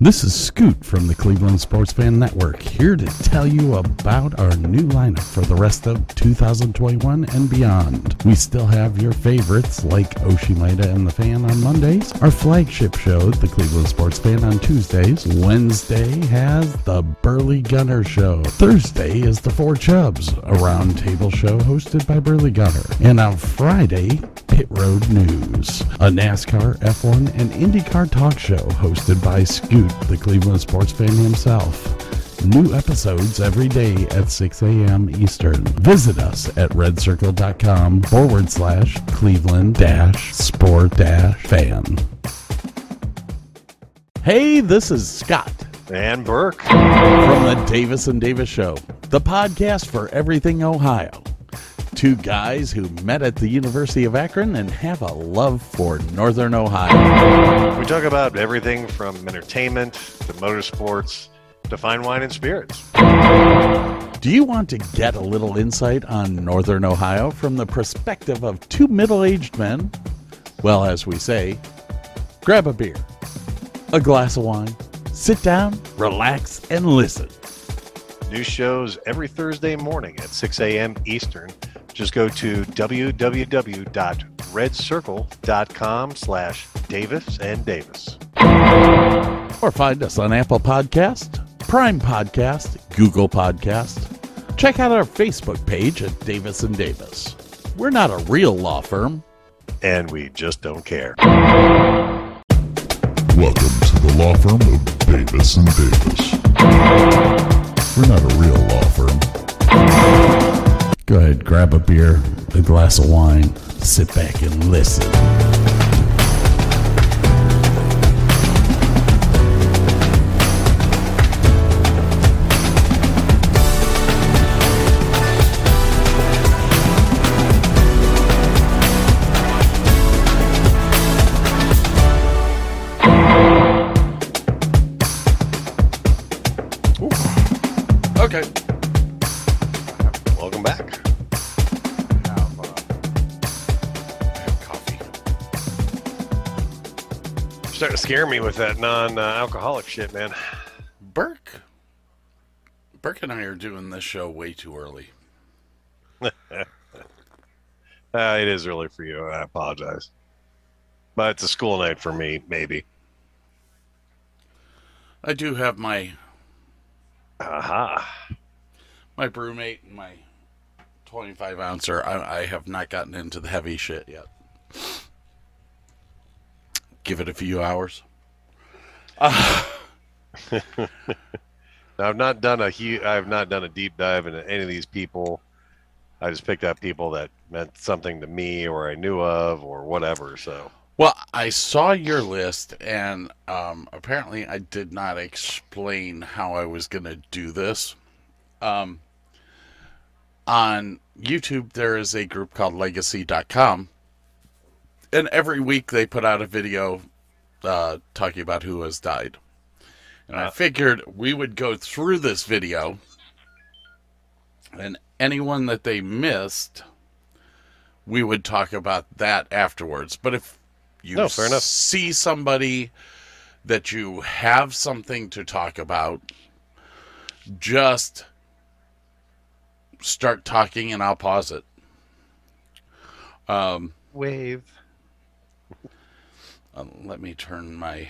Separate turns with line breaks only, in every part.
This is Scoot from the Cleveland Sports Fan Network, here to tell you about our new lineup for the rest of 2021 and beyond. We still have your favorites like Oshimida and the Fan on Mondays, our flagship show, the Cleveland Sports Fan, on Tuesdays. Wednesday has the Burley Gunner Show. Thursday is the Four Chubs, a roundtable show hosted by Burley Gunner. And on Friday, Pit Road News, a NASCAR, F1, and IndyCar talk show hosted by Scoot, the Cleveland sports fan himself. New episodes every day at 6 a.m. Eastern. Visit us at redcircle.com forward slash Cleveland dash sport dash fan. Hey, this is Scott
And Burke.
from the Davis and Davis Show, the podcast for everything Ohio. Two guys who met at the University of Akron and have a love for Northern Ohio.
We talk about everything from entertainment to motorsports to fine wine and spirits.
Do you want to get a little insight on Northern Ohio from the perspective of two middle aged men? Well, as we say, grab a beer, a glass of wine, sit down, relax, and listen.
New shows every Thursday morning at 6 a.m. Eastern. Just go to www.redcircle.com slash Davis and Davis.
Or find us on Apple Podcast, Prime Podcast, Google Podcast. Check out our Facebook page at Davis and Davis. We're not a real law firm.
And we just don't care.
Welcome to the law firm of Davis and Davis. We're not a real law firm.
Go ahead, grab a beer, a glass of wine, sit back and listen.
Scare me with that non-alcoholic shit, man.
Burke. Burke and I are doing this show way too early.
Uh, it is early for you. I apologize. But it's a school night for me, maybe.
I do have my
Aha.
my brewmate and my 25 ouncer. I, I have not gotten into the heavy shit yet. Give it a few hours.
Now, I've not done a hu- I've not done a deep dive into any of these people. I just picked up people that meant something to me or I knew of or whatever. So
Well, I saw your list, and um, apparently I did not explain how I was going to do this. Um, on YouTube, there is a group called Legacy.com, and every week they put out a video uh, talking about who has died. And I
Uh.
figured we would go through this video, and anyone that they missed, we would talk about that afterwards. But if you
No, fair enough.
see somebody that you have something to talk about, just start talking and I'll pause it. Um,
wave.
Uh, let me turn my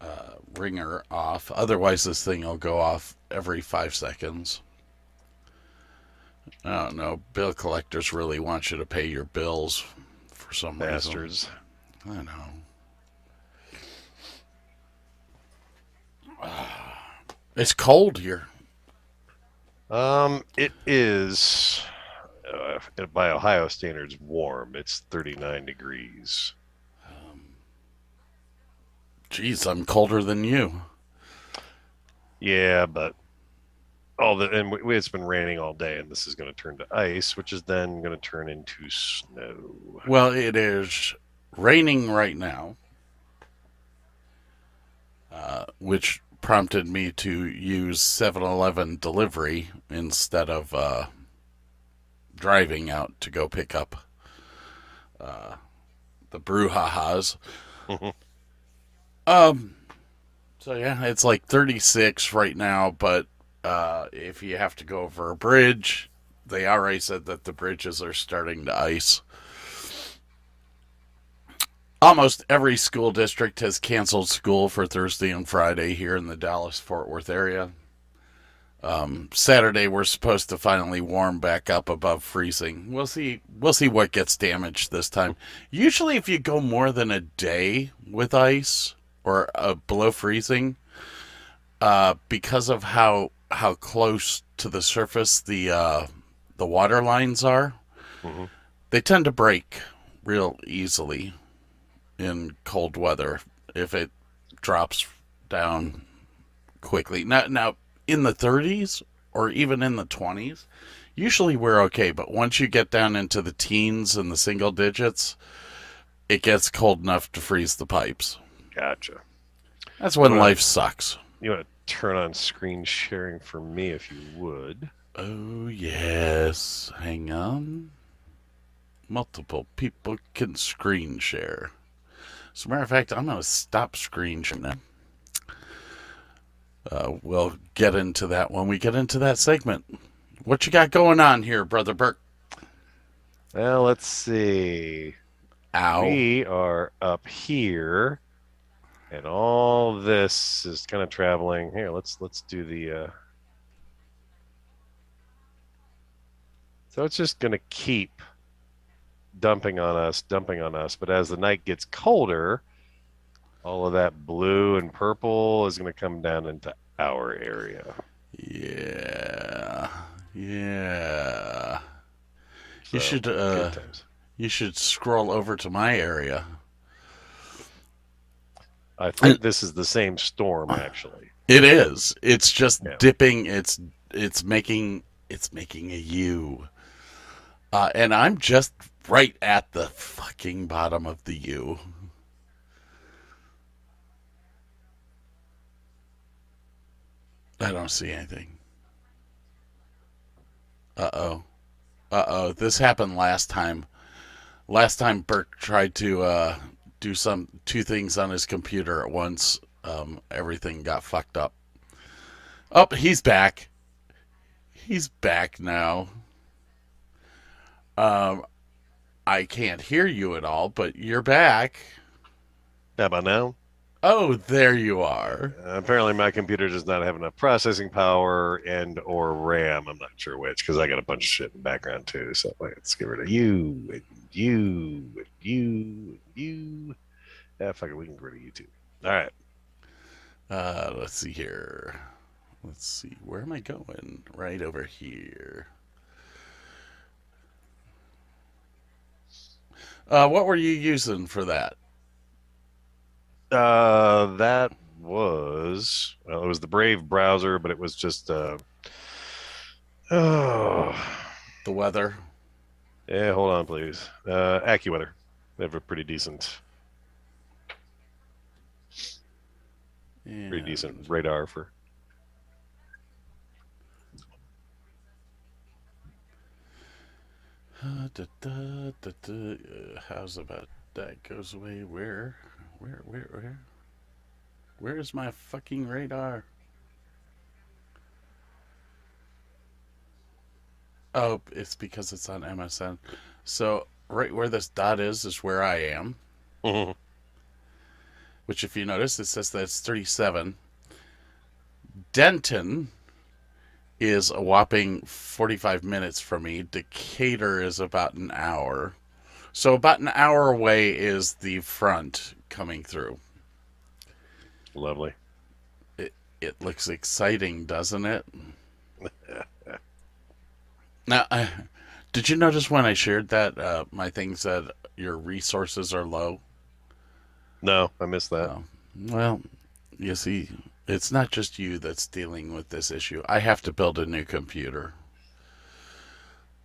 uh, ringer off. Otherwise, this thing will go off every five seconds. I don't know. Bill collectors really want you to pay your bills for some reason.
Bastards.
I know. It's cold here.
Um, it is uh, by Ohio standards warm. It's 39 degrees.
Jeez, I'm colder than you.
Yeah, but all the and we, it's been raining all day, and this is going to turn to ice, which is then going to turn into snow.
Well, it is raining right now, uh, which prompted me to use 7 Eleven delivery instead of uh, driving out to go pick up uh, the brouhahas. um, So yeah, it's like 36 right now, but uh, if you have to go over a bridge, they already said that the bridges are starting to ice. Almost every school district has canceled school for Thursday and Friday here in the Dallas Fort Worth area. Um, Saturday we're supposed to finally warm back up above freezing. We'll see. We'll see what gets damaged this time. Usually, if you go more than a day with ice or uh, below freezing, uh, because of how how close to the surface the uh, the water lines are,
Mhm.
they tend to break real easily in cold weather if it drops down quickly. Now, now in the 30s or even in the 20s, usually we're okay. But once you get down into the teens and the single digits, it gets cold enough to freeze the pipes.
Gotcha.
That's when
Right.
life sucks.
You want to turn on screen sharing for me if you would?
Oh, yes. Hang on. Multiple people can screen share. As a matter of fact, I'm going to stop screen sharing now. Uh, we'll get into that when we get into that segment. What you got going on here, Brother Burke?
Well, let's see.
Ow.
We are up here, and all this is kind of traveling. Here, let's let's do the. Uh... So it's just gonna keep dumping on us, dumping on us. But as the night gets colder, all of that blue and purple is gonna come down into our area.
Yeah. Yeah. You should, uh. You should scroll over to my area.
I think this is the same storm, actually.
It is. It's just
Yeah.
dipping. It's it's making it's making a U. Uh, and I'm just right at the fucking bottom of the U. I don't see anything. Uh oh. Uh oh. This happened last time. Last time Burke tried to uh, do some two things on his computer at once. Um, everything got fucked up. Oh, he's back. He's back now. Um, I can't hear you at all, but you're back.
How about now?
Oh, there you are.
Uh, apparently, my computer does not have enough processing power and or RAM. I'm not sure which because I got a bunch of shit in the background too. So let's get rid of you and you and you and you. Yeah, fuck it, we can get rid of you too. All right.
Uh, let's see here. Let's see. Where am I going? Right over here. Uh, what were you using for that?
Uh, that was well, it was the Brave browser, but it was just uh. Oh,
The weather.
yeah. Hold on, please. Uh, AccuWeather. They have a pretty decent, pretty decent radar for
Uh, da, da, da, da, uh, how's about that goes away? Where, where, where, where? Where's my fucking radar? Oh, it's because it's on MSN. So right where this dot is is where I am.
Mhm.
Which, if you notice, it says that it's 37. Denton is a whopping 45 minutes from me. Decatur is about an hour. So, about an hour away is the front coming through.
Lovely.
It it looks exciting, doesn't it? now, uh, did you notice when I shared that uh, my thing said your resources are low?
No, I missed that.
Oh. Well, you see, it's not just you that's dealing with this issue. I have to build a new computer.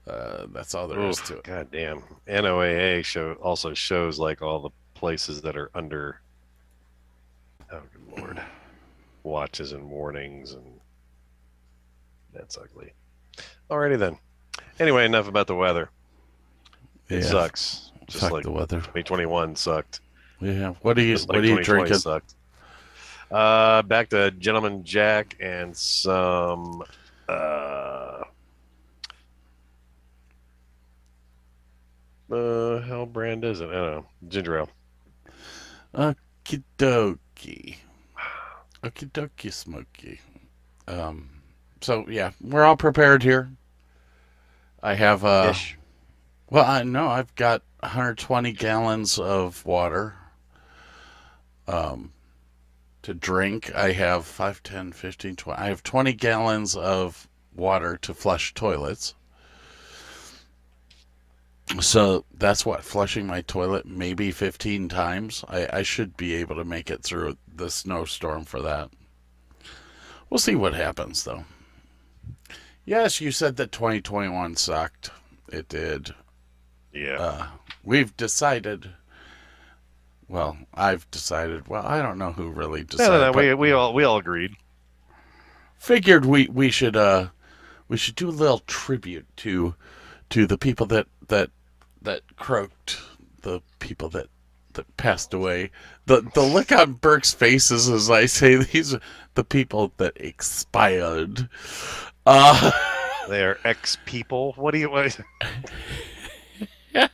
Uh, that's all there is
Oof,
to it.
God damn. NOAA show also shows like all the places that are under oh good lord. Watches and warnings and that's ugly. Alrighty then. Anyway, enough about the weather. It
Yeah,
sucks. Just like
the weather.
2021 sucked.
Yeah. What are you
Just
What
like
are you
2020
drinking?
Sucked. Uh, back to Gentleman Jack and some. Uh, uh, hell brand is it? I don't know. Ginger ale.
Okie dokie. Okie dokie, Smokey. Um, so, yeah, we're all prepared here. I have, uh,
Ish.
well, I know I've got 120 gallons of water um, to drink. I have 5, 10, 15, 20. I have 20 gallons of water to flush toilets. So that's what flushing my toilet maybe 15 times. I, I should be able to make it through the snowstorm for that. We'll see what happens though. Yes, you said that 2021 sucked. It did.
Yeah.
Uh, we've decided. Well, I've decided. Well, I don't know who really decided.
no, no.
but
We, we all we all agreed.
figured we we should uh we should do a little tribute to to the people that that that croaked the people that that passed away the the look on burke's faces as i say these are the people that expired uh
They are ex people. What do you? What,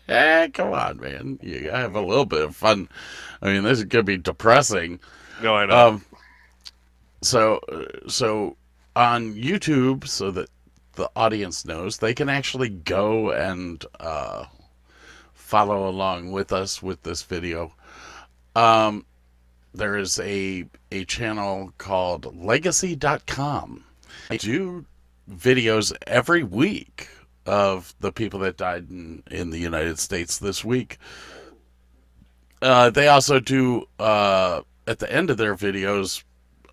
come on man you gotta have a little bit of fun i mean this is gonna be depressing
no, I know.
Um, so, uh, so on YouTube, so that the audience knows, they can actually go and uh, follow along with us with this video. Um, there is a a channel called Legacy.com. I do videos every week of the people that died in, in the United States this week. Uh, they also do uh, at the end of their videos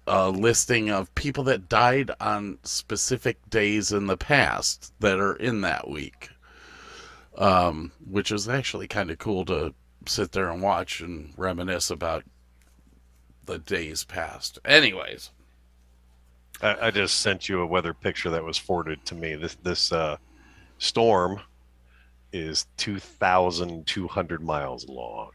a listing of people that died on specific days in the past that are in that week, um, which is actually kind of cool to sit there and watch and reminisce about the days past. Anyways,
I, I just sent you a weather picture that was forwarded to me. This this uh, storm is two thousand two hundred miles long,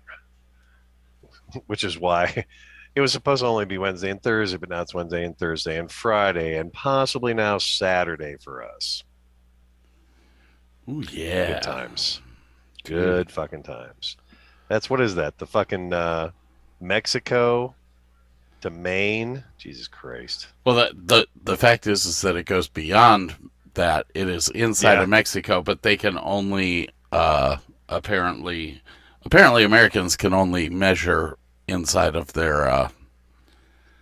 which is why it was supposed to only be Wednesday and Thursday, but now it's Wednesday and Thursday and Friday, and possibly now Saturday for us.
Ooh yeah,
Good times, good fucking times. That's what is that? The fucking uh, Mexico to Maine? Jesus Christ!
Well, the the the fact is is that it goes beyond that. It is inside
Yeah.
of Mexico, but they can only uh, apparently apparently Americans can only measure inside of their. Uh,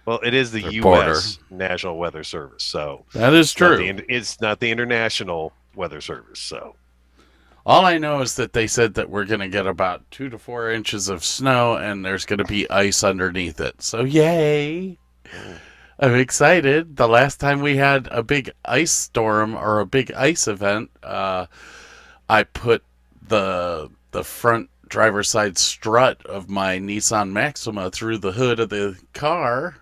Well, it is the
Their
U.S. National Weather Service, so
that is
not
true.
the in- it's not the International Weather Service. So
All I know is that they said that we're going to get about two to four inches of snow, and there's going to be ice underneath it. So yay! I'm excited. The last time we had a big ice storm or a big ice event, uh, I put the the front driver's side strut of my Nissan Maxima through the hood of the car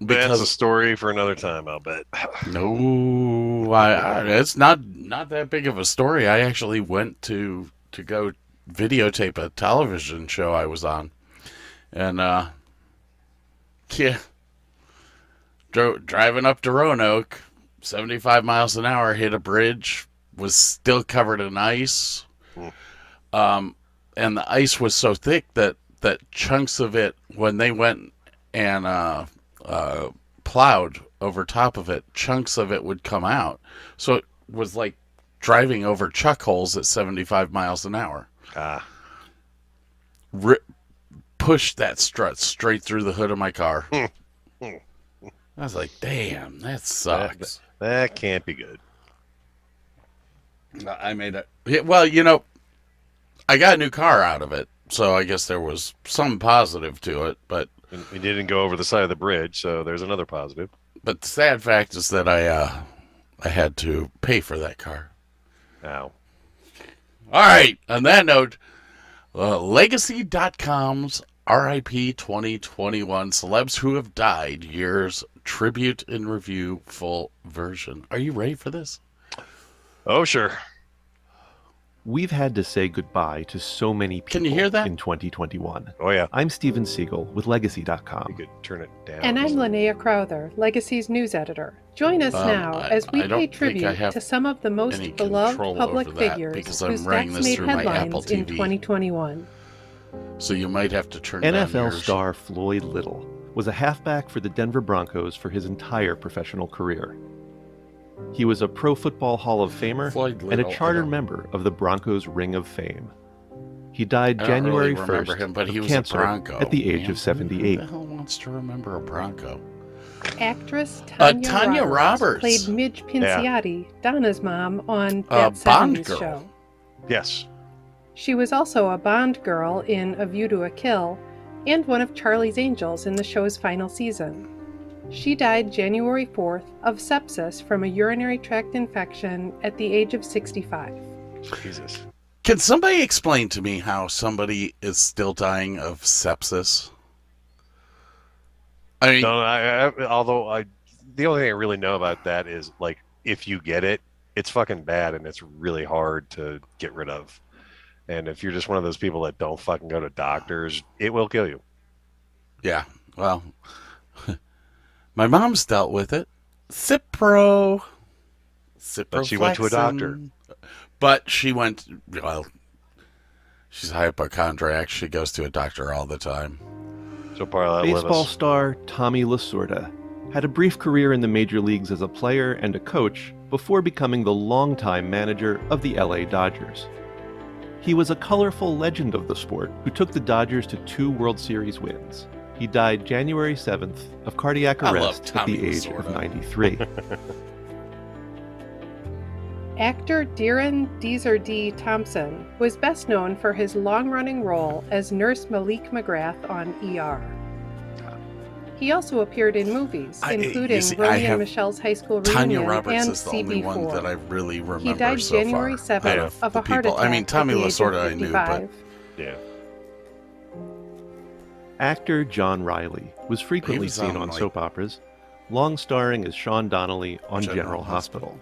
that's a story for another time. I'll bet.
no, I, I it's not not that big of a story. I actually went to to go videotape a television show I was on, and uh, yeah, Dro- driving up to Roanoke, seventy five miles an hour, hit a bridge, was still covered in ice,
Hmm.
um, and the ice was so thick that that chunks of it when they went and uh, uh, plowed over top of it, chunks of it would come out. So it was like driving over chuck holes at 75 miles an hour.
Ah,
Rip, pushed that strut straight through the hood of my car. I was like, damn, that sucks.
that can't be good.
I made it. Yeah, well, you know, I got a new car out of it. So I guess there was some positive to it, but
We didn't go over the side of the bridge, so there's another positive.
but the sad fact is that I uh I had to pay for that car.
Ow.
All right. On that note, uh, Legacy.com's RIP 2021 Celebs Who Have Died Years Tribute and Review Full Version. Are you ready for this?
Oh, sure.
We've had to say goodbye to so many people
Can you hear that?
in 2021.
Oh yeah,
I'm Steven Siegel with Legacy.com.
you could turn it down.
And I'm Linnea Crowther, Legacy's news editor. Join us
Um,
now
I-
as we
I
pay tribute to some of the most beloved public figures
because I'm
whose deaths
this
made headlines in 2021.
So you might have to turn down
NFL
yours.
star Floyd Little was a halfback for the Denver Broncos for his entire professional career. He was a Pro Football Hall of Famer
Floyd
and
a
a
I
charter member of the Broncos Ring of Fame. He died January
really
1st
him, but he
of
was
cancer
a Bronco.
at the age
man.
of 78.
Who the hell wants to remember a Bronco?
Actress
Uh,
Tanya,
Tanya Roberts.
played Midge Pinciotti, Donna's mom, on
Uh,
That
Bond
70s
Girl.
show.
yes,
She was also a Bond girl in A View to a Kill and one of Charlie's Angels in the show's final season. She died January 4th of sepsis from a urinary tract infection at the age of 65.
Jesus.
Can somebody explain to me how somebody is still dying of sepsis? I mean,
No, I, I, although I, the only thing I really know about that is like if you get it, it's fucking bad and it's really hard to get rid of. And if you're just one of those people that don't fucking go to doctors, it will kill you.
yeah. Well, my mom's dealt with it. Cipro. Ciproflexin.
But she went to a doctor.
But she went. Well, she's a hypochondriac. She goes to a doctor all the time.
So Parla,
Baseball star Tommy Lasorda had a brief career in the major leagues as a player and a coach before becoming the longtime manager of the LA Dodgers. He was a colorful legend of the sport who took the Dodgers to two World Series wins. He died January 7th of cardiac arrest at the age of 93.
Actor Dearon Deezer Thompson was best known for his long running role as Nurse Malik McGrath on ER. He also appeared in movies,
I-
including
see, I
Romy and Michelle's High School
Tanya
Reunion
Roberts
and
is the only one that I really remember
he died
so
January 7th
out
of,
the
a heart
people.
attack.
I mean, Tommy
at the age of
Lasorda I knew, but
yeah.
Actor John Reilly was frequently
was
seen
on,
on
like-
soap operas, long starring as Sean Donely on
General
General, Hospital.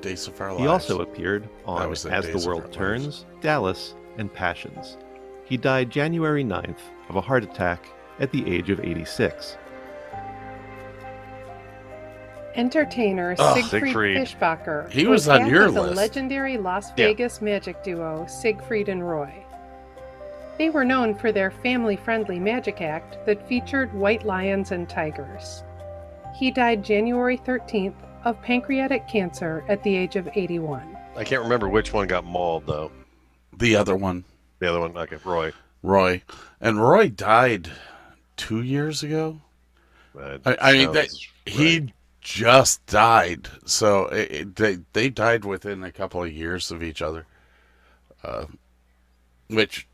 Days of Our Lives.
He also appeared on
was
As
Days
the World
Our Lives.
Turns, Dallas, and Passions. He died January 9th of a heart attack at the age of 86.
Entertainer
Ugh.
Siegfried,
Siegfried.
Fischbacher
He was
back
on your
as
list.
a legendary Las
Yeah.
Vegas magic duo, Siegfried and Roy. They were known for their family-friendly magic act that featured white lions and tigers. He died January 13th of pancreatic cancer at the age of 81.
I can't remember which one got mauled though.
the other one,
The other one, okay, Roy.
Roy, and Roy died two years ago.
Uh,
I, I mean, that,
sounds
he just died, so it, it, they they died within a couple of years of each other. Uh, which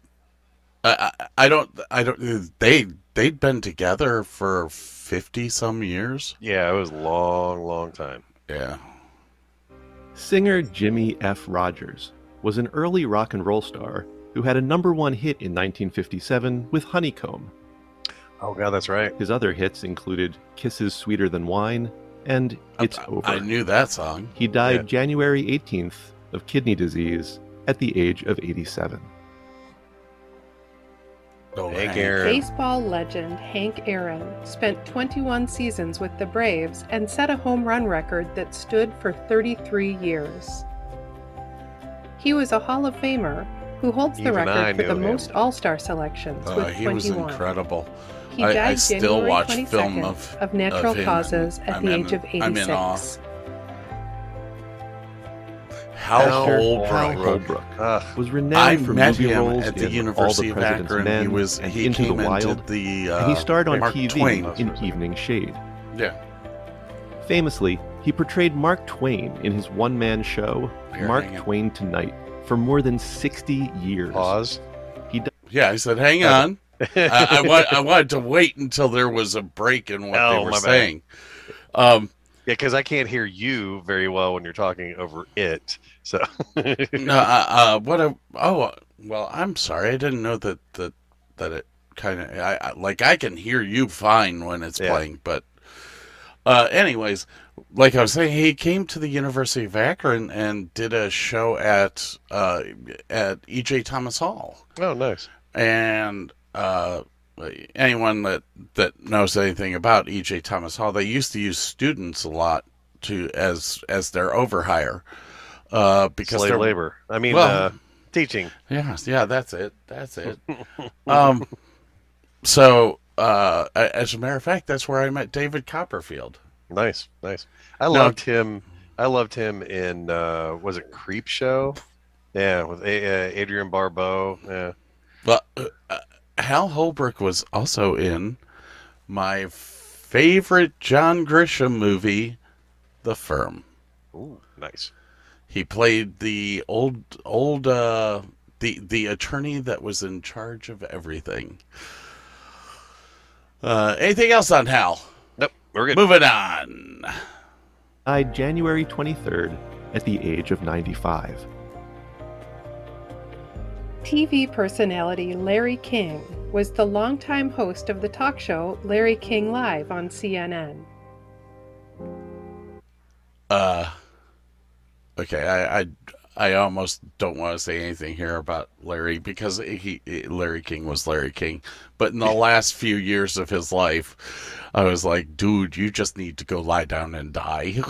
I, I I don't I don't they they'd been together for fifty some years.
Yeah, it was a long, long time.
Yeah,
Singer Jimmie F. Rodgers was an early rock and roll star who had a number one hit in 1957 with Honeycomb.
Oh god, that's right.
His other hits included Kisses Sweeter Than Wine and It's
I,
Over.
I knew that song.
He died
Yeah.
January 18th of kidney disease at the age of 87.
Oh,
Hank
Hank.
Aaron.
Baseball legend Hank Aaron spent 21 seasons with the Braves and set a home run record that stood for 33 years. He was a Hall of Famer who holds the
Even I
record for the
him.
most All Star selections
Uh,
with
he was
21.
incredible.
He
I-
died
I still
January
watch
22nd
film of-
of natural
of him,
causes at
I'm
the
in-
age of
I'm in awe.
86.
Hal
Hal
Holbrook.
Hal
Holbrook.
Holbrook
Ugh.
was
I
renowned for
met
movie
him
roles
at the University
All
of
the President's
Akron.
Men
he was
and
he
Into
came
the Wild,
into the uh,
and he starred on
Mark
TV
Twain.
in Evening Shade.
Yeah,
Famously, he portrayed Mark Twain in his one-man show
Here,
Mark
hang on.
Twain Tonight for more than 60 years.
Pause. He.
yeah. I said, "Hang on." I, I, wa- I wanted to wait until there was a break in what
Oh,
they were saying. Um,
Yeah, because I can't hear you very well when you're talking over it. So
no, uh, uh, what? A, oh, well, I'm sorry. I didn't know that that that it kind of I, I like I can hear you fine when it's
Yeah.
playing, but Uh, anyways, like I was saying, he came to the University of Akron and did a show at uh, at E.J. Thomas Hall.
Oh, nice.
and uh, anyone that that knows anything about E.J. Thomas Hall, they used to use students a lot to as as their overhire uh, because
Slave labor. I mean,
Well-
uh, teaching.
yeah yeah that's it that's it. um, so uh, as a matter of fact, that's where I met David Copperfield.
Nice, nice. I
No.
loved him. I loved him in uh, was it Creep Show? Yeah, with a- uh, Adrienne Barbeau. Yeah.
But uh, uh, Hal Holbrook was also in my favorite John Grisham movie, The Firm.
Ooh, nice.
He played the old old uh the the attorney that was in charge of everything. Uh anything else on Hal?
Nope, we're good.
Moving on.
Died January 23rd at the age of 95.
TV personality Larry King was the longtime host of the talk show Larry King Live on CNN.
Uh Okay, I I I almost don't want to say anything here about Larry because he Larry King was Larry King, but in the last few years of his life, I was like, dude, you just need to go lie down and die.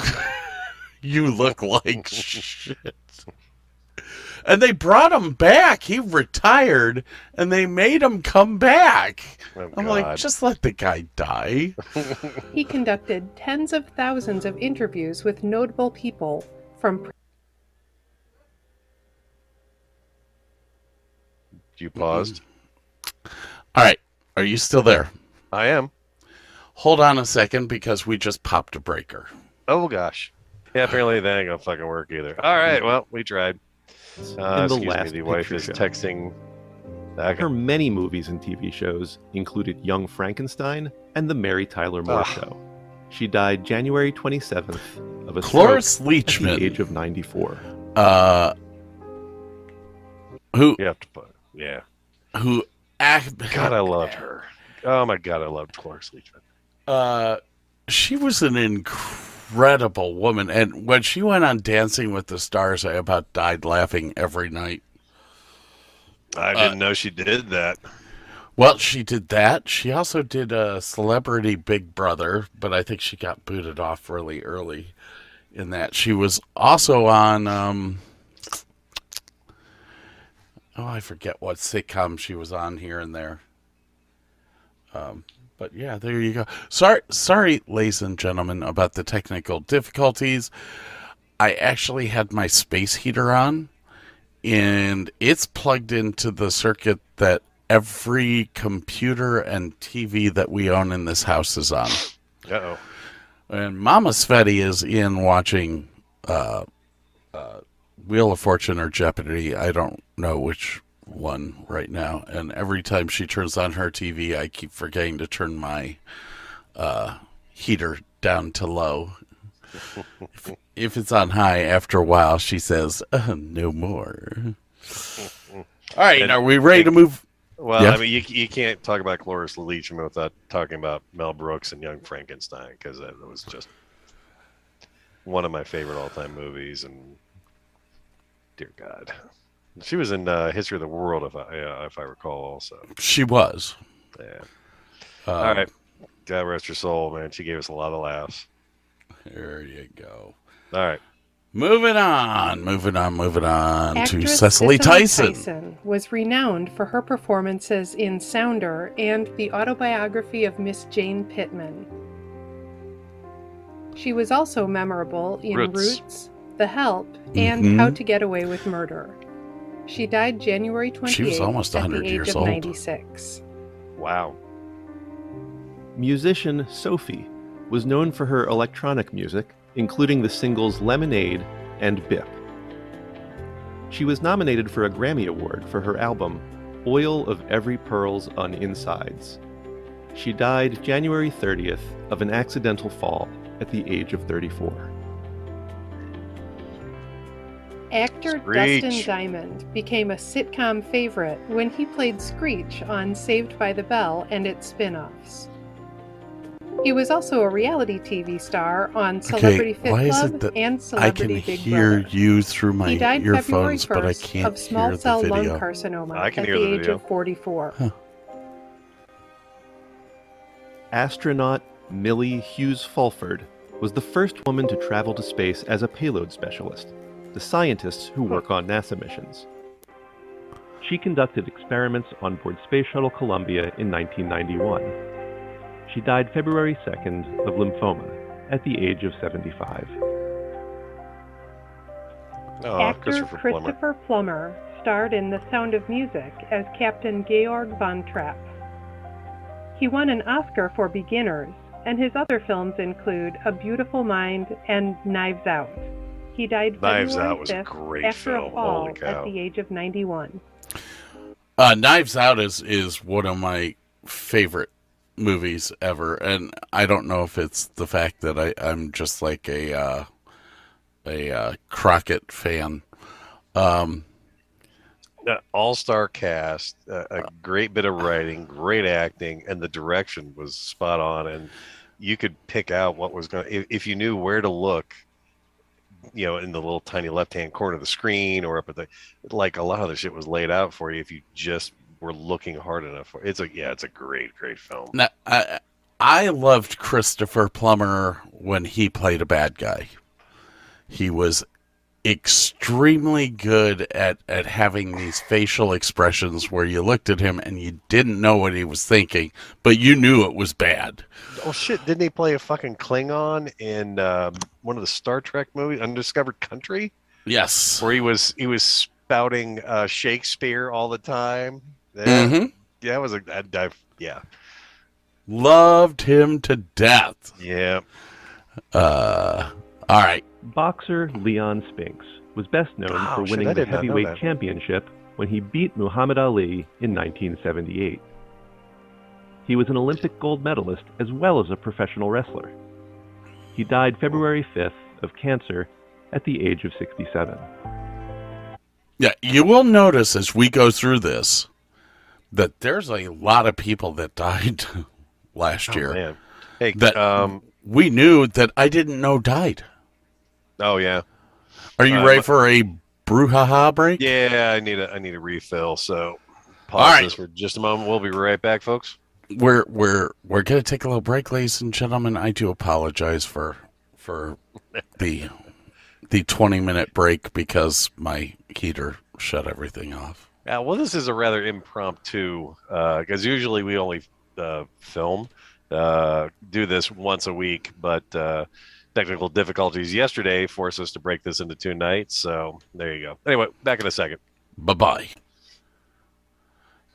you look like shit. And they brought him back. He retired, and they made him come back.
Oh,
I'm like, just let the guy die.
He conducted tens of thousands of interviews with notable people from
you paused.
All right, are you still there?
I am.
Hold on a second because we just popped a breaker.
Oh gosh. Yeah, apparently that ain't gonna fucking work either. All right, well, we tried. Uh,
the
excuse me, the wife
picture
is
show.
texting. back.
Her many movies and TV shows included Young Frankenstein and The Mary Tyler Moore
Ah.
Show. She died January 27th of a
Cloris
stroke at the
Leachman,
age of 94.
uh, who
You have to put. Yeah.
who
God, I loved her. Oh my God, I loved Cloris Leachman.
Uh, she was an incredible woman, and when she went on Dancing with the Stars, I about died laughing every night.
I didn't know she did that.
Well, she did that. She also did a Celebrity Big Brother, but I think she got booted off really early in that. She was also on um Oh, I forget what sitcom she was on here and there. Um but yeah, there you go. Sorry sorry ladies and gentlemen about the technical difficulties. I actually had my space heater on and it's plugged into the circuit that every computer and TV that we own in this house is on.
Oh.
And Mama Sveti is in watching uh, uh, Wheel of Fortune or Jeopardy. I don't know which one right now. And every time she turns on her TV, I keep forgetting to turn my uh, heater down to low. if, if it's on high, after a while, she says, uh, "No more." All right,
And-
are we ready to move?
Well,
Yeah.
I mean, you, you can't talk about Cloris Leachman without talking about Mel Brooks and Young Frankenstein because that was just one of my favorite all-time movies. And dear God, she was in uh, History of the World, if I uh, if I recall, also.
She was.
Yeah.
Uh,
All right. God rest her soul, man. She gave us a lot of laughs.
There you go.
All right.
Moving on, moving on, moving on to
Actress
Cicely Tyson.
Tyson was renowned for her performances in Sounder and the autobiography of Miss Jane Pittman. She was also memorable in
Roots.
Roots, The Help, and
Mhm.
How to Get Away with Murder. She died January 28th
almost
at
100
the age
years
of
old.
96.
Wow.
Musician Sophie was known for her electronic music, including the singles Lemonade and Bipp. She was nominated for a Grammy Award for her album Oil of Every Pearl's Un-Insides. She died January 30th of an accidental fall at the age of 34.
Actor
Screech.
Dustin Diamond became a sitcom favorite when he played Screech on Saved by the Bell and its spin offs. He was also a reality TV star on Celebrity Fit
why is
Club
it that
and
I can
Big
hear
Brother.
you through my
he died
earphones, but I can't
of small
hear
cell
the
lung
video.
carcinoma
I can
at
hear
the
the
age
video.
of 44.
Huh.
Astronaut Millie Hughes Fulford was the first woman to travel to space as a payload specialist, the scientists who work on NASA missions. She conducted experiments on board Space Shuttle Columbia in 1991. She died February 2nd of lymphoma at the age of 75.
Oh,
Actor
Christopher Plummer.
Christopher Plummer starred in The Sound of Music as Captain Georg von Trapp. He won an Oscar for Beginners, and his other films include A Beautiful Mind and Knives Out. He died
Knives
February
Out was a
5th
great
after
film.
a fall at the age of 91.
Uh, Knives Out is is one of my favorite movies ever, and I don't know if it's the fact that I I'm just like a uh, a uh, Crockett fan. Um,
All star cast, a great bit of writing, great acting, and the direction was spot on. And you could pick out what was going. If, if you knew where to look, you know, in the little tiny left hand corner of the screen or up at the, like a lot of the shit was laid out for you if you just were looking hard enough for. It's a yeah, it's a great, great film.
now, I I loved Christopher Plummer when he played a bad guy. He was extremely good at at having these facial expressions where you looked at him and you didn't know what he was thinking, but you knew it was bad.
Oh shit! Didn't he play a fucking Klingon in um, one of the Star Trek movies, Undiscovered Country?
Yes.
where he was he was spouting uh, Shakespeare all the time. Yeah,
hmm
yeah, it was a that dive. Yeah,
Loved him to death.
yeah.
Uh, all right.
Boxer Leon Spinks was best known
Oh,
for winning
I
the
did not know
heavyweight championship when he beat Muhammad Ali in 1978. He was an Olympic gold medalist as well as a professional wrestler. He died February 5th of cancer at the age of 67.
Yeah, you will notice as we go through this that there's a lot of people that died last
Oh,
year.
man. Hey,
That-
um,
We knew that I didn't know died.
oh yeah,
Are you
Uh,
ready for a brouhaha break?
yeah. I need a I need a refill. So pause
All right.
this for just a moment. We'll be right back, folks.
We're we're we're gonna take a little break, ladies and gentlemen. I do apologize for for the the twenty minute break because my heater shut everything off.
Uh, well, this is a rather impromptu because usually we only uh, film, uh, do this once a week, but uh, technical difficulties yesterday forced us to break this into two nights. So there you go. Anyway, back in a second.
Bye bye.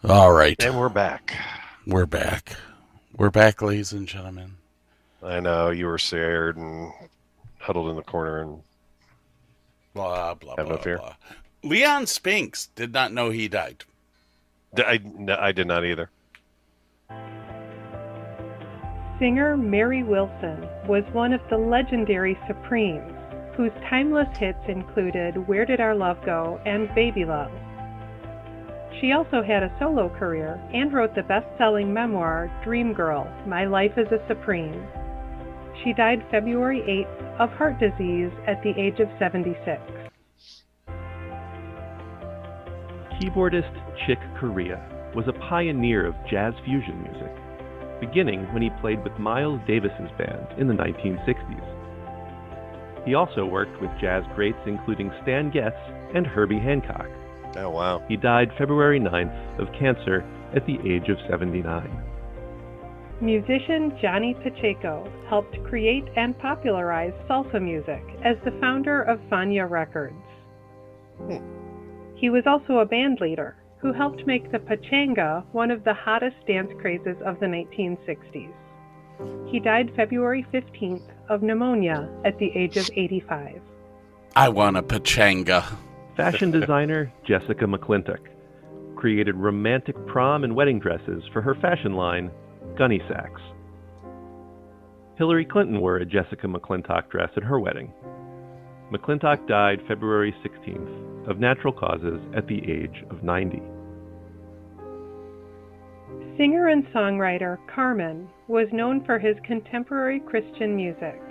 All right,
And we're back.
we're back. We're back, ladies and gentlemen.
I know you were scared and huddled in the corner and
Blah blah
Have no
blah
fear.
blah. Leon Spinks did not know he died.
D- I, no, I did not either.
Singer Mary Wilson was one of the legendary Supremes, whose timeless hits included Where Did Our Love Go and Baby Love. She also had a solo career and wrote the best selling memoir Dream Girl My Life as a Supreme. She died February 8th of heart disease at the age of 76.
Keyboardist Chick Corea was a pioneer of jazz fusion music, beginning when he played with Miles Davis's band in the 1960s. He also worked with jazz greats including Stan Getz and Herbie Hancock.
Oh wow.
He died February 9th of cancer at the age of 79.
Musician Johnny Pacheco helped create and popularize salsa music as the founder of Fania Records. Hmm. He was also a band leader who helped make the pachanga one of the hottest dance crazes of the 1960s. He died February 15th of pneumonia at the age of 85.
I want a pachanga.
Fashion designer Jessica McClintock created romantic prom and wedding dresses for her fashion line, Gunne Sax. Hillary Clinton wore a Jessica McClintock dress at her wedding. McClintock died February 16th of natural causes at the age of 90.
Singer and songwriter Carman was known for his contemporary Christian music.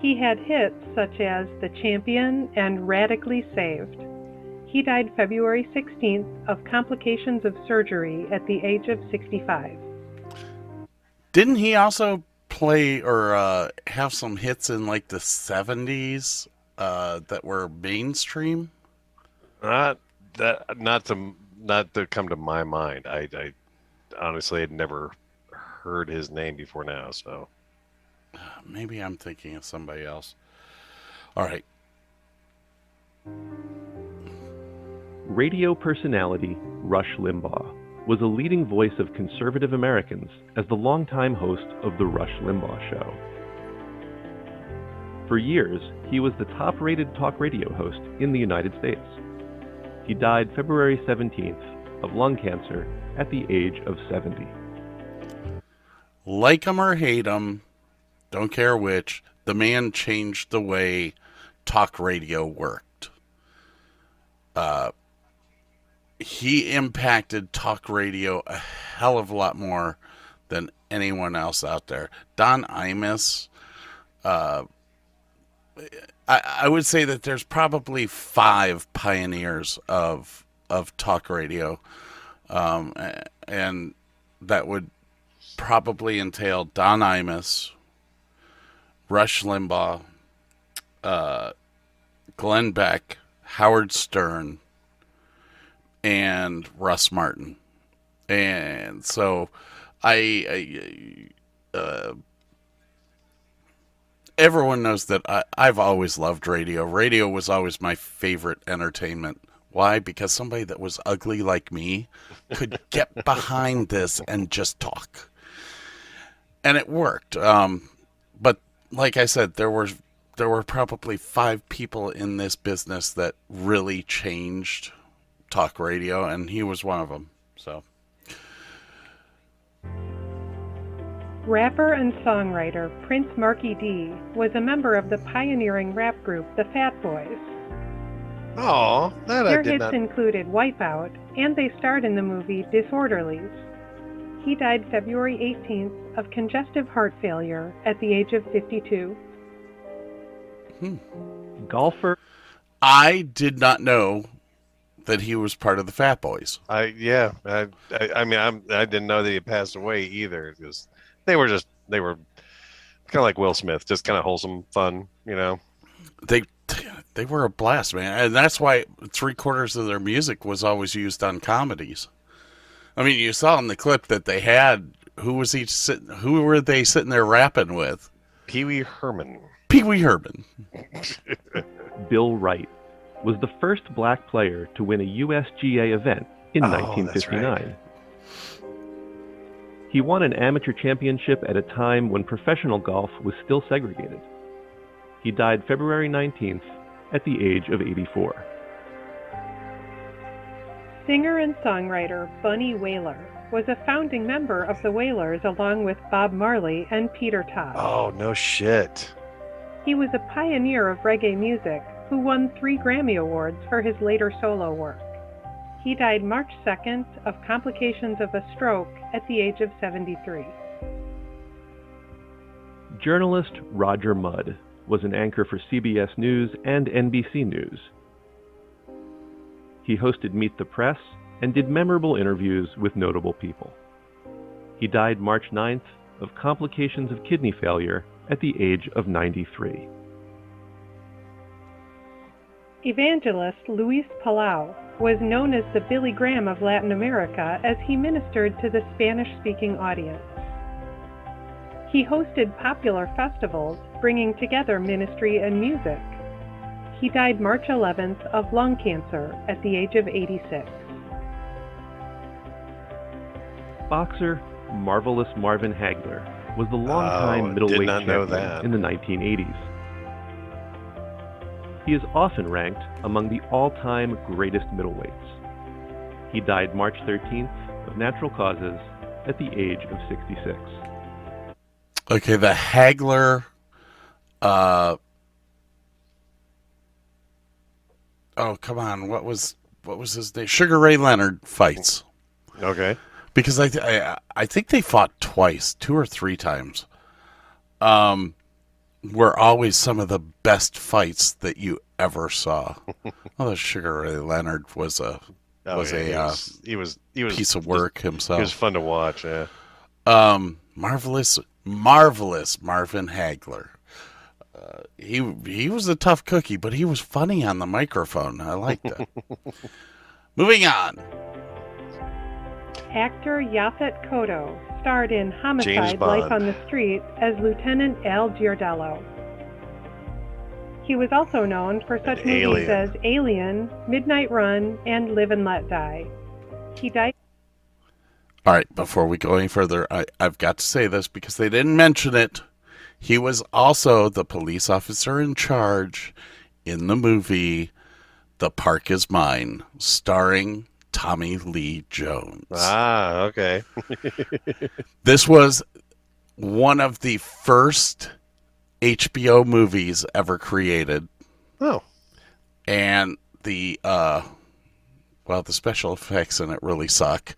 He had hits such as The Champion and Radically Saved. He died February 16th of complications of surgery at the age of 65.
Didn't he also play or uh, have some hits in like the 70s uh, that were mainstream?
Not that, not to, not to come to my mind. I, I honestly had never heard his name before now. So
Maybe I'm thinking of somebody else. All right.
Radio personality Rush Limbaugh was a leading voice of conservative Americans as the longtime host of The Rush Limbaugh Show. For years, he was the top rated talk radio host in the United States. He died February 17th of lung cancer at the age of 70.
Like him or hate him, don't care which, the man changed the way talk radio worked. Uh, he impacted talk radio a hell of a lot more than anyone else out there. Don Imus, uh, I, I would say that there's probably five pioneers of of talk radio, um, and that would probably entail Don Imus, Rush Limbaugh, uh, Glenn Beck, Howard Stern, and Russ Martin. And so I, I uh, everyone knows that I, I've always loved radio. Radio was always my favorite entertainment. Why? Because somebody that was ugly like me could get behind this and just talk. And it worked. Um, but like I said, there were there were probably five people in this business that really changed talk radio, and he was one of them. So.
Rapper and songwriter Prince Markie Dee was a member of the pioneering rap group the Fat Boys.
Oh, that
Their
I did
hits
not.
included Wipeout, and they starred in the movie Disorderlies. He died February 18th of congestive heart failure at the age of 52. Hmm.
Golfer
I did not know that he was part of the Fat Boys.
I yeah. I I, I mean I'm I didn't know that he passed away either because they were just they were kind of like Will Smith, just kind of wholesome, fun, you know.
They they were a blast, man, and that's why three quarters of their music was always used on comedies. I mean, you saw in the clip that they had who was he sitting? Who were they sitting there rapping with?
Pee Wee Herman.
Pee Wee Herman.
Bill Wright was the first black player to win a USGA event in
Oh, that's
1959. He won an amateur championship at a time when professional golf was still segregated. He died February 19th at the age of 84.
Singer and songwriter Bunny Wailer was a founding member of the Wailers along with Bob Marley and Peter Tosh.
Oh no shit.
He was a pioneer of reggae music who won three Grammy Awards for his later solo work. He died March 2nd of complications of a stroke at the age of 73.
Journalist Roger Mudd was an anchor for CBS News and NBC News. He hosted Meet the Press and did memorable interviews with notable people. He died March 9th of complications of kidney failure at the age of 93.
Evangelist Luis Palau was known as the Billy Graham of Latin America as he ministered to the Spanish speaking audience. He hosted popular festivals bringing together ministry and music. He died March 11th of lung cancer at the age of 86.
Boxer Marvelous Marvin Hagler was the longtime
Oh,
middleweight champion
that.
in the 1980s. He is often ranked among the all-time greatest middleweights. He died March 13th of natural causes at the age of 66.
Okay, the Hagler. Uh, oh come on, what was what was his name? Sugar Ray Leonard fights.
Okay.
because I, th- I I think they fought twice, two or three times. Um, were always some of the best fights that you ever saw. well, Sugar Ray Leonard was a
Oh,
Was
yeah,
a,
he,
uh,
was, he was he was
piece of
just-
himself.
He was fun to watch. Yeah.
Um, marvelous, marvelous Marvin Hagler. Uh, he he was a tough cookie, but he was funny on the microphone. I liked it. Moving on.
Actor Yaphet Kotto starred in Homicide: Life on the Street as Lieutenant Al Giardello. He was also known for such movies
Alien.
as Alien, Midnight Run, and Live and Let Die. He died
All right, before we go any further, I, I've got to say this because they didn't mention it. He was also the police officer in charge in the movie The Park Is Mine, starring Tommy Lee Jones.
Ah, okay.
This was one of the first HBO movies ever created,
Oh,
and the uh, well, the special effects in it really suck.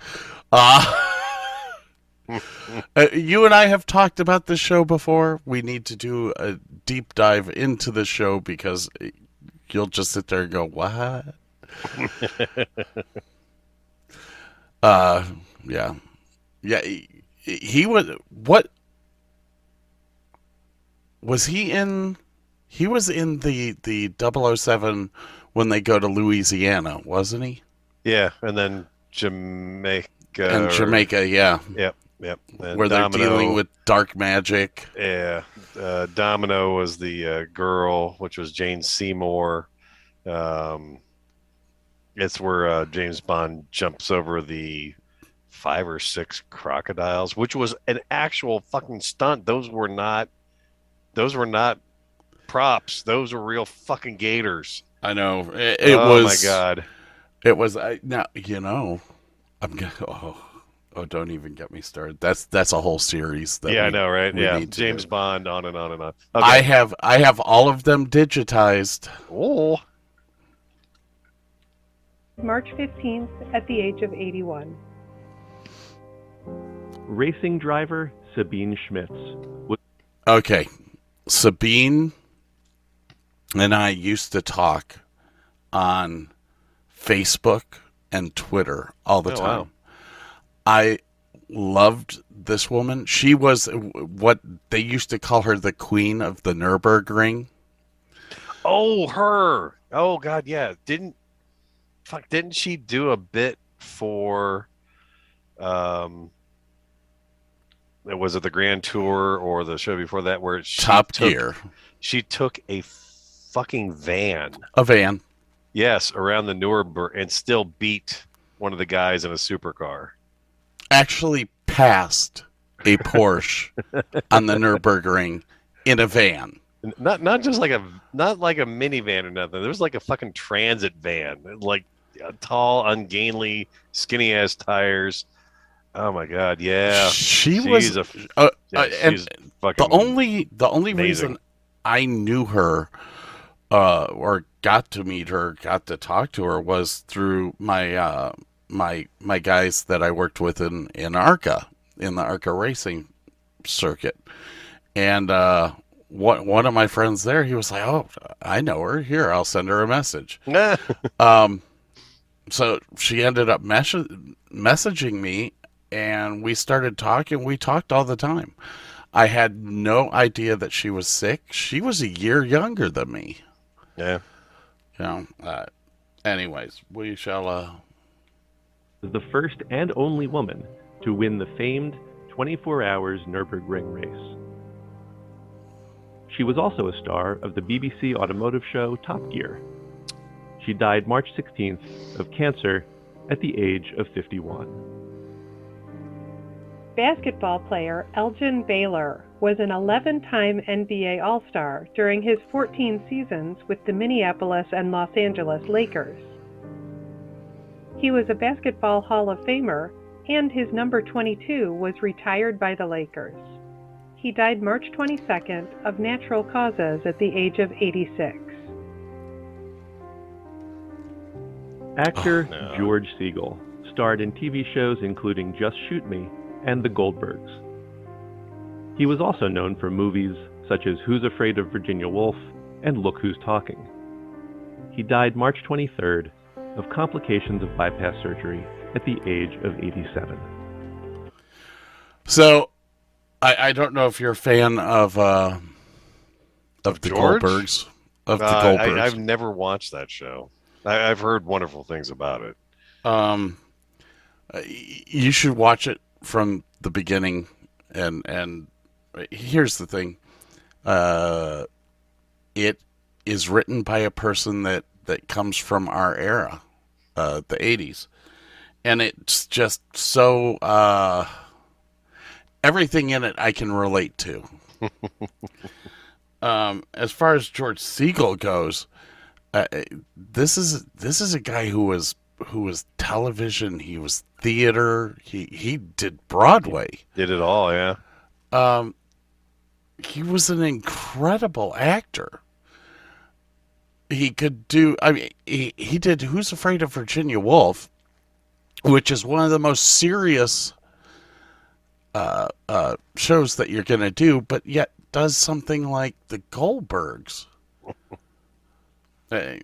Uh, uh, you and I have talked about this show before. We need to do a deep dive into the show because you'll just sit there and go, "What?" uh, yeah, yeah. He, he was what? Was he in? He was in the the 007 when they go to Louisiana, wasn't he?
yeah, and then Jamaica.
and
or-
Jamaica, yeah,
Yep, yep. And
where they're dealing with dark magic.
Yeah, uh, Domino was the uh, girl, which was Jane Seymour. Um, it's where uh, James Bond jumps over the five or six crocodiles, which was an actual fucking stunt. Those were not. Those were not props. Those were real fucking gators.
I know it, it
oh
was.
my god.
It was. I, now you know. I'm gonna. Oh, oh, don't even get me started. That's that's a whole series. That
yeah, I know, right? Yeah, James
do.
Bond, on and on and on.
I have I have all of them digitized.
oh,
March 15th at the age of 81.
Racing driver Sabine Schmitz
Okay, Sabine and I used to talk on Facebook and Twitter all the
Oh,
time.
wow.
I loved this woman. She was what they used to call her the queen of the Nurburgring.
Oh, her. Oh God, yeah. Didn't fuck? Didn't she do a bit for? Um, was it the Grand Tour or the show before that where she
Top
took,
Gear.
She took a fucking van,
A van.
yes, around the Nuremberg and still beat one of the guys in a supercar.
Actually passed a Porsche on the Nurburgring in a van.
Not not just like a not like a minivan or nothing. There was like a fucking transit van, like tall, ungainly, skinny ass tires. Oh my god, yeah.
She
She's
was
a
uh,
yeah,
uh, and
she's fucking
the only the only
amazing.
reason I knew her uh, or got to meet her, got to talk to her was through my uh, my my guys that I worked with in in ARCA in the ARCA racing circuit, and uh, one one of my friends there, he was like, "Oh, I know her. Here, I'll send her a message." Um, so she ended up mes- messaging me, and we started talking. We talked all the time. I had no idea that she was sick. She was a year younger than me.
yeah.
You know. Uh, anyways, we shall. Uh,
the first and only woman to win the famed 24 Hours Nürburgring race. She was also a star of the BBC automotive show Top Gear. She died March 16th of cancer at the age of 51.
Basketball player Elgin Baylor was an 11 time NBA All Star during his 14 seasons with the Minneapolis and Los Angeles Lakers. He was a Basketball Hall of Famer, and his number 22 was retired by the Lakers. He died March 22nd of natural causes at the age of 86.
Actor
Oh, no.
George Siegel starred starred in TV shows including Just Shoot Me and The Goldbergs. He was also known for movies such as Who's Afraid of Virginia Woolf and Look Who's Talking. He died March 23rd of complications of bypass surgery at the age of 87.
So, I, I don't know if you're a fan of uh, of the
George?
Goldbergs. Of the
Uh,
Goldbergs.
I, I've never watched that show. I, I've heard wonderful things about it.
um, uh, you should watch it from the beginning. And and here's the thing, uh, it is written by a person that that comes from our era, uh, the '80s, and it's just so uh, everything in it I can relate to. um, as far as George Siegel goes, uh, this is this is a guy who was who was television. He was theater. He he did Broadway.
Did it all, yeah.
Um, he was an incredible actor. He could do. I mean, he he did Who's Afraid of Virginia Woolf, which is one of the most serious uh, uh, shows that you're going to do, but yet does something like the Goldbergs. Uh,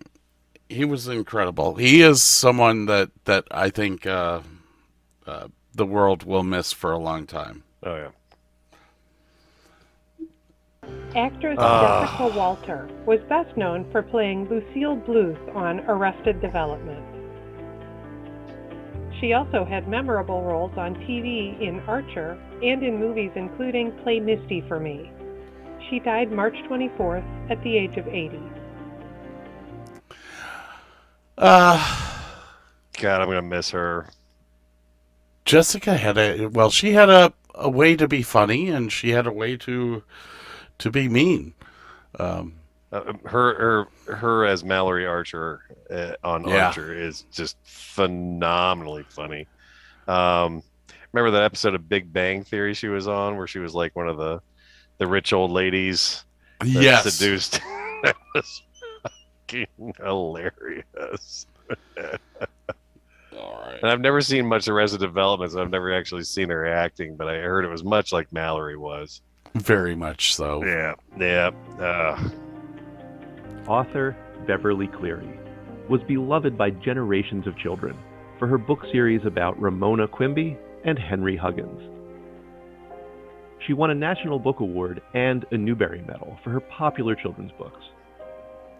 he was incredible. He is someone that that I think uh, uh, the world will miss for a long time.
Oh yeah.
Actress
Ah.
Jessica Walter was best known for playing Lucille Bluth on Arrested Development. She also had memorable roles on TV in Archer and in movies including Play Misty for Me. She died March 24th at the age of 80.
Uh,
God, I'm gonna miss her.
Jessica had a well, she had a, a way to be funny, and she had a way to to be mean. Um,
Uh, her, her, her as Mallory Archer uh, on
Yeah.
Archer is just phenomenally funny. Um, remember that episode of Big Bang Theory she was on, where she was like one of the the rich old ladies that
yes,
seduced. that was fucking hilarious.
All right.
And I've never seen much Arrested Development, so I've never actually seen her acting, but I heard it was much like Mallory was.
Very much so.
Yeah, yeah. Uh,
Author Beverly Cleary was beloved by generations of children for her book series about Ramona Quimby and Henry Huggins. She won a National Book Award and a Newbery Medal for her popular children's books.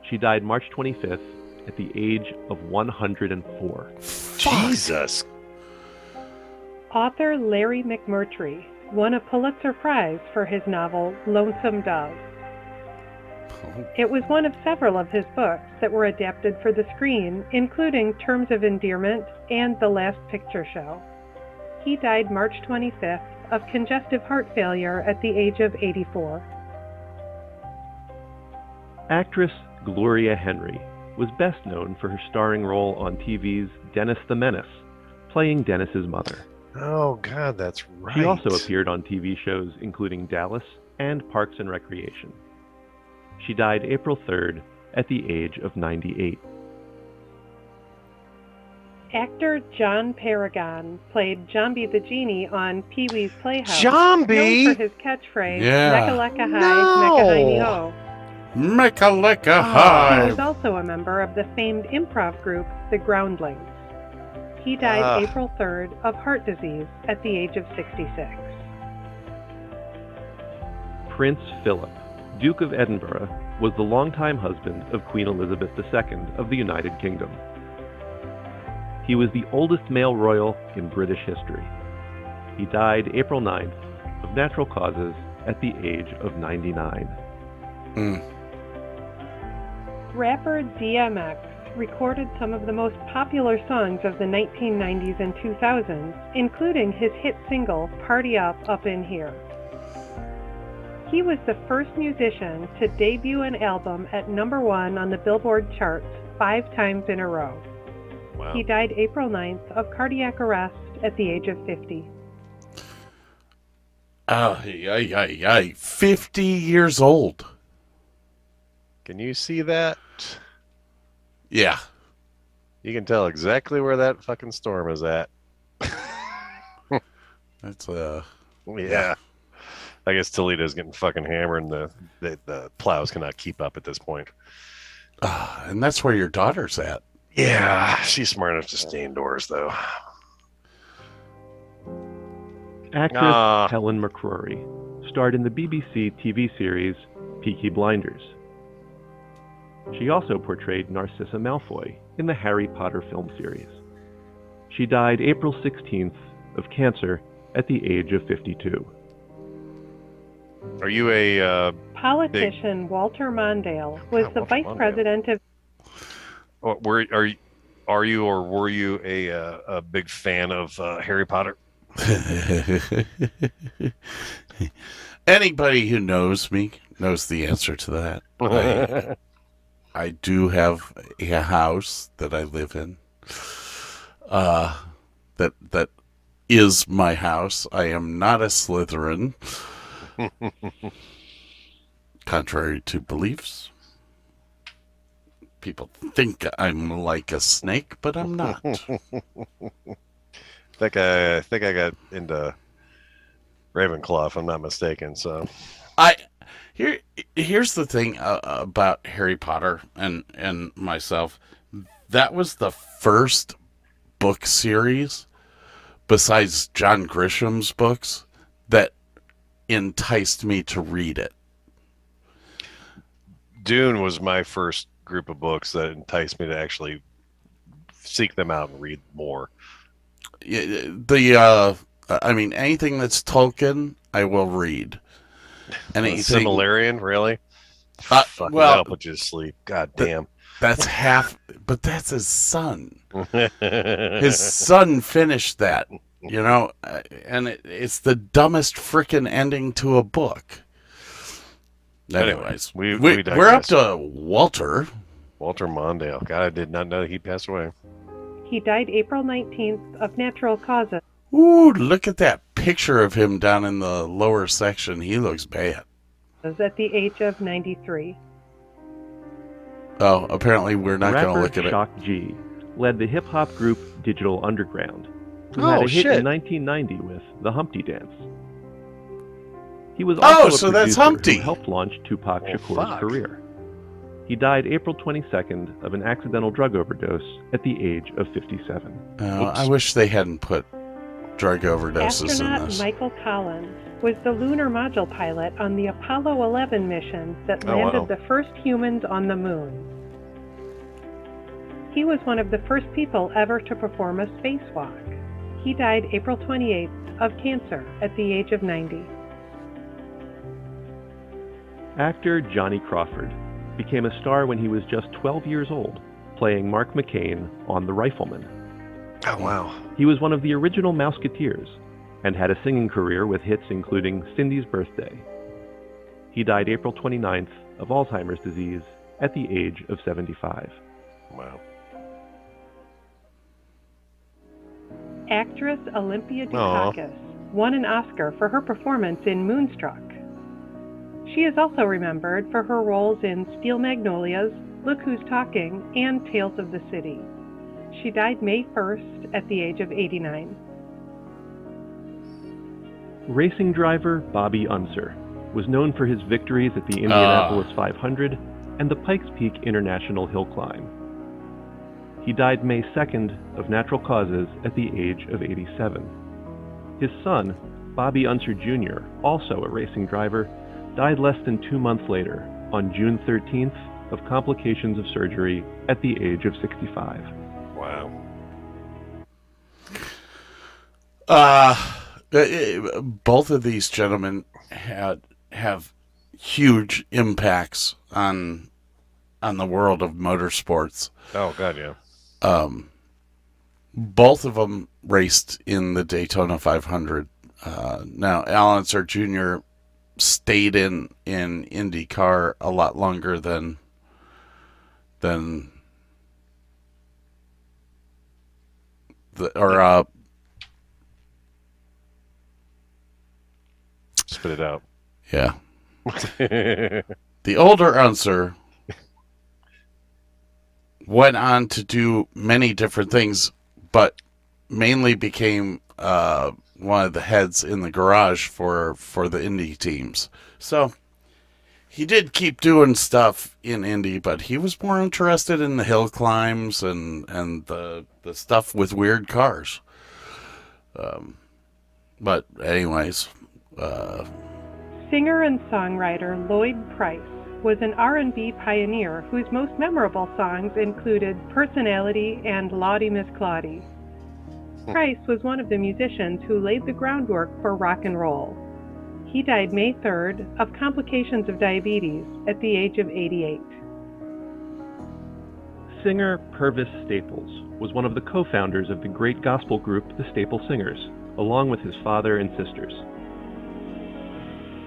She died March 25th at the age of 104.
Jesus.
Author Larry McMurtry won a Pulitzer Prize for his novel Lonesome Dove. Oh. It was one of several of his books that were adapted for the screen, including Terms of Endearment and The Last Picture Show. He died March 25th of congestive heart failure at the age of 84.
Actress Gloria Henry was best known for her starring role on TV's Dennis the Menace, playing Dennis's mother.
Oh God, that's right.
She also appeared on TV shows including Dallas and Parks and Recreation. She died April 3rd at the age of 98.
Actor John Paragon played Jambi the Genie on Pee Wee's Playhouse.
Jambi?
Known for his catchphrase,
Yeah.
Mecca Lecca Hi,
No.
Mecca Heiny Ho.
Mechaleka
He
High.
was also a member of the famed improv group, The Groundlings. He died
Ah.
April 3rd of heart disease at the age of 66.
Prince Philip, Duke of Edinburgh, was the longtime husband of Queen Elizabeth II of the United Kingdom. He was the oldest male royal in British history. He died April 9th of natural causes at the age of 99.
Mm.
Rapper DMX recorded some of the most popular songs of the 1990s and 2000s, including his hit single Party Up Up in Here. He was the first musician to debut an album at number one on the Billboard charts five times in a row.
Wow.
He died April 9th of cardiac arrest at the age of 50.
Oh, ay, ay, ay. 50 years old.
Can you see that?
Yeah.
You can tell exactly where that fucking storm is at.
That's uh
Yeah. I guess Toledo's getting fucking hammered, and the, the the plows cannot keep up at this point.
ah, and that's where your daughter's at.
Yeah, she's smart enough to stay indoors, though.
Actress
Ah.
Helen McCrory starred in the BBC TV series Peaky Blinders. She also portrayed Narcissa Malfoy in the Harry Potter film series. She died April 16th of cancer at the age of 52.
Are you a uh,
Politician Walter Mondale was
Ah,
the
Walter
vice
Mondale.
president of
or were are you are you or were you a uh, a big fan of uh, Harry Potter?
Anybody who knows me knows the answer to that. I, I do have a house that I live in. Uh that that is my house. I am not a Slytherin. Contrary to beliefs. People think I'm like a snake, but I'm not.
think I, I think I got into Ravenclaw, if I'm not mistaken. So
I here here's the thing uh, about Harry Potter and and myself. That was the first book series besides John Grisham's books that enticed me to read it.
Dune was my first group of books that enticed me to actually seek them out and read more.
The uh I mean anything that's Tolkien, I will read.
The
Anything
Silmarillion, really?
Uh,
Fucking
well-
that'll put you to sleep. God damn.
that's half but that's his son. his son finished that you know uh, and it, it's the dumbest freaking ending to a book
Anyway,
anyways
we-
we,
we
we're up to walter
Walter Mondale. God, I did not know he passed away.
he died April 19th of natural causes.
Ooh look at that picture of him down in the lower section he looks bad Was
at the age of 93.
oh apparently we're not going to look at it
Shock G led the hip hop group Digital Underground, who
Oh,
had a hit in 1990 with The Humpty Dance. He was oh, also
Oh,
a
so that's
producer
Humpty.
who helped launch Tupac
Oh,
Shakur's
fuck.
career. He died April 22nd of an accidental drug overdose at the age of 57.
Oh, I wish they hadn't put drug overdoses in
Astronaut
this
Michael Collins was the lunar module pilot on the Apollo 11 mission that
Oh,
landed
wow.
the first humans on the moon. He was one of the first people ever to perform a spacewalk. He died April 28th of cancer at the age of 90.
Actor Johnny Crawford became a star when he was just 12 years old, playing Mark McCain on The Rifleman.
Oh wow.
He was one of the original Mouseketeers and had a singing career with hits including Cindy's Birthday. He died April 29th of Alzheimer's disease at the age of 75.
Wow.
Actress Olympia
Aw.
Dukakis won an Oscar for her performance in Moonstruck. She is also remembered for her roles in Steel Magnolias, Look Who's Talking, and Tales of the City. She died May 1st at the age of 89.
Racing driver Bobby Unser was known for his victories at the Indianapolis ah. 500 and the Pikes Peak International Hill Climb. He died May 2nd of natural causes at the age of 87. His son, Bobby Unser Jr., also a racing driver, died less than two months later, on June 13th, of complications of surgery at the age of 65.
Wow.
Uh, uh, both of these gentlemen had have huge impacts on on the world of motorsports.
Oh god, yeah.
Um, both of them raced in the Daytona 500. Uh, now, Al Unser Jr. stayed in in IndyCar a lot longer than than the or uh,
Spit it out.
yeah. The older Unser went on to do many different things, but mainly became uh, one of the heads in the garage for for the Indy teams. So he did keep doing stuff in Indy, but he was more interested in the hill climbs and and the the stuff with weird cars. Um, but anyways, uh,
Singer and songwriter Lloyd Price was an R&B pioneer whose most memorable songs included Personality and Lawdy Miss Clawdy. Price was one of the musicians who laid the groundwork for rock and roll. He died May 3rd of complications of diabetes at the age of 88.
Singer Pervis Staples was one of the co founders of the great gospel group the Staple Singers, along with his father and sisters.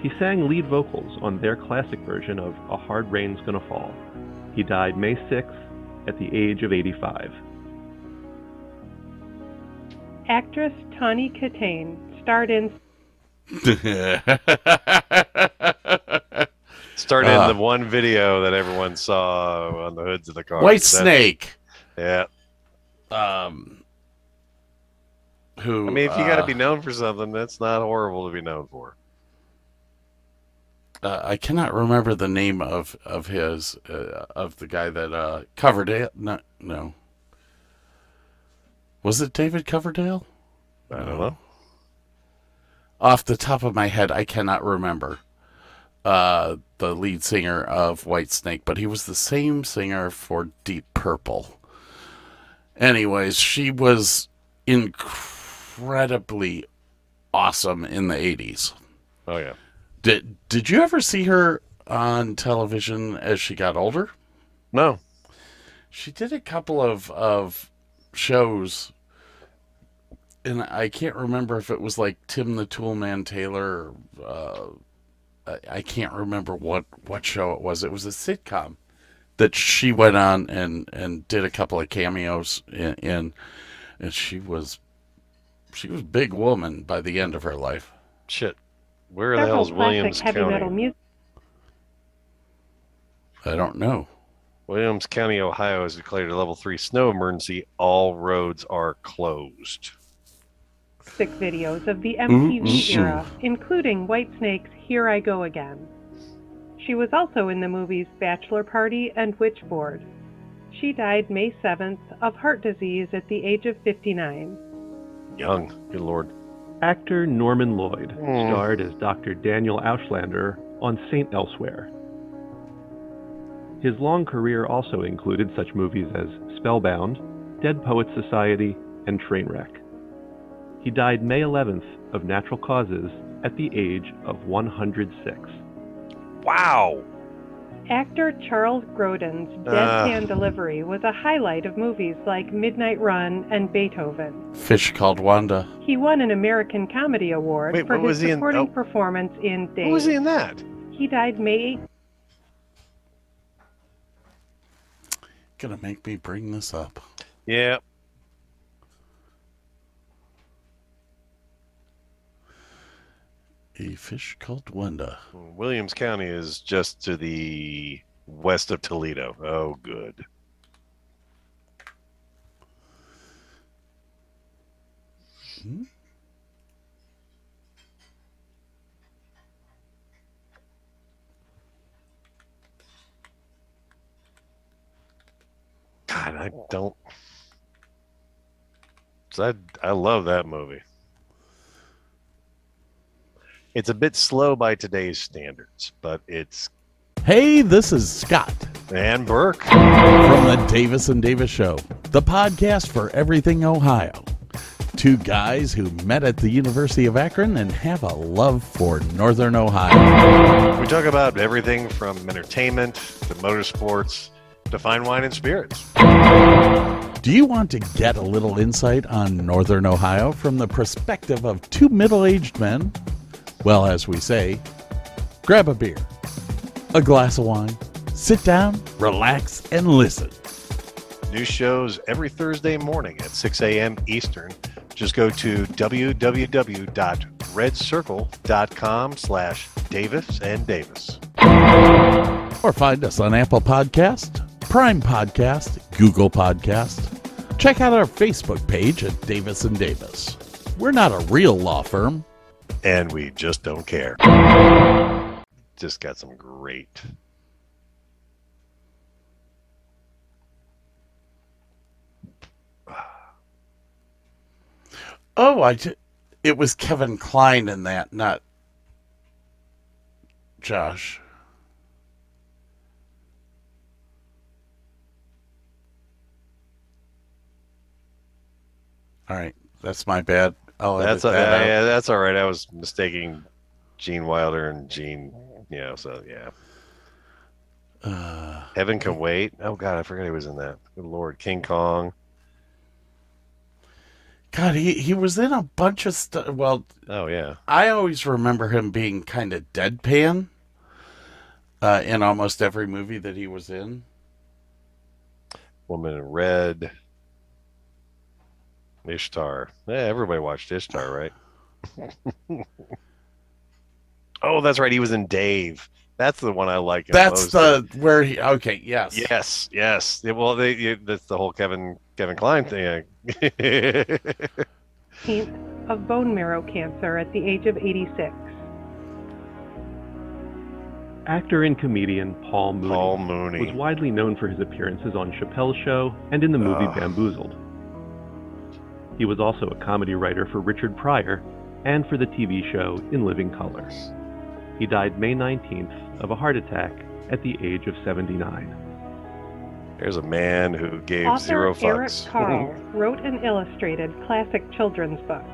He sang lead vocals on their classic version of A Hard Rain's Gonna Fall. He died May 6th at the age of 85.
Actress Tawny Kitaen starred in
Started
Ah.
in the one video that everyone saw on the hoods of the cars.
White
That-
Snake.
Yeah.
Um, who?
I mean, if you got to
uh,
be known for something, that's not horrible to be known for.
uh, I cannot remember the name of of his uh, of the guy that uh, Coverdale. No, no. Was it David Coverdale?
I don't know.
Off the top of my head, I cannot remember uh, the lead singer of Whitesnake, but he was the same singer for Deep Purple. Anyways, she was incredibly awesome in the 80s.
Oh yeah.
Did did you ever see her on television as she got older?
No.
She did a couple of of shows and I can't remember if it was like Tim the Toolman Taylor uh, I, I can't remember what what show it was. It was a sitcom that she went on and and did a couple of cameos in, in and she was she was big woman by the end of her life.
Shit. Where the
several
hell's Williams
heavy
County?
metal music.
I don't know.
Williams County, Ohio, has declared a level three snow emergency. All roads are closed.
music videos of the MTV
ooh, mm-hmm. ooh.
era, including Whitesnake's Here I Go Again. She was also in the movies Bachelor Party and Witchboard. She died May 7th of heart disease at the age of 59.
Young. Good lord.
Actor Norman Lloyd
Hmm.
starred as Dr. Daniel Auslander on Saint Elsewhere. His long career also included such movies as Spellbound, Dead Poets Society, and Trainwreck. He died May 11th of natural causes at the age of 106.
Wow.
Actor Charles Grodin's deadpan delivery was a highlight of movies like Midnight Run and Beethoven.
Fish called Wanda.
He won an American Comedy Award
Wait,
for
what was
his
he in-
supporting
oh.
performance in Days.
Who was he in that?
He died May 8th.
Gonna make me bring this up.
Yeah.
A fish called Wanda.
Williams County is just to the west of Toledo. Oh, good. Hmm? God, I don't. I I love that movie. It's a bit slow by today's standards, but it's
Hey, this is Scott
and Burke.
from the Davis and Davis Show, the podcast for everything Ohio. Two guys who met at the University of Akron and have a love for Northern Ohio.
We talk about everything from entertainment to motorsports to fine wine and spirits.
Do you want to get a little insight on Northern Ohio from the perspective of two middle aged men? Well, as we say, grab a beer, a glass of wine, sit down, relax, and listen.
New shows every Thursday morning at 6 a.m. Eastern. Just go to www.redcircle.com slash Davis and Davis.
Or find us on Apple Podcast, Prime Podcast, Google Podcast, Check out our Facebook page at Davis and Davis. We're not a real law firm.
And we just don't care. Just got some great.
Oh, I it was Kevin Kline in that, not Josh. All right, that's my bad. I'll
That's uh,
that
yeah, that's all right. I was mistaking Gene Wilder and Gene. Yeah, so yeah.
Uh,
Heaven can wait. Oh God, I forgot he was in that. Good Lord, King Kong.
God, he he was in a bunch of stuff. Well,
Oh yeah.
I always remember him being kind of deadpan uh, in almost every movie that he was in.
Woman in Red. Ishtar. Yeah, everybody watched Ishtar, right? oh, that's right. He was in Dave. That's the one I like.
That's
most
the where he. Okay, yes,
Yes, yes. Yeah, well, they, you, that's the whole Kevin Kevin Kline thing.
18th of bone marrow cancer at the age of 86.
Actor and comedian Paul Mooney
Paul
was widely known for his appearances on Chappelle's Show and in the movie
Ugh.
Bamboozled. He was also a comedy writer for Richard Pryor and for the TV show In Living Color. He died May 19th of a heart attack at the age of 79.
There's a man who gave
Author
zero
Eric
fucks.
Carle wrote and illustrated classic children's books.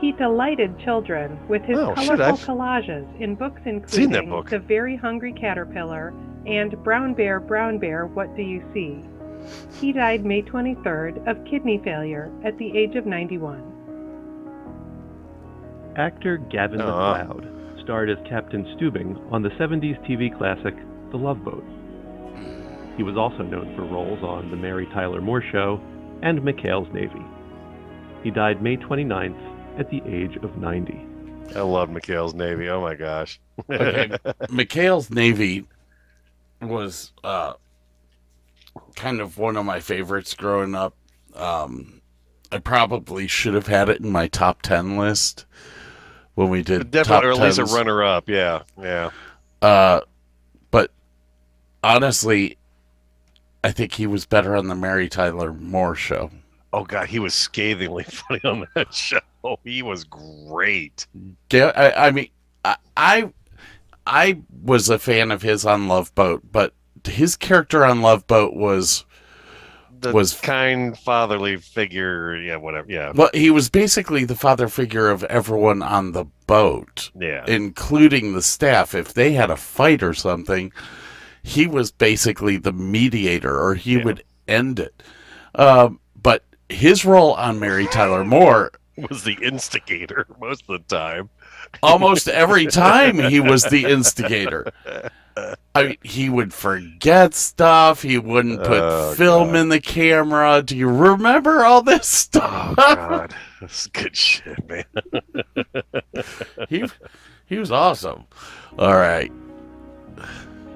He delighted children with his
Oh,
colorful
I've
collages in books
seen
including
that book.
The Very Hungry Caterpillar and Brown Bear, Brown Bear, What Do You See? He died May 23rd of kidney failure at the age of 91.
Actor Gavin
Aw.
MacLeod starred as Captain Stubing on the 70s TV classic The Love Boat. He was also known for roles on The Mary Tyler Moore Show and McHale's Navy. He died May 29th at the age of 90.
I love McHale's Navy. Oh my gosh.
Okay. McHale's Navy was uh, kind of one of my favorites growing up. Um, I probably should have had it in my top ten list when we did
Definitely, or at least a runner up. Yeah, yeah.
Uh, but honestly, I think he was better on the Mary Tyler Moore show.
Oh god, he was scathingly funny on that show. He was great.
Yeah, I, I mean, I, I I was a fan of his on Love Boat, but his character on Love Boat was
The
Was-
kind fatherly figure. Yeah, whatever. Yeah,
well, he was basically the father figure of everyone on the boat,
yeah.
including the staff. If they had a fight or something, he was basically the mediator, or he
Yeah.
would end it. Um, but his role on Mary Tyler Moore
was the instigator most of the time.
Almost every time he was the instigator. I mean, he would forget stuff. He wouldn't put
Oh,
film
God.
in the camera. Do you remember all this oh, stuff?
Oh god, that's good shit, man.
he, he was awesome. All right.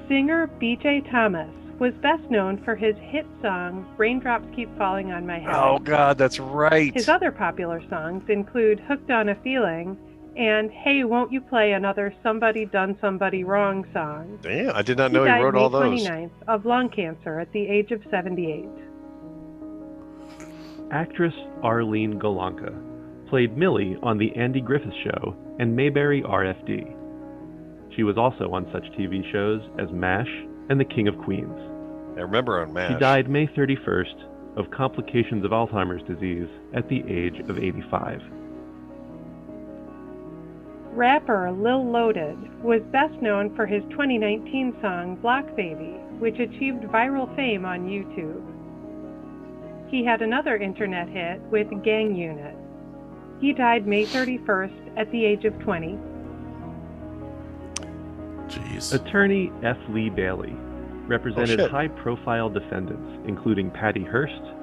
Singer B.J. Thomas was best known for his hit song Raindrops Keep Falling on My Head.
Oh god, that's right.
His other popular songs include Hooked on a Feeling and Hey, Won't You Play Another Somebody Done Somebody Wrong song.
Damn, I did not know
he
he
died
wrote
May
all those.
29th of lung cancer at the age of 78.
Actress Arlene Golonka played Millie on The Andy Griffith Show and Mayberry RFD. She was also on such TV shows as MASH and The King of Queens.
I remember on MASH.
She died May 31st of complications of Alzheimer's disease at the age of 85.
Rapper Lil Loaded was best known for his 2019 song Block Baby, which achieved viral fame on YouTube. He had another internet hit with Gang Unit. He died May 31st at the age of 20.
Jeez.
Attorney F. Lee Bailey represented
Oh,
high profile defendants, including Patty Hearst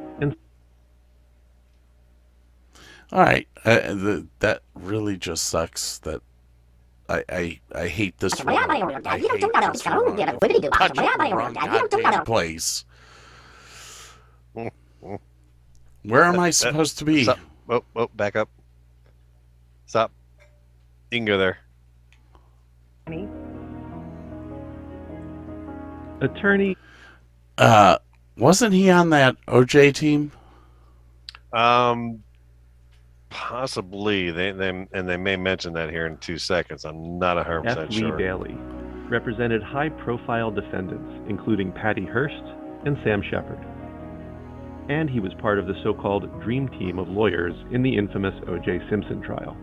All right. Uh, the, that really just sucks that I, I, I hate this one. I hate this one. Touch it in the wrong goddamn place. Where am I supposed to be?
Stop. Oh, oh, back up. Stop. You can go there.
Attorney
Uh, wasn't he on that OJ team?
Um, possibly they they and they may mention that here in two seconds. I'm not a hundred
F.
percent
Lee
sure.
Bailey represented high profile defendants, including Patty Hearst and Sam Sheppard. And he was part of the so called dream team of lawyers in the infamous O.J. Simpson trial.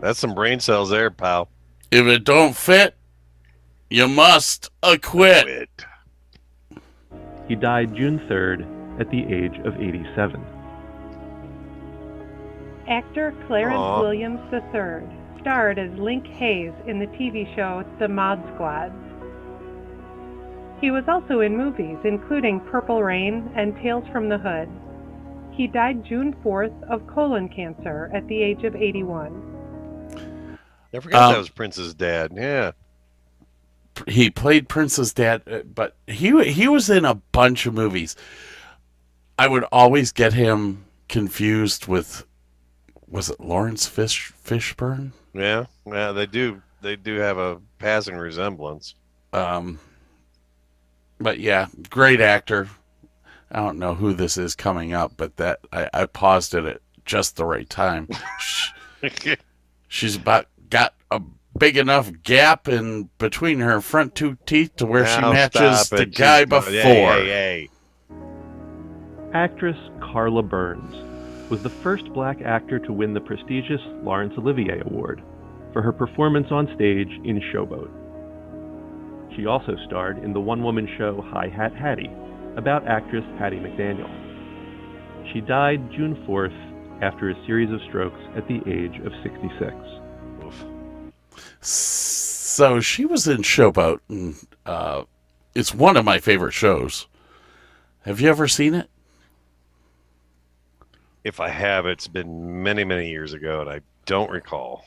That's some brain cells there, pal.
If it don't fit, you must acquit.
Quit.
He died June 3rd at the age of 87.
Actor Clarence
Aw.
Williams III starred as Linc Hayes in the TV show The Mod Squad. He was also in movies including Purple Rain and Tales from the Hood. He died June 4th of colon cancer at the age of 81.
I forgot
Um,
that was Prince's dad. Yeah.
He played Prince's dad, uh, but he he was in a bunch of movies. I would always get him confused with was it Lawrence Fish Fishburne?
Yeah. Yeah. They do. They do have a passing resemblance.
Um, but yeah, great actor. I don't know who this is coming up, but that I, I paused it at just the right time. Sh- She's about got a big enough gap in between her front two teeth to where she
Now
matches
stop
the guy before.
Hey, hey, hey.
Actress Carla Burns was the first black actor to win the prestigious Laurence Olivier Award for her performance on stage in Showboat. She also starred in the one woman show High Hat Hattie about actress Hattie McDaniel. She died June 4th after a series of strokes at the age of 66.
Oof.
So she was in Showboat, and uh, it's one of my favorite shows. Have you ever seen it?
If I have, it's been many, many years ago, and I don't recall.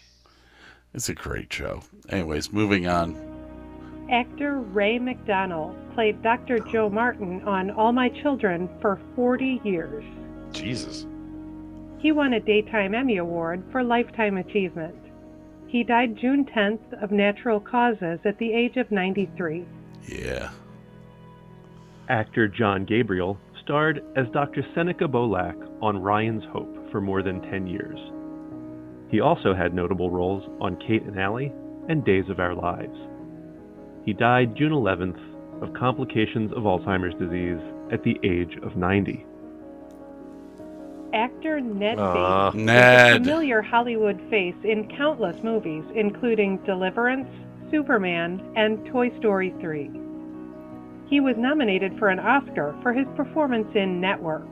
It's a great show. Anyways, moving on.
Actor Ray MacDonnell played Dr. Joe Martin on All My Children for 40 years.
Jesus.
He won a Daytime Emmy Award for Lifetime Achievement. He died June 10th of natural causes at the age of 93.
Yeah.
Actor John Gabriel starred as Dr. Seneca Beaulac on Ryan's Hope for more than 10 years. He also had notable roles on Kate and Allie and Days of Our Lives. He died June 11th of complications of Alzheimer's disease at the age of 90.
Actor Ned
Aw.
Beatty is a
Ned.
familiar Hollywood face in countless movies, including Deliverance, Superman, and Toy Story 3. He was nominated for an Oscar for his performance in Network.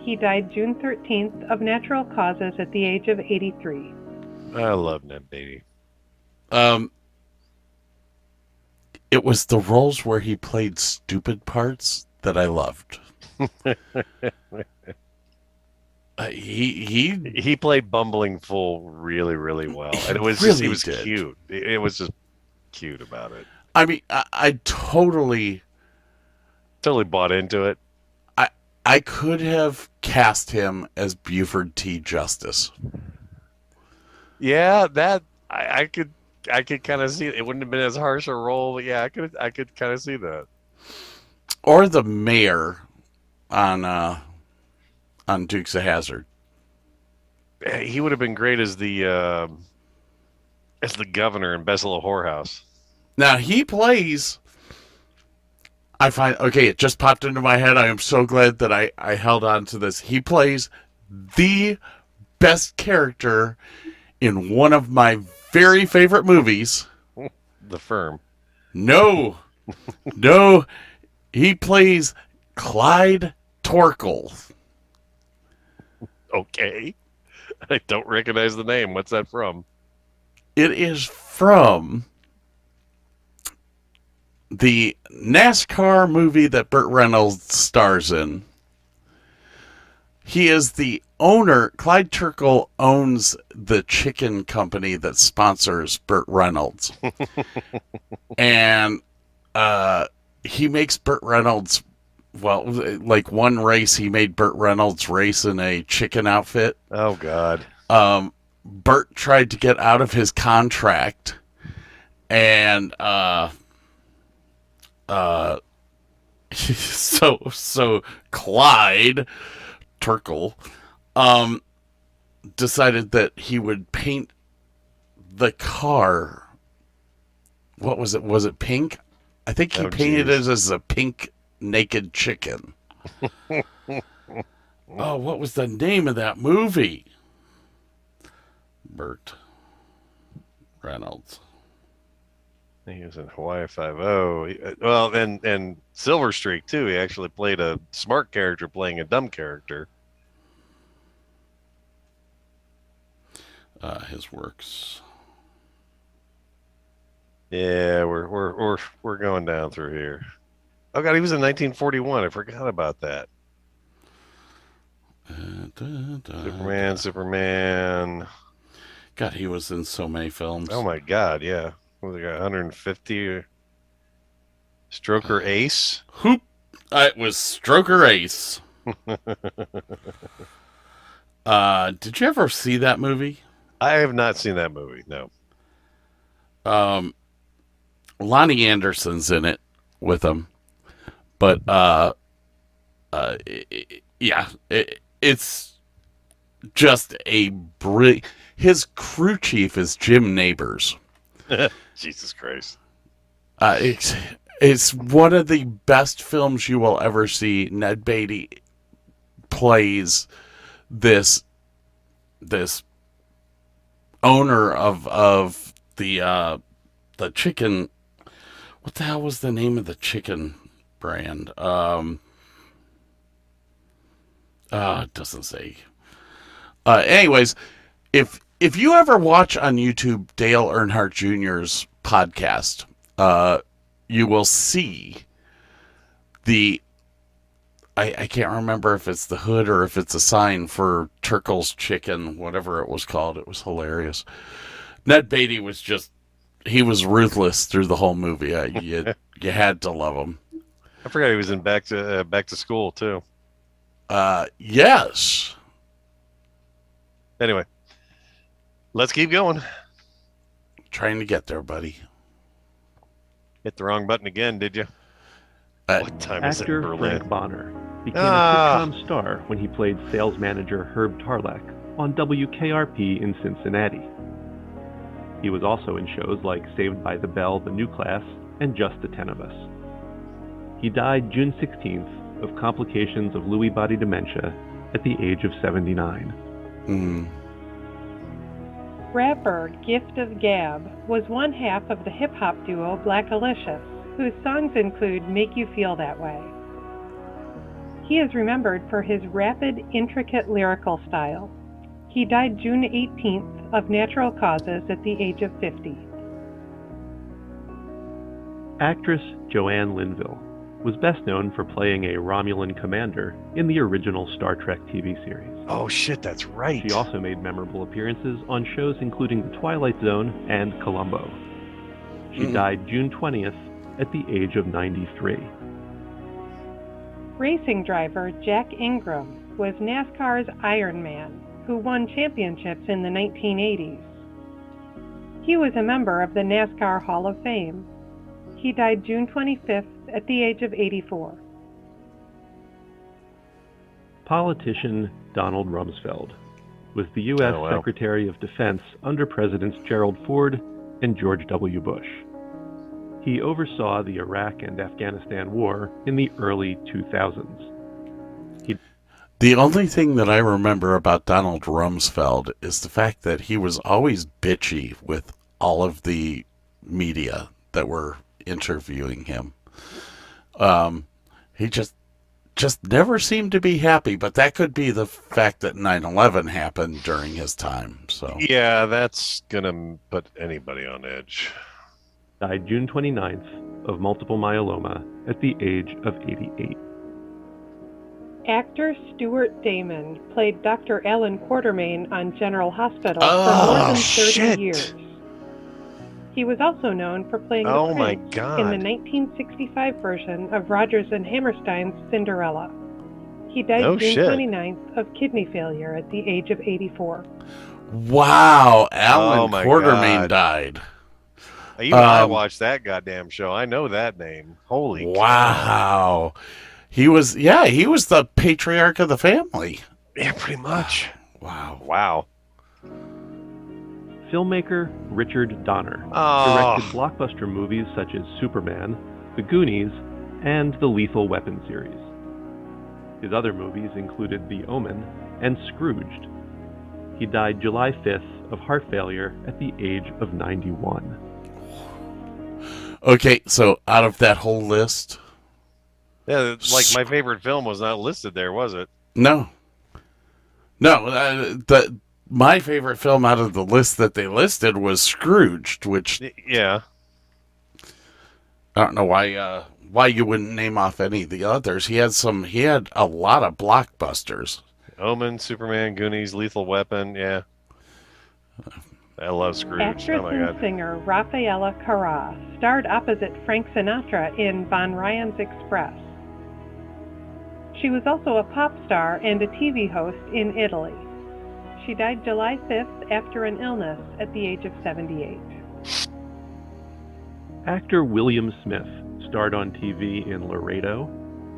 He died June 13th of natural causes at the age of 83.
I love Ned Beatty.
Um, it was the roles where he played stupid parts that I loved. uh, he he
He played bumbling fool really, really well,
He
and it was just, he was
did.
cute. It, it was just cute about it.
I mean I, I totally
Totally bought into it.
I I could have cast him as Buford T. Justice.
Yeah, that I, I could, I could kind of see it. It wouldn't have been as harsh a role, but yeah, I could, I could kind of see that.
Or the mayor on uh on Dukes of Hazzard.
Eh, He would have been great as the, um as the governor in Little Whorehouse.
Now he plays. I find okay. It just popped into my head. I am so glad that I I held on to this. He plays the best character in one of my very favorite movies.
The firm.
No, no, he plays Clyde Torkle.
Okay. I don't recognize the name. What's that from?
It is from the NASCAR movie that Burt Reynolds stars in. He is the owner. Clyde Torkle owns the chicken company that sponsors Burt Reynolds, and uh, he makes Burt Reynolds well, like one race, he made Burt Reynolds race in a chicken outfit.
Oh God.
Um, Burt tried to get out of his contract, and uh, uh, so so Clyde Torkle, um, decided that he would paint the car. What was it? Was it pink? I think he
Oh,
painted
geez.
it as a pink naked chicken. oh, what was the name of that movie? Burt Reynolds.
He was in Hawaii Five O. Well, and and Silver Streak too. He actually played a smart character playing a dumb character.
Uh, his works.
Yeah, we're we're we're we're going down through here. Oh God, he was in 1941. I forgot about that.
Uh, da, da,
Superman, Superman.
God, he was in so many films.
Oh my God, yeah. Was it 150? Stroker Ace.
Hoop! Uh, it was Stroker Ace. uh, did you ever see that movie?
I have not seen that movie. No.
Um, Loni Anderson's in it with him, but uh, uh, i- i- yeah, it, it's just a brilliant. His crew chief is Jim Nabors.
Jesus Christ.
Uh, it's it's one of the best films you will ever see. Ned Beatty plays this this owner of of the uh, the chicken. What the hell was the name of the chicken brand? Um, uh, it doesn't say. Uh, anyways, if if you ever watch on YouTube Dale Earnhardt Jr.'s podcast, uh, you will see the. I, I can't remember if it's the hood or if it's a sign for Torkle's Chicken, whatever it was called. It was hilarious. Ned Beatty was just. He was ruthless through the whole movie. Uh, you, you had to love him.
I forgot he was in Back to uh, Back to School too.
Uh, yes.
Anyway, let's keep going.
Trying to get there, buddy.
Hit the wrong button again, did you?
Uh,
what time is it in Berlin?
Frank Bonner became
Ah.
a sitcom star when he played sales manager Herb Tarlek on WKRP in Cincinnati. He was also in shows like Saved by the Bell, The New Class, and Just the Ten of Us. He died June 16th of complications of Lewy body dementia at the age of 79.
mm,
Rapper Gift of Gab was one half of the hip hop duo Blackalicious, whose songs include Make You Feel That Way. He is remembered for his rapid, intricate lyrical style. He died June 18th of natural causes at the age of 50.
Actress Joanne Linville was best known for playing a Romulan commander in the original Star Trek TV series.
Oh shit, that's right.
She also made memorable appearances on shows including The Twilight Zone and Columbo. She
Mhm.
died June 20th at the age of 93.
Racing driver Jack Ingram was NASCAR's Iron Man, who won championships in the 1980s. He was a member of the NASCAR Hall of Fame. He died June 25th at the age of 84.
Politician Donald Rumsfeld was the U.S.
Oh, wow.
Secretary of Defense under Presidents Gerald Ford and George W. Bush. He oversaw the Iraq and Afghanistan War in the early 2000s.
The only thing that I remember about Donald Rumsfeld is the fact that he was always bitchy with all of the media that were interviewing him. Um, he just just never seemed to be happy, but that could be the fact that 9/11 happened during his time. So
Yeah, that's gonna put anybody on edge.
Died June 29th of multiple myeloma at the age of 88.
Actor Stuart Damon played Dr. Alan Quartermaine on General Hospital
Oh,
for more than 30
shit.
years. He was also known for playing
Oh
the
my
prince
God.
in the 1965 version of Rodgers and Hammerstein's Cinderella. He died
No
June
shit.
29th of kidney failure at the age of 84.
Wow, Alan
Oh
Quartermaine
God.
died.
Even I
Um,
watched that goddamn show. I know that name. Holy cow.
Wow. He was yeah, he was the patriarch of the family.
Yeah, pretty much.
Wow.
Wow.
Filmmaker Richard Donner
Oh,
directed blockbuster movies such as Superman, The Goonies, and the Lethal Weapon series. His other movies included The Omen and Scrooged. He died July 5th of heart failure at the age of 91.
Okay, so out of that whole list,
yeah. Like my favorite film was not listed there, was it?
no. No, uh, the my favorite film out of the list that they listed was Scrooged, which
Yeah.
I don't know why uh, why you wouldn't name off any of the others. He had some he had a lot of blockbusters.
Omen, Superman, Goonies, Lethal Weapon. Yeah. I love Scrooge.
Actress
Oh my
and singer Raffaella Carrà starred opposite Frank Sinatra in Von Ryan's Express. She was also a pop star and a TV host in Italy. She died July 5th after an illness at the age of 78.
Actor William Smith starred on TV in Laredo,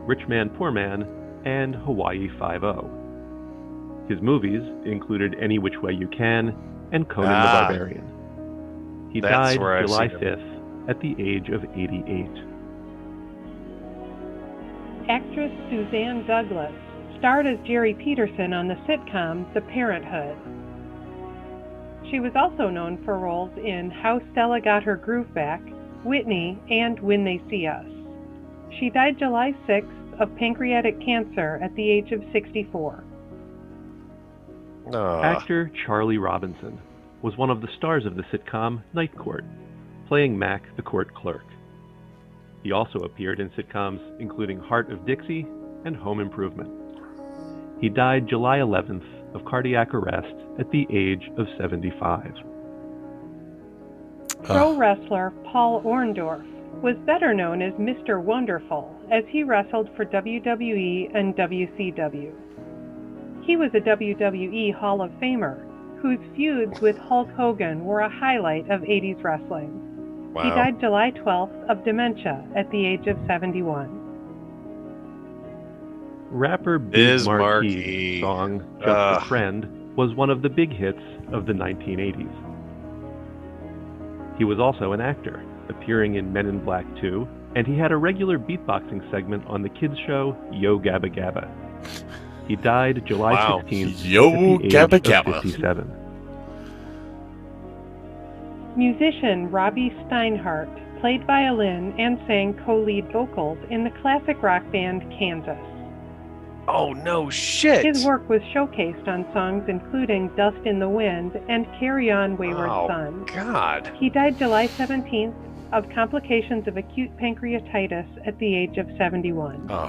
Rich Man Poor Man, and Hawaii Five-O. His movies included Any Which Way You Can and Conan
Ah.
the Barbarian. He
That's
died
where I've
July
seen him.
5th at the age of 88.
Actress Suzanne Douglas starred as Jerry Peterson on the sitcom The Parenthood. She was also known for roles in How Stella Got Her Groove Back, Whitney, and When They See Us. She died July 6th of pancreatic cancer at the age of 64.
Oh,
Actor Charlie Robinson was one of the stars of the sitcom Night Court, playing Mac the court clerk. He also appeared in sitcoms including Heart of Dixie and Home Improvement. He died July 11th of cardiac arrest at the age of 75.
Pro
Uh,
wrestler Paul Orndorff was better known as Mr. Wonderful as he wrestled for WWE and WCW. He was a WWE Hall of Famer whose feuds with Hulk Hogan were a highlight of 80s wrestling.
wow.
He died July 12th of dementia at the age of 71.
Rapper
Biz
Biz
Markie.
Markie's song Just
Ugh.
a Friend was one of the big hits of the 1980s. He was also an actor, appearing in Men in Black 2, and he had a regular beatboxing segment on the kids show Yo Gabba Gabba. He died July
Wow.
16th
Yo
at the age
Gabba
of
Gabba.
57.
Musician Robbie Steinhardt played violin and sang co-lead vocals in the classic rock band Kansas.
Oh no shit.
His work was showcased on songs including Dust in the Wind and Carry On Wayward
oh,
Son.
God.
He died July 17th of complications of acute pancreatitis at the age of 71.
uh,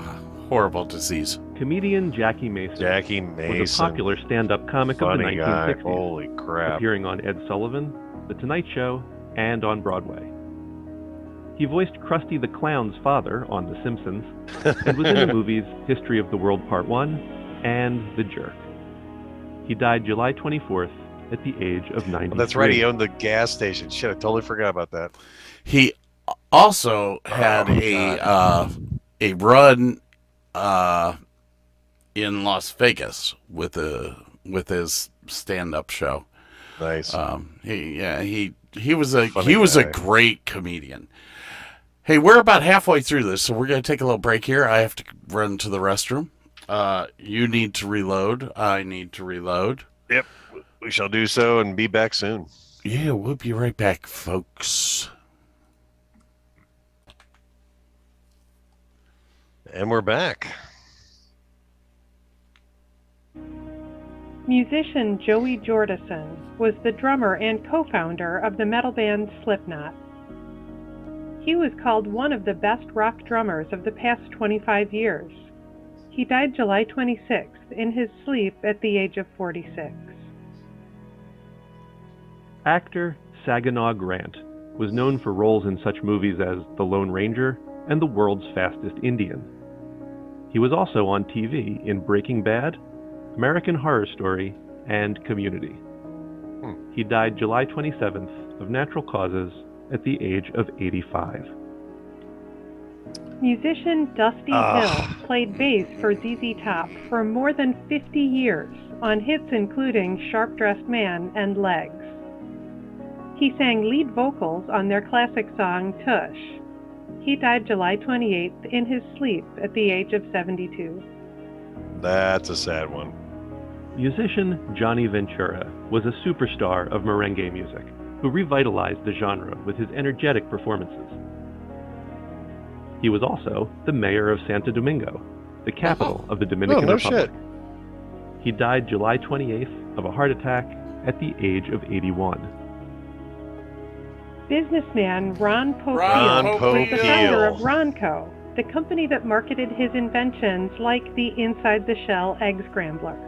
horrible disease.
Comedian Jackie Mason
Jackie
was
Mason.
a popular stand-up comic of the
funny guy.
1960s.
Holy crap.
appearing on Ed Sullivan, The Tonight Show, and on Broadway. He voiced Krusty the Clown's father on The Simpsons and was in the movies History of the World Part 1 and The Jerk. He died July 24th at the age of 90.
Well, that's right. He owned the gas station. Shit, I totally forgot about that.
He also had
Oh,
a uh, a run uh, in Las Vegas with a with his stand up show.
Nice.
Um, he yeah he he was a
Funny
he was a great comedian. Hey, we're about halfway through this, so we're gonna take a little break here. I have to run to the restroom. Uh, you need to reload. I need to reload.
yep. We shall do so and be back soon.
Yeah, we'll be right back, folks.
And we're back.
Musician Joey Jordison was the drummer and co-founder of the metal band Slipknot. He was called one of the best rock drummers of the past 25 years. He died July 26th in his sleep at the age of 46.
Actor Saginaw Grant was known for roles in such movies as The Lone Ranger and The World's Fastest Indian. He was also on TV in Breaking Bad, American Horror Story, and Community.
Hmm.
He died July 27th of natural causes at the age of 85.
Musician Dusty
Ah.
Hill played bass for ZZ Top for more than 50 years on hits including Sharp Dressed Man and Legs. He sang lead vocals on their classic song Tush. He died July 28th in his sleep at the age of 72.
That's a sad one.
Musician Johnny Ventura was a superstar of merengue music who revitalized the genre with his energetic performances. He was also the mayor of Santo Domingo, the capital oh. of the Dominican
Oh, no
Republic. He died July 28th of a heart attack at the age of 81.
Businessman Ron Popeil
Ron
was the founder of Ronco, the company that marketed his inventions like the inside the shell egg scrambler.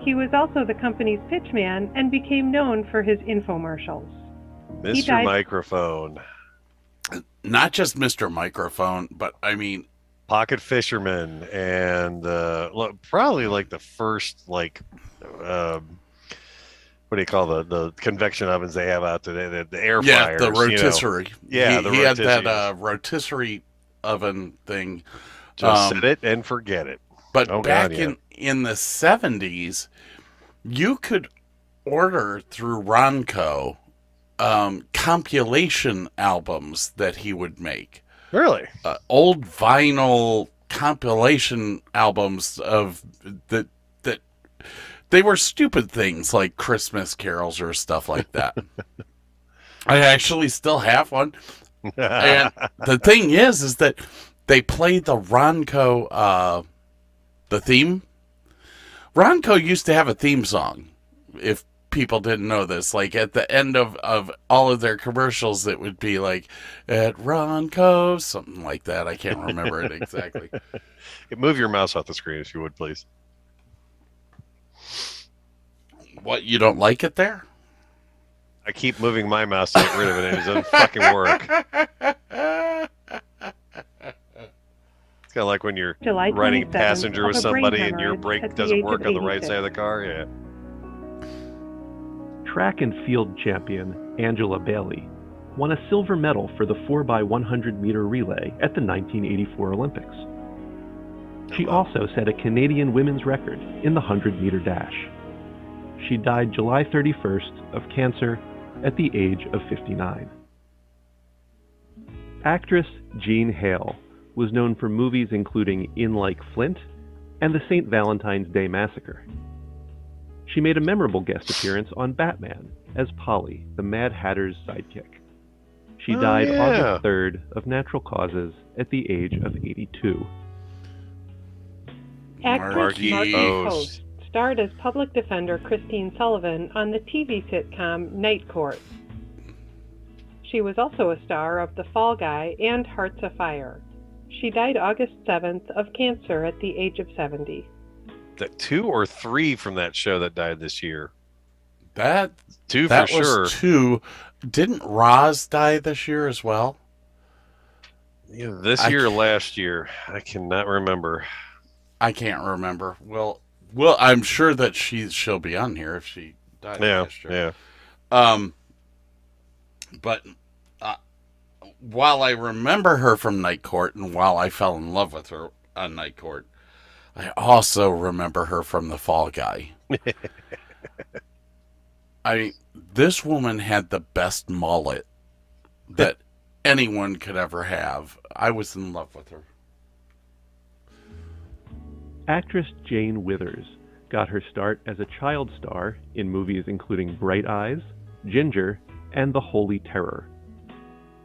He was also the company's pitchman and became known for his infomercials.
Mr.
died-
Microphone,
Not just Mr. Microphone, but I mean,
Pocket Fisherman, and uh, lo- probably like the first like um, what do you call the the convection ovens they have out today? The, the air
yeah,
fryers.
the
you know.
rotisserie.
Yeah,
he,
the
he had that
rotisserie.
uh, rotisserie oven thing.
Just
um,
set it and forget it.
But
Oh,
back
God, yeah.
in in the seventies, you could order through Ronco um, compilation albums that he would make,
Really?
uh, old vinyl compilation albums of that that they were stupid things like Christmas carols or stuff like that. I actually still have one. And the thing is, is that they played the Ronco, uh, the theme. Ronco used to have a theme song. If people didn't know this, like at the end of, of all of their commercials, it would be like at Ronco, something like that. I can't remember it exactly.
Move your mouse off the screen if you would, please.
What you don't like it there?
I keep moving my mouse to get rid of it, and it doesn't fucking work. It's kind of like when you're
July
riding passenger with
of a brain
somebody and your brake doesn't work on the right side of the car. Yeah.
Track and field champion Angela Bailey won a silver medal for the 4x100 meter relay at the 1984 Olympics. She also set a Canadian women's record in the 100 meter dash. She died July 31st of cancer at the age of 59. Actress Jean Hale was known for movies including In Like Flint and the St. Valentine's Day Massacre. She made a memorable guest appearance on Batman as Polly, the Mad Hatter's sidekick. She
Oh,
died
yeah.
August 3rd of natural causes at the age of 82.
Actress
Markie
Markie
Post.
Post starred as public defender Christine Sullivan on the TV sitcom Night Court. She was also a star of The Fall Guy and Hearts Afire. She died August 7th of cancer at the age of 70.
That two or three from that show that died this year.
That
Two
that
for
was
sure.
two. Didn't Roz die this year as well?
Yeah, this
I
year, or last year, I cannot remember.
I can't remember. Well, well, I'm sure that she she'll be on here if she died
Yeah,
last year.
yeah.
Um, but while I remember her from Night Court, and while I fell in love with her on Night Court, I also remember her from The Fall Guy. I mean, this woman had the best mullet that anyone could ever have. I was in love with her.
Actress Jane Withers got her start as a child star in movies including Bright Eyes, Ginger, and The Holy Terror.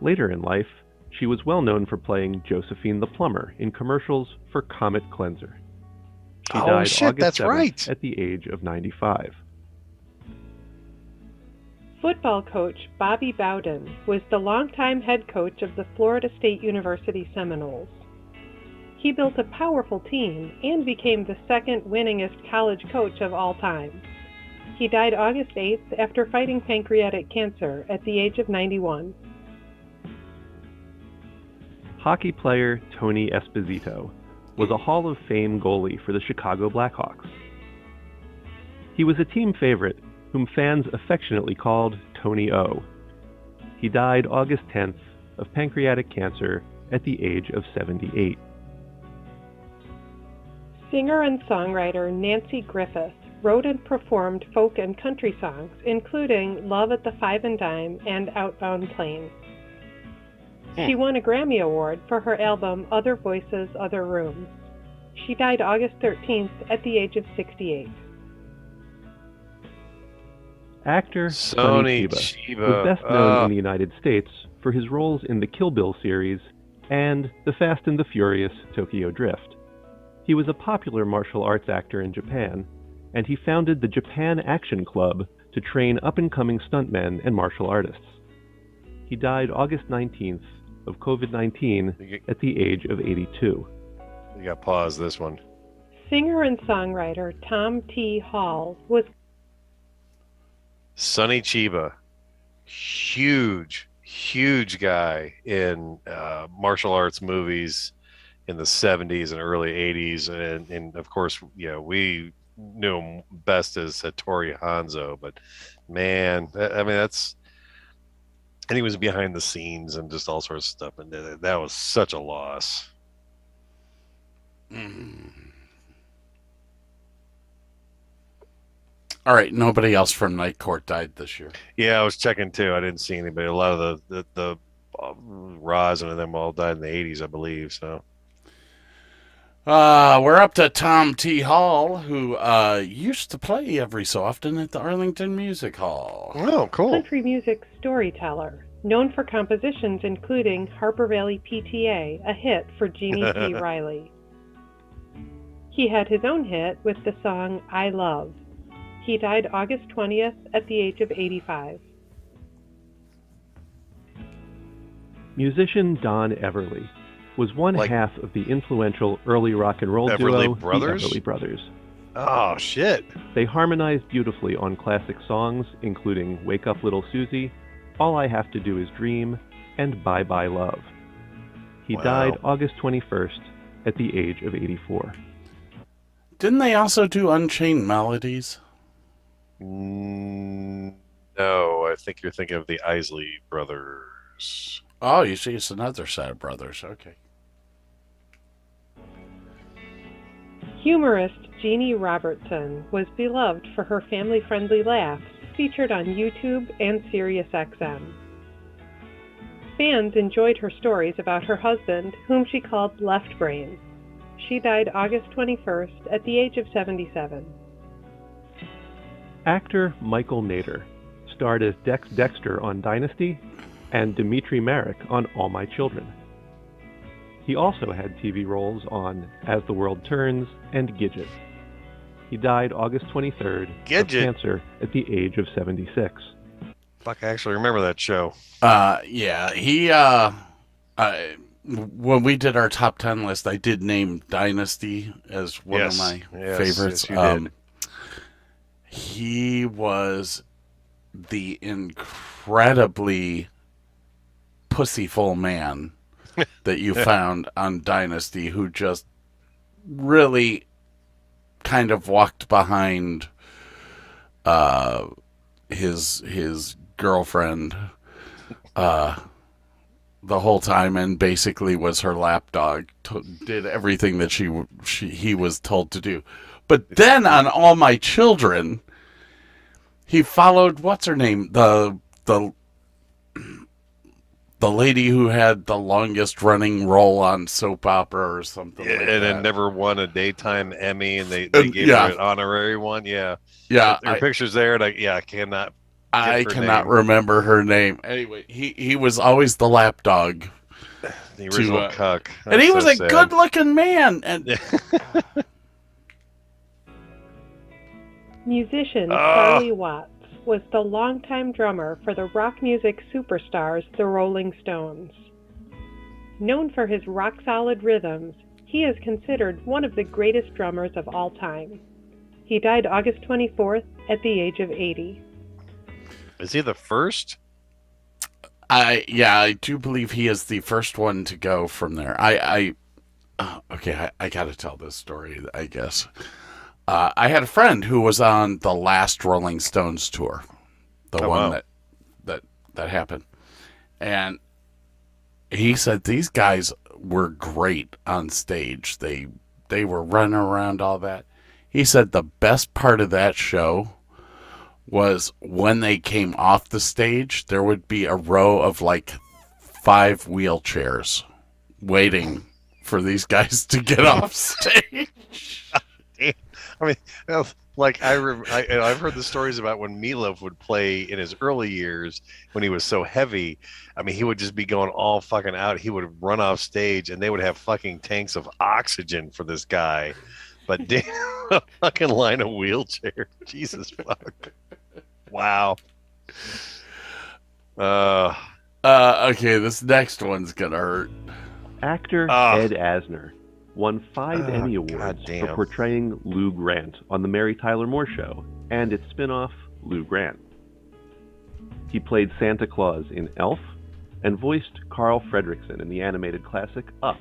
Later in life, she was well known for playing Josephine the Plumber in commercials for Comet Cleanser. She
Oh,
died
shit,
August
that's
7th
right.
at the age of 95.
Football coach Bobby Bowden was the longtime head coach of the Florida State University Seminoles. He built a powerful team and became the second winningest college coach of all time. He died August 8th after fighting pancreatic cancer at the age of 91.
Hockey player Tony Esposito was a Hall of Fame goalie for the Chicago Blackhawks. He was a team favorite whom fans affectionately called Tony O. He died August 10th of pancreatic cancer at the age of 78.
Singer and songwriter Nanci Griffith wrote and performed folk and country songs, including Love at the Five and Dime and Outbound Plane. She won a Grammy Award for her album Other Voices, Other Rooms. She died August 13th at the age of 68.
Actor
Sonny
Sonny Chiba
Chiba.
was best known
Ah.
in the United States for his roles in the Kill Bill series and The Fast and the Furious Tokyo Drift. He was a popular martial arts actor in Japan, and he founded the Japan Action Club to train up and coming stuntmen and martial artists. He died August 19th of COVID 19 at the age of 82.
you got to pause this one.
Singer and songwriter Tom T. Hall was
Sonny Chiba, huge, huge guy in uh, martial arts movies in the 70s and early 80s. And, and of course, you know, we knew him best as Hattori Hanzo, but man, I mean, that's, and he was behind the scenes and just all sorts of stuff. And that was such a loss.
Mm. All right, nobody else from Night Court died this year.
Yeah, I was checking too. I didn't see anybody. A lot of the, the, the uh, and them all died in the 80s, I believe. So,
Uh, we're up to Tom T. Hall, who uh, used to play every so often at the Arlington Music Hall.
oh, cool.
country music storyteller, known for compositions including Harper Valley PTA, a hit for Jeannie P. Riley. He had his own hit with the song I Love. He died August 20th at the age of 85.
Musician Don Everly was one
Like-
half of the influential early rock and roll
Everly
duo,
Brothers?
the Everly Brothers.
Oh, shit.
They harmonized beautifully on classic songs, including Wake Up Little Susie, All I Have to Do Is Dream, and Bye Bye Love. He
Wow.
died August 21st at the age of 84.
Didn't they also do Unchained Melodies?
Mm, no, I think you're thinking of the Isley brothers.
Oh, you see, it's another set of brothers. Okay.
Humorist Jeanne Robertson was beloved for her family friendly laughs featured on YouTube and SiriusXM. Fans enjoyed her stories about her husband, whom she called Left Brain. She died August 21st at the age of 77.
Actor Michael Nader starred as Dex Dexter on Dynasty and Dimitri Marick on All My Children. He also had TV roles on As the World Turns and Gidget. He died August 23rd of cancer at the age of 76.
Fuck, I actually remember that show.
Uh, yeah, he, uh, I, when we did our top 10 list, I did name Dynasty as one
Yes.
of my
Yes,
favorites.
yes, you did.
Um, he was the incredibly pussyful man that you found on Dynasty who just really kind of walked behind uh his his girlfriend uh the whole time and basically was her lapdog to, did everything that she, she he was told to do. But then on all my children he followed what's her name? The the the lady who had the longest running role on soap opera or something like
and
that.
then never won a daytime Emmy, and they, they
Uh,
gave
yeah.
her an honorary one. Yeah,
yeah
there are
I,
pictures there, and I, yeah, I cannot.
I cannot
name.
remember her name anyway he he was always the lapdog
The original
uh,
cuck,
and he
That's
was
so
a
sad.
good looking man and
Musician
Ah.
Charlie Watts was the longtime drummer for the rock music superstars the Rolling Stones. Known for his rock solid rhythms, he is considered one of the greatest drummers of all time. He died August 24th at the age of 80.
Is he the first?
I yeah, I do believe he is the first one to go from there. I I uh, okay, I, I got to tell this story. I guess uh, I had a friend who was on the last Rolling Stones tour, the
Oh,
one
wow.
that that that happened, and he said these guys were great on stage. They they were running around all that. He said the best part of that show was when they came off the stage, there would be a row of like five wheelchairs waiting for these guys to get off stage.
I mean, like I, re- I, and I've heard the stories about when Meatloaf would play in his early years when he was so heavy. I mean, he would just be going all fucking out. He would run off stage, and they would have fucking tanks of oxygen for this guy. But damn, a fucking line of wheelchair. Jesus fuck. Wow. Uh,
Uh, okay, this next one's gonna hurt.
Actor
Ah.
Ed Asner won five
Ah,
Emmy Awards for portraying Lou Grant on The Mary Tyler Moore Show and its spin off, Lou Grant. He played Santa Claus in Elf and voiced Carl Fredricksen in the animated classic Up.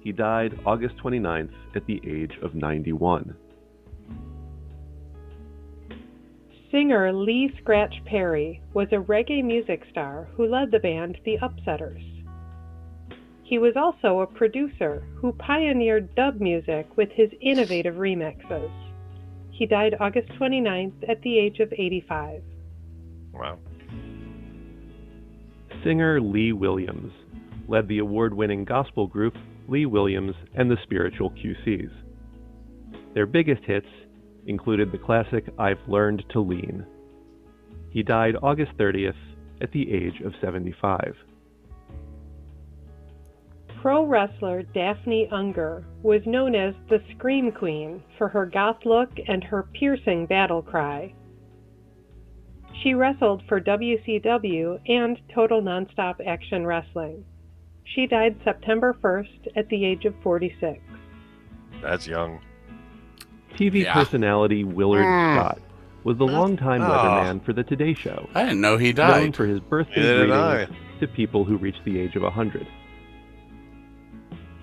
He died August 29th at the age of 91.
Singer Lee Scratch Perry was a reggae music star who led the band The Upsetters. He was also a producer who pioneered dub music with his innovative remixes. He died August 29th at the age of 85.
wow.
Singer Lee Williams led the award winning gospel group Lee Williams and the Spiritual QCs. Their biggest hits included the classic I've Learned to Lean. He died August 30th at the age of 75.
Pro wrestler Daffney Unger was known as the Scream Queen for her goth look and her piercing battle cry. She wrestled for WCW and Total Nonstop Action Wrestling. She died September 1st at the age of 46.
That's young.
TV
Yeah.
personality Willard
Mm.
Scott was the longtime
Oh.
weatherman for The Today Show,
I didn't know he died.
known
died.
for his birthday
Neither did
greetings to people who reached the age of 100.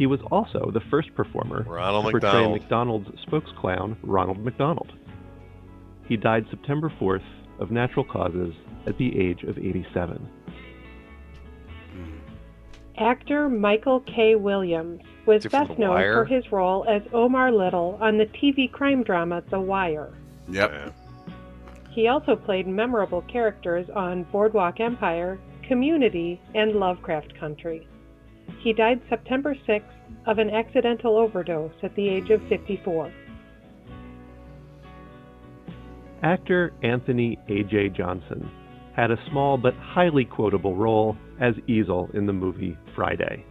He was also the first performer
Ronald
to portray
McDonald.
McDonald's spokesclown, Ronald McDonald. He died September 4th of natural causes at the age of 87. Hmm.
Actor Michael K. Williams was
Is
best known
Wire?
for his role as Omar Little on the TV crime drama The Wire.
Yep.
Yeah.
He also played memorable characters on Boardwalk Empire, Community, and Lovecraft Country. He died September 6th of an accidental overdose at the age of 54.
Actor Anthony A.J. Johnson had a small but highly quotable role as Ezal in the movie Friday.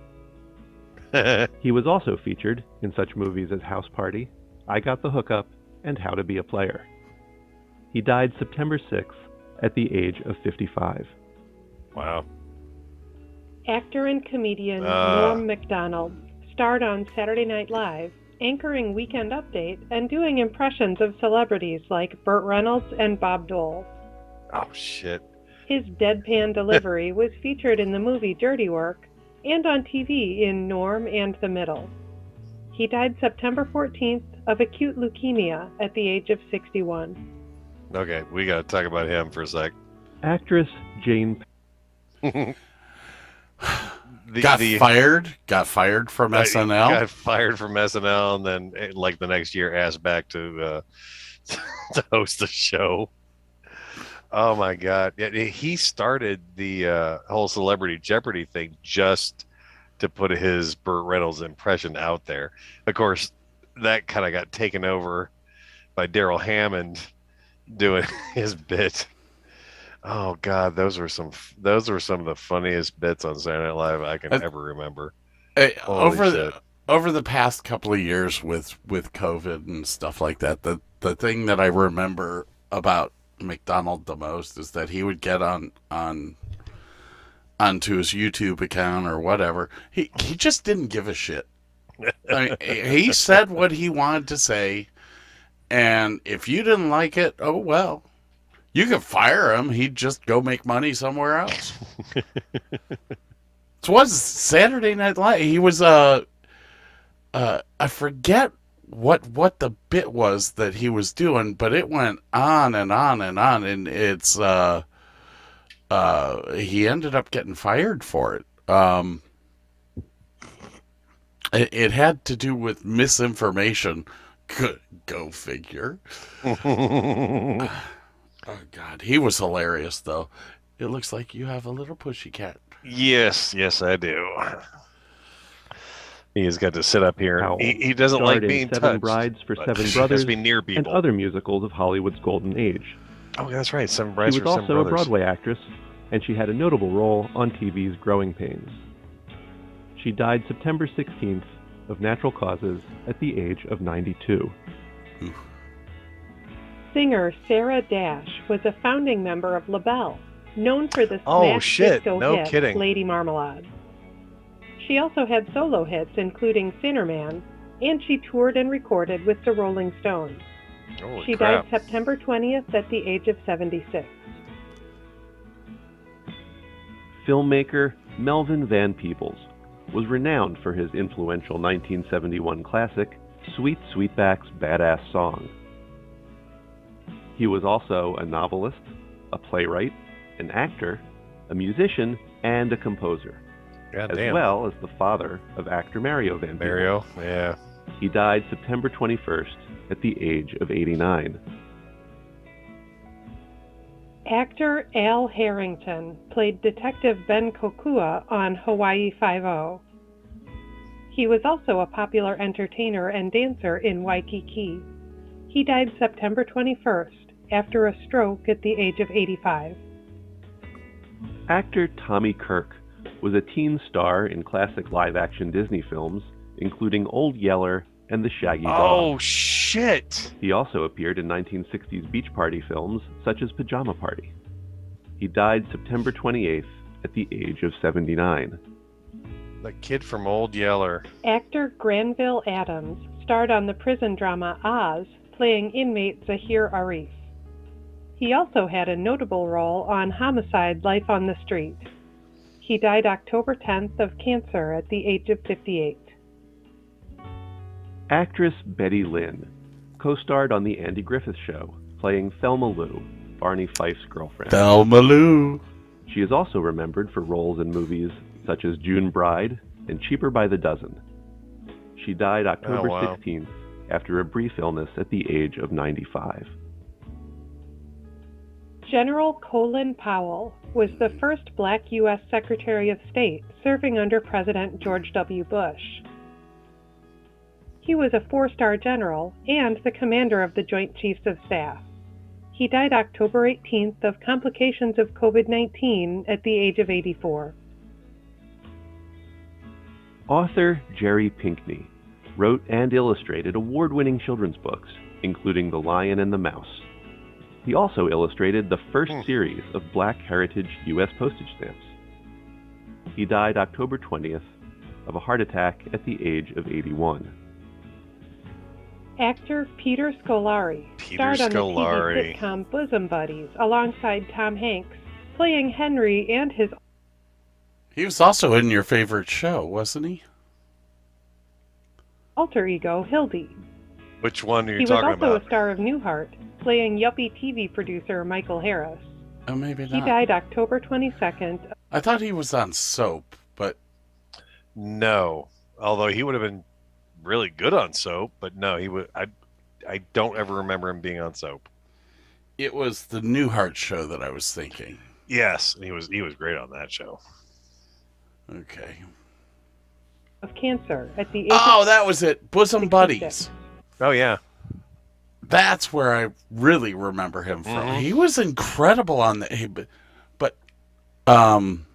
He was also featured in such movies as House Party, I Got the Hookup, and How to Be a Player. He died September 6th at the age of 55.
wow.
Actor and comedian
Ah.
Norm MacDonald starred on Saturday Night Live, anchoring Weekend Update and doing impressions of celebrities like Burt Reynolds and Bob Dole.
Oh shit.
His deadpan delivery was featured in the movie Dirty Work and on TV in Norm and the Middle. He died September 14th of acute leukemia at the age of 61.
Okay, we got to talk about him for a sec.
Actress Jane
The,
got
the-
fired. Got fired from
uh,
SNL.
Got fired from SNL, and then eh, like the next year, asked back to uh, to host the show. Oh my god! Yeah, he started the uh, whole Celebrity Jeopardy thing just to put his Burt Reynolds impression out there. Of course, that kind of got taken over by Darrell Hammond doing his bit. Oh god, those were some those were some of the funniest bits on Saturday Night Live I can ever remember.
Over
shit.
the over the past couple of years with with COVID and stuff like that, the the thing that I remember about MacDonald the most is that he would get on on onto his YouTube account or whatever. He he just didn't give a shit. I mean, he said what he wanted to say, and if you didn't like it, oh well. You could fire him. He'd just go make money somewhere else. it was Saturday Night Live. He was uh uh I forget what what the bit was that he was doing, but it went on and on and on and it's uh uh he ended up getting fired for it. Um it, it had to do with misinformation. Go, go figure. Oh God, he was hilarious though. It looks like you have a little pushy cat.
yes, yes, I do. He's got to sit up here.
Howell
He, he doesn't like
in
being
Seven
touched.
Brides for Seven Brothers
be near
and other musicals of Hollywood's golden age.
Oh, that's right. Seven
She
brides
was
for Seven
also a
brothers.
Broadway actress, and she had a notable role on TV's Growing Pains. She died September 16th of natural causes at the age of 92.
Singer Sarah Dash was a founding member of LaBelle, known for the
Oh,
smash
shit.
disco
No
hit
kidding.
Lady Marmalade. She also had solo hits including Sinner Man, and she toured and recorded with the Rolling Stones.
Holy
she
crap.
died September 20th at the age of 76.
Filmmaker Melvin Van Peebles was renowned for his influential 1971 classic, Sweet Sweetback's Badass Song. He was also a novelist, a playwright, an actor, a musician, and a composer,
God
as
damn.
well as the father of actor Mario Van Peebles.
Mario. Yeah.
He died September 21st at the age of 89.
Actor Al Harrington played Detective Ben Kokua on Hawaii Five-O. He was also a popular entertainer and dancer in Waikiki. He died September 21st after a stroke at the age of 85.
Actor Tommy Kirk was a teen star in classic live action Disney films, including Old Yeller and The Shaggy Dog.
Oh, shit.
He also appeared in 1960s beach party films such as Pajama Party. He died September 28th at the age of 79.
The kid from Old Yeller.
Actor Granville Adams starred on the prison drama Oz, playing inmate Zahir Arif. He also had a notable role on Homicide Life on the Street. He died October 10th of cancer at the age of 58.
Actress Betty Lynn co starred on The Andy Griffith Show, playing Thelma Lou, Barney Fife's girlfriend.
Thelma Lou.
She is also remembered for roles in movies such as June Bride and Cheaper by the Dozen. She died October
Oh, wow.
16th after a brief illness at the age of 95.
General Colin Powell was the first black U.S. Secretary of State serving under President George W. Bush. He was a four star general and the commander of the Joint Chiefs of Staff. He died October 18th of complications of COVID 19 at the age of 84.
Author Jerry Pinkney wrote and illustrated award winning children's books, including The Lion and the Mouse. He also illustrated the first
Hmm.
series of Black Heritage U.S. postage stamps. He died October 20th of a heart attack at the age of 81.
Actor Peter Scolari
Peter
starred on the TV sitcom Bosom Buddies alongside Tom Hanks, playing Henry and his
He was also in your favorite show, wasn't he?
alter ego Hildy.
Which one are you talking about?
He was also
about?
a star of Newhart, playing yuppie TV producer Michael Harris.
Oh, maybe not.
He died October 22nd.
I thought he was on soap, but
No. Although he would have been really good on soap, but no, he would. I, I don't ever remember him being on soap.
it was the Newhart show that I was thinking.
Yes, and he was he was great on that show.
Okay.
of cancer at the age
Oh,
of
that was it. Bosom
66.
Buddies.
Oh yeah,
That's where I really remember him from.
Mhm.
He was incredible on the he- but, but um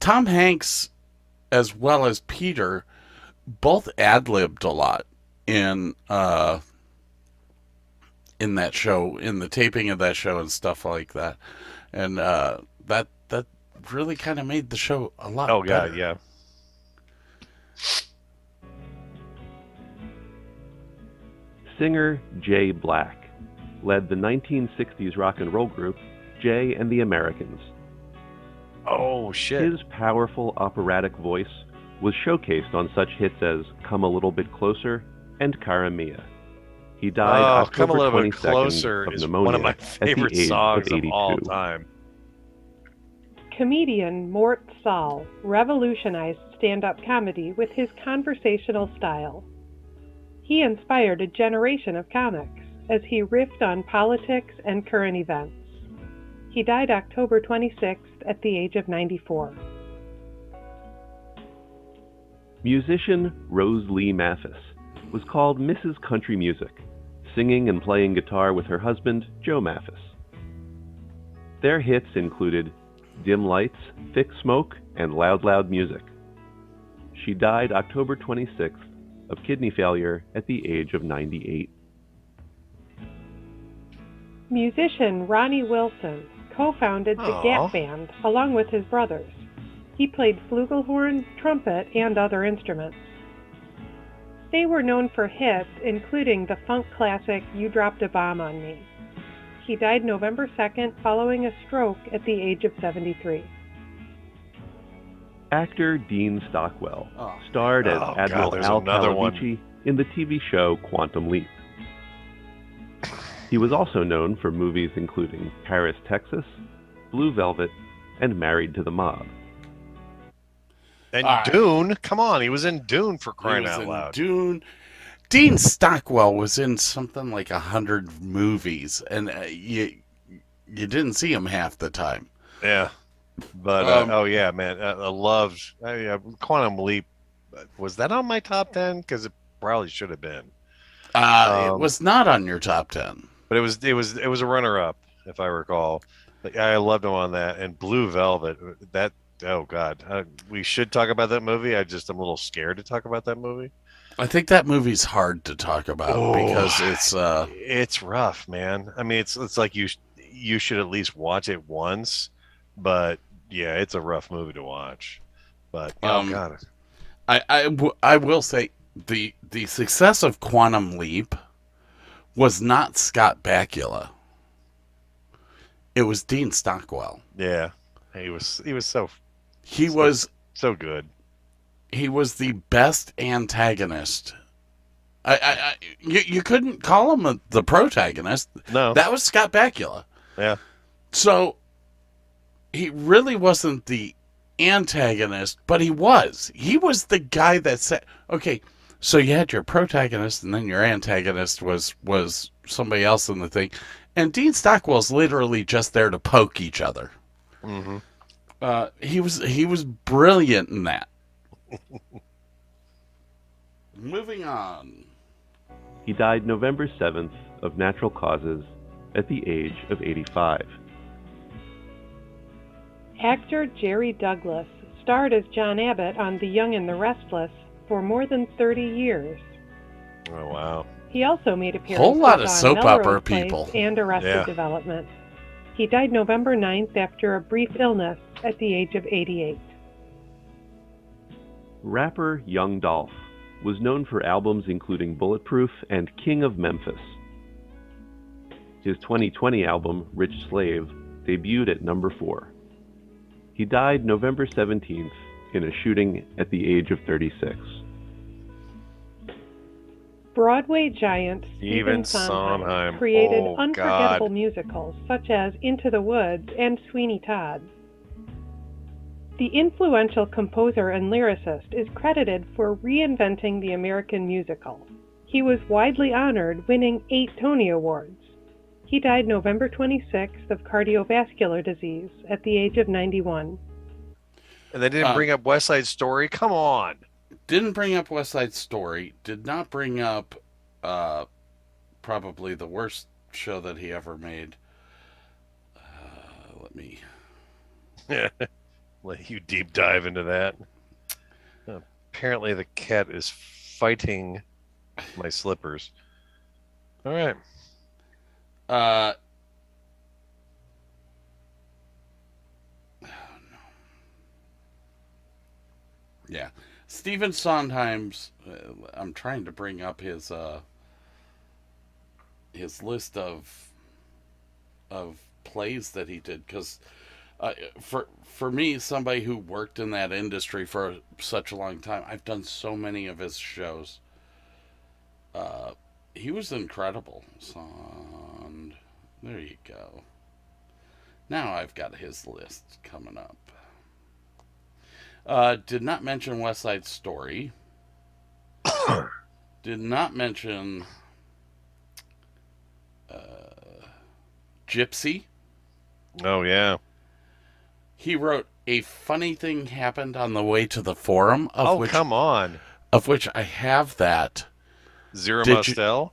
Tom Hanks as well as Peter both ad-libbed a lot in uh in that show, in the taping of that show and stuff like that. And uh that that really kind of made the show a lot
oh
better.
god, yeah.
Singer Jay Black led the 1960s rock and roll group Jay and the Americans.
Oh shit!
His powerful operatic voice was showcased on such hits as Come a Little Bit Closer and Cara Mia. He died
oh,
October
come a little bit closer
of
is
pneumonia
one of my
at the
favorite
age
songs
of
of
82.
all time.
Comedian Mort Sahl revolutionized stand up comedy with his conversational style. He inspired a generation of comics as he riffed on politics and current events. He died October 26th at the age of 94.
Musician Rose Lee Maphis was called Mrs. Country Music, singing and playing guitar with her husband, Joe Maphis. Their hits included Dim Lights, Thick Smoke, and Loud Loud Music. She died October 26th of kidney failure at the age of 98.
Musician Ronnie Wilson co founded the
Aw.
Gap Band along with his brothers. He played flugelhorn, trumpet, and other instruments. They were known for hits including the funk classic You Dropped a Bomb on Me. He died November 2nd following a stroke at the age of 73.
Actor Dean Stockwell
Oh.
starred as
Oh,
Admiral
there's
Al
another.
Calavicci in the TV show Quantum Leap. He was also known for movies including Paris, Texas, Blue Velvet, and Married to the Mob.
And
All right.
Dune, come on, he was in Dune for
He
crying
was
out
in
loud.
Dune. Dean Stockwell was in something like a hundred movies, and uh, you you didn't see him half the time.
Yeah, but uh,
Um,
oh yeah, man, I, I loved I, yeah, Quantum Leap. Was that on my top ten? Because it probably should have been.
Uh, it
Um,
was not on your top ten.
but it was it was it was a runner up if I recall. But I loved him on that and Blue Velvet. That oh god, uh, we should talk about that movie. I just I'm a little scared to talk about that movie.
I think that movie's hard to talk about
Oh.
because it's uh
It's rough, man. I mean, it's it's like you you should at least watch it once. But yeah, it's a rough movie to watch. But oh
Um,
god,
I, I, w- I will say the the success of Quantum Leap was not Scott Bakula. It was Dean Stockwell.
yeah, he was he was so
He
So-
was
so good.
he was the best antagonist. I, I, I you, you couldn't call him a, the protagonist.
No,
That was Scott Bakula.
Yeah.
So he really wasn't the antagonist, but he was. He was the guy that said, "Okay, so you had your protagonist, and then your antagonist was was somebody else in the thing." And Dean Stockwell's literally just there to poke each other.
hmm
Uh, he was he was brilliant in that. Moving on.
He died November 7th of natural causes at the age of 85.
Actor Jerry Douglas starred as John Abbott on The Young and the Restless for more than 30 years.
Oh wow.
He also made appearances
Whole lot of
on
soap
Melrose
opera
Place
people.
and Arrested
Yeah.
Development. He died November 9th after a brief illness at the age of 88.
Rapper Young Dolph was known for albums including Bulletproof and King of Memphis. His 2020 album, Rich Slave, debuted at number 4. He died November 17th in a shooting at the age of 36.
Broadway giant
Stephen
Stephen Sondheim
Sondheim.
created
Oh,
unforgettable
God.
musicals such as Into the Woods and Sweeney Todd. The influential composer and lyricist is credited for reinventing the American musical. He was widely honored, winning eight Tony Awards. He died November 26th of cardiovascular disease at the age of 91.
And they didn't
Uh,
bring up West Side Story. Come on.
Didn't bring up West Side Story. Did not bring up uh, probably the worst show that he ever made. Uh, let me.
Let you deep dive into that. Apparently, the cat is fighting my slippers. All right.
Uh, no. yeah, Stephen Sondheim's. Uh, I'm trying to bring up his uh, his list of of plays that he did because uh, for for me, somebody who worked in that industry for such a long time, I've done so many of his shows. Uh, he was incredible. So, and there you go. Now I've got his list coming up. Uh, did not mention West Side Story. did not mention uh, Gypsy.
Oh yeah.
He wrote a funny thing happened on the way to the forum of
oh
which
come on.
of which I have that
Zero
you-
Mostel.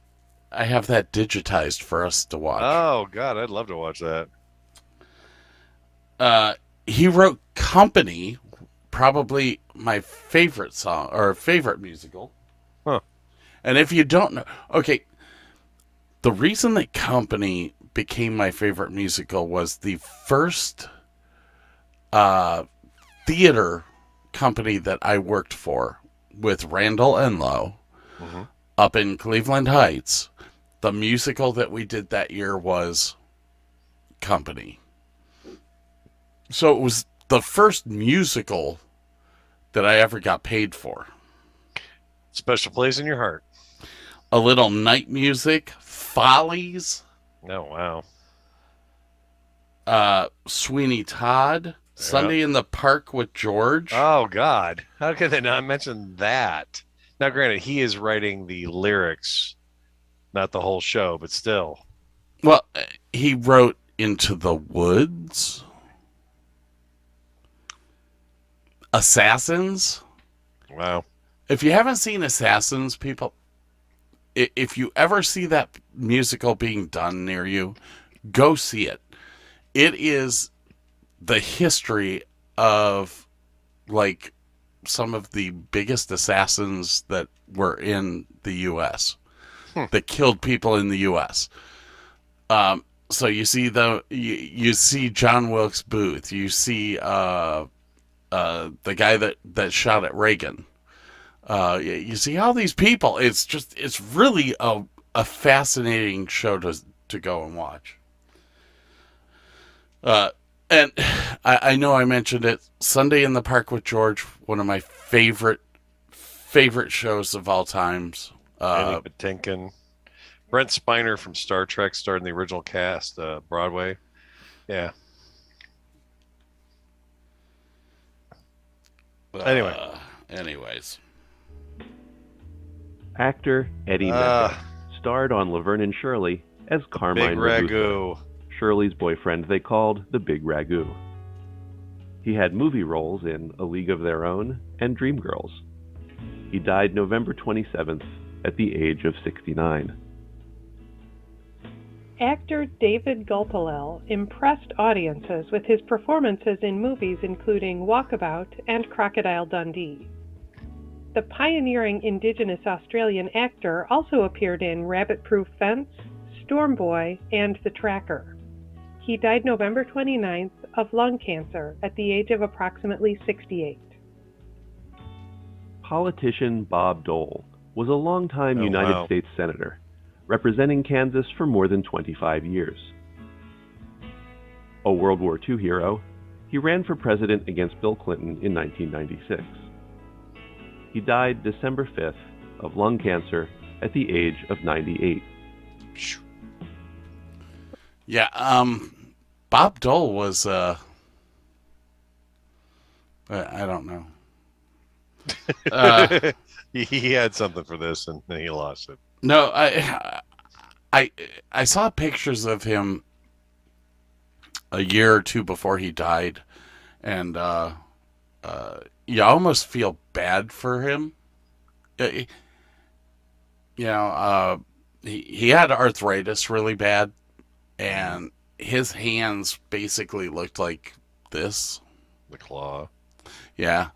I have that digitized for us to watch.
Oh god, I'd love to watch that.
uh, he wrote Company, probably my favorite song or favorite musical.
Huh.
And if you don't know, okay, the reason that Company became my favorite musical was the first uh, theater company that I worked for with Randall Enlow
Mhm.
Up in Cleveland Heights. The musical that we did that year was Company. So it was the first musical that I ever got paid for.
Special place in your heart.
A little night music, Follies,
Oh wow.
uh, Sweeney Todd, Sunday in the Park with George.
Oh God, how could they not mention that? Now, granted, he is writing the lyrics, not the whole show, but still.
Well, he wrote Into the Woods, Assassins.
Wow.
If you haven't seen Assassins, people, if you ever see that musical being done near you, go see it. It is the history of like some of the biggest assassins that were in the U.S.
Hmm.
that killed people in the U.S. Um, so you see the you, you see John Wilkes Booth, you see uh, uh, the guy that that shot at Reagan. Uh, you, you see all these people. It's just it's really a a fascinating show to to go and watch. Uh, and I, I know I mentioned it. Sunday in the Park with George, one of my favorite favorite shows of all times. Uh,
Andy Patinkin, Brent Spiner from Star Trek starred in the original cast, uh, Broadway. Yeah. Anyway.
uh, anyways,
Actor Eddie
Ah.
Messick starred on Laverne and Shirley as Carmine
Big
Ragusa,
Ragu.
Shirley's boyfriend they called the Big Ragu. He had movie roles in A League of Their Own and Dreamgirls. He died November 27th at the age of 69.
Actor David Gulpilil impressed audiences with his performances in movies including Walkabout and Crocodile Dundee. The pioneering Indigenous Australian actor also appeared in Rabbit Proof Fence, Storm Boy, and The Tracker. He died November 29th of lung cancer at the age of approximately 68.
Politician Bob Dole was a longtime
Oh,
United
wow.
States Senator, representing Kansas for more than 25 years. A World War II hero, he ran for president against Bill Clinton in 1996. He died December 5th of lung cancer at the age of 98.
Yeah. Um, Bob Dole was. Uh, I I don't know. Uh,
he, he had something for this and then he lost it.
No, I, I, I saw pictures of him a year or two before he died, and uh, uh, you almost feel bad for him. Uh, You know, uh, he he had arthritis really bad, and his hands basically looked like this.
The claw.
Yeah,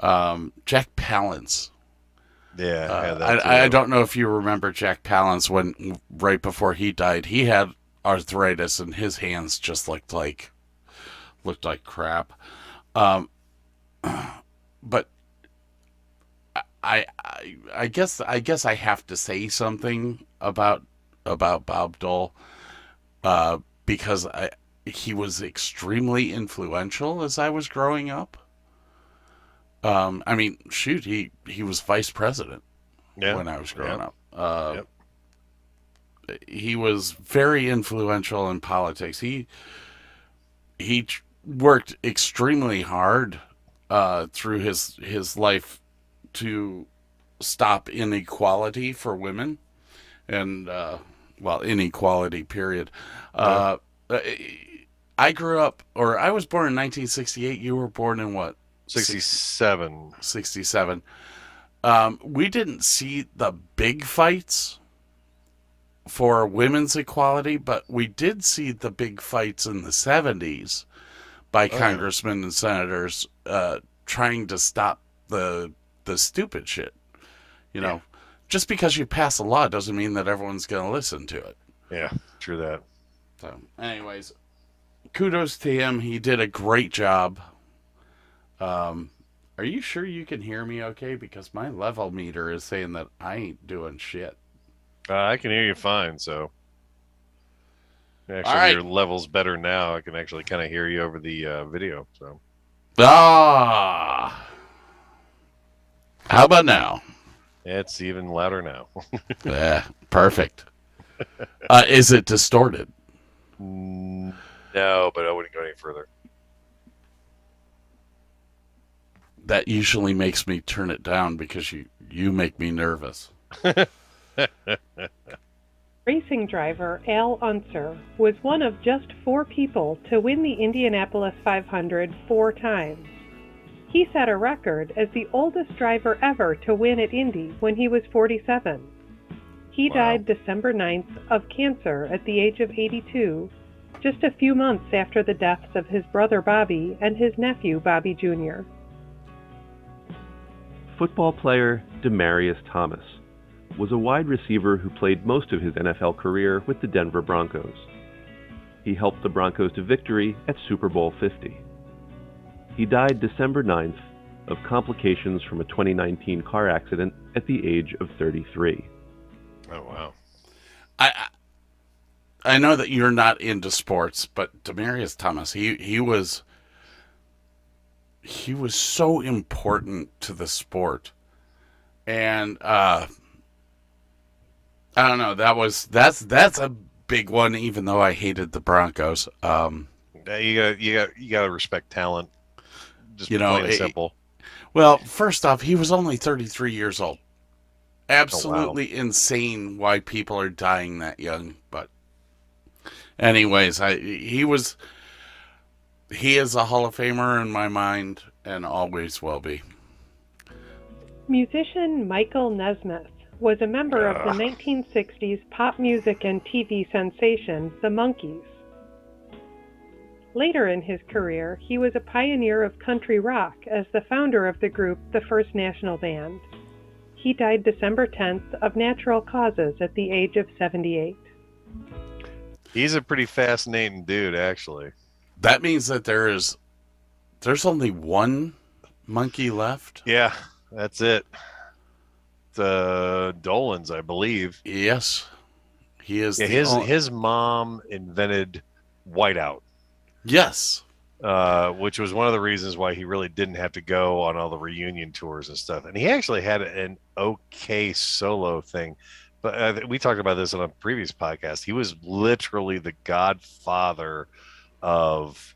um, Jack Palance
Yeah, I,
uh, I, I don't know if you remember Jack Palance when right before he died, he had arthritis and his hands just looked like looked like crap. Um, but I, I I guess I guess I have to say something about about Bob Dole uh, because I, he was extremely influential as I was growing up. Um, I mean, shoot, he, he was vice president
Yeah.
when I was growing
Yeah.
up. Uh,
Yep.
He was very influential in politics. He he worked extremely hard uh, through his his life to stop inequality for women and uh, well inequality period. Uh, I grew up, or I was born in 1968. You were born in what?
67.
67. Um, we didn't see the big fights for women's equality, but we did see the big fights in the 70s by
yeah.
congressmen and senators uh, trying to stop the the stupid shit. You know, just because you pass a law doesn't mean that everyone's going to listen to it.
Yeah, true that.
So, anyways, kudos to him. He did a great job. Um, are you sure you can hear me okay? Because my level meter is saying that I ain't doing shit.
Uh, I can hear you fine, so. Actually,
All right.
your level's better now. I can actually kind of hear you over the uh, video. So
Ah. How about now?
It's even louder now.
yeah, perfect. Uh, is it distorted?
No, but I wouldn't go any further.
That usually makes me turn it down because you you make me nervous.
Racing driver Al Unser was one of just four people to win the Indianapolis 500 four times. He set a record as the oldest driver ever to win at Indy when he was 47. He
Wow.
died December 9th of cancer at the age of 82, just a few months after the deaths of his brother Bobby and his nephew Bobby Jr.
Football player Demaryius Thomas was a wide receiver who played most of his NFL career with the Denver Broncos. He helped the Broncos to victory at Super Bowl 50. He died December 9th of complications from a 2019 car accident at the age of 33.
Oh wow.
I I I know that you're not into sports, but Demaryius Thomas, he he was he was so important to the sport. And uh I don't know, that was that's that's a big one even though I hated the Broncos. Um
Yeah, you got you got you got to respect talent. Just
You know,
plain
it-
simple.
Well, first off, he was only 33 years old. Oh, Absolutely insane why people are dying that young, but anyways, I he was he is a Hall of Famer in my mind and always will be.
Musician Michael Nesmith was a member of the 1960s pop music and TV sensation The Monkees. Later in his career, he was a pioneer of country rock as the founder of the group The First National Band. He died December 10th of natural causes at the age of 78.
He's a pretty fascinating dude, actually.
That means that there is there's only one monkey left.
Yeah, that's it. The Dolenz, I believe.
Yes. He is
Yeah,
the
his
on-
his mom invented whiteout.
Yes.
uh, which was one of the reasons why he really didn't have to go on all the reunion tours and stuff. And he actually had an okay solo thing. But uh, we talked about this on a previous podcast. He was literally the godfather of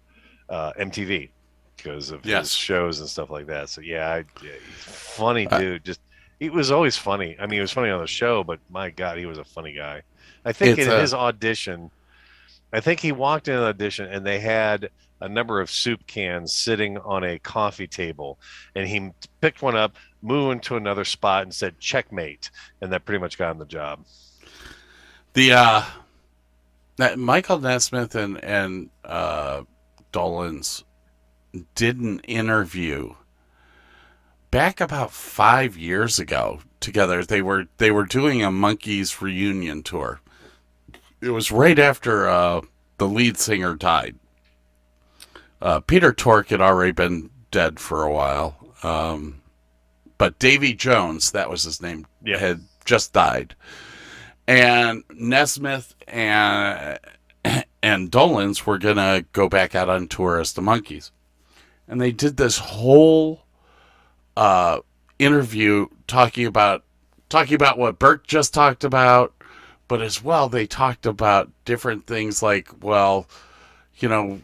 uh, MTV because of
Yes.
his shows and stuff like that. So yeah, I, yeah funny dude. Just he was always funny. I mean, he was funny on the show, but my God, he was a funny guy. I think
It's
in
a-
his audition, I think he walked in an audition and they had a number of soup cans sitting on a coffee table, and he picked one up, moved into another spot, and said "checkmate," and that pretty much got him the job.
The uh that Michael Nesmith and and uh Dolenz did an interview back about five years ago together. They were they were doing a Monkees reunion tour. It was right after uh the lead singer died. Uh Peter Tork had already been dead for a while. Um but Davy Jones, that was his name,
Yeah.
had just died and Nesmith and and Dolenz were gonna go back out on tour as the Monkees, and they did this whole uh, interview talking about talking about what Bert just talked about, but as well they talked about different things like, well, you know,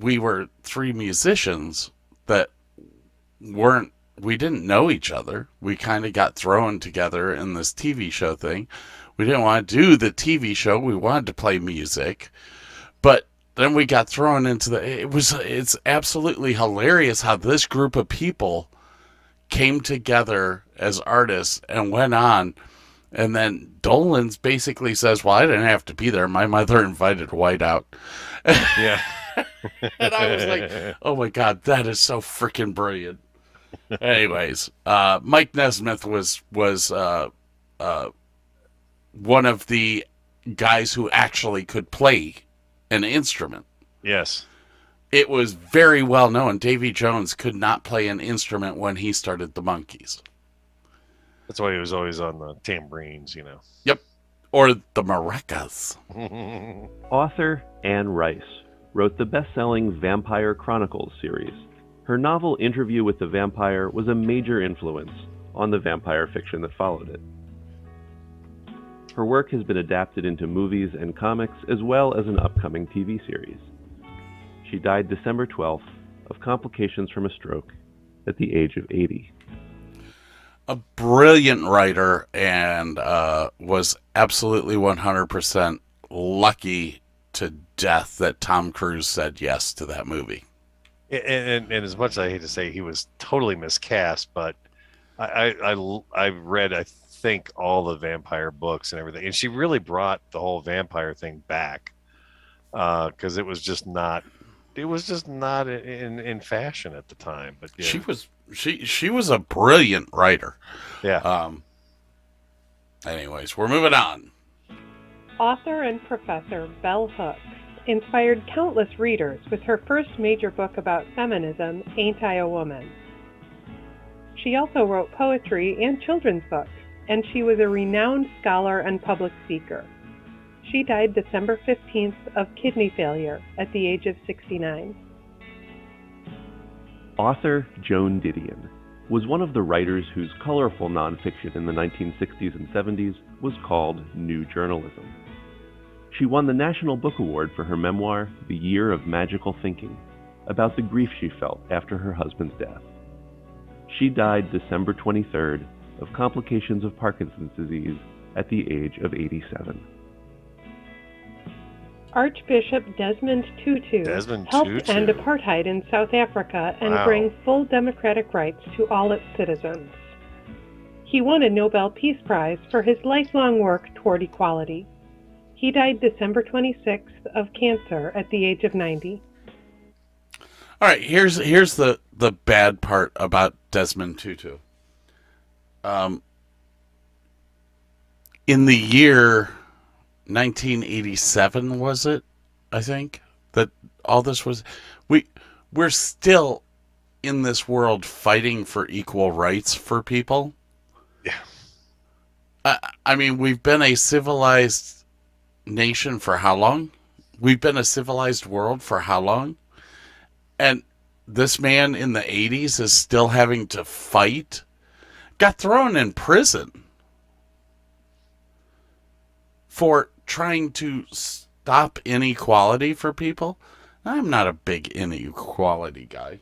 we were three musicians that weren't we didn't know each other. We kind of got thrown together in this TV show thing. We didn't want to do the TV show. We wanted to play music. But then we got thrown into the it was it's absolutely hilarious how this group of people came together as artists and went on and then Dolenz basically says, "Well, I didn't have to be there. My mother invited White out."
Yeah.
and I was like, "Oh my god, that is so freaking brilliant." Anyways, uh, Mike Nesmith was was uh, uh, one of the guys who actually could play an instrument.
yes.
It was very well known. Davy Jones could not play an instrument when he started the Monkees
That's why he was always on the tambourines, you know. Yep.
Or the maracas.
Author Anne Rice wrote the best selling Vampire Chronicles series. Her novel Interview with the Vampire was a major influence on the vampire fiction that followed it. Her work has been adapted into movies and comics as well as an upcoming TV series. She died December 12th of complications from a stroke at the age of 80.
A brilliant writer and uh, was absolutely 100% lucky to death that Tom Cruise said yes to that movie.
And, and, and as much as I hate to say he was totally miscast, but I, I, I, I read, I think, all the vampire books and everything. And she really brought the whole vampire thing back because it was just not. It was just not in, in fashion at the time, but yeah,
She was she she was a brilliant writer.
yeah.
Um anyways, we're moving on.
Author and professor Bell Hooks inspired countless readers with her first major book about feminism, Ain't I a Woman? She also wrote poetry and children's books, and she was a renowned scholar and public speaker. She died December 15th of kidney failure at the age of 69.
Author Joan Didion was one of the writers whose colorful nonfiction in the 1960s and 70s was called New Journalism. She won the National Book Award for her memoir, The Year of Magical Thinking, about the grief she felt after her husband's death. She died December 23rd of complications of Parkinson's disease at the age of 87.
Archbishop Desmond Tutu
Desmond
helped
Tutu.
end apartheid in South Africa and
Wow.
bring full democratic rights to all its citizens. He won a Nobel Peace Prize for his lifelong work toward equality. He died December 26th of cancer at the age of 90.
All right, here's here's the the bad part about Desmond Tutu. Um, in the year 1987, was it? I think that all this was. We we're still in this world fighting for equal rights for people.
Yeah.
I, I mean, we've been a civilized nation for how long? We've been a civilized world for how long? And this man in the 80s is still having to fight. Got thrown in prison for trying to stop inequality for people. I'm not a big inequality guy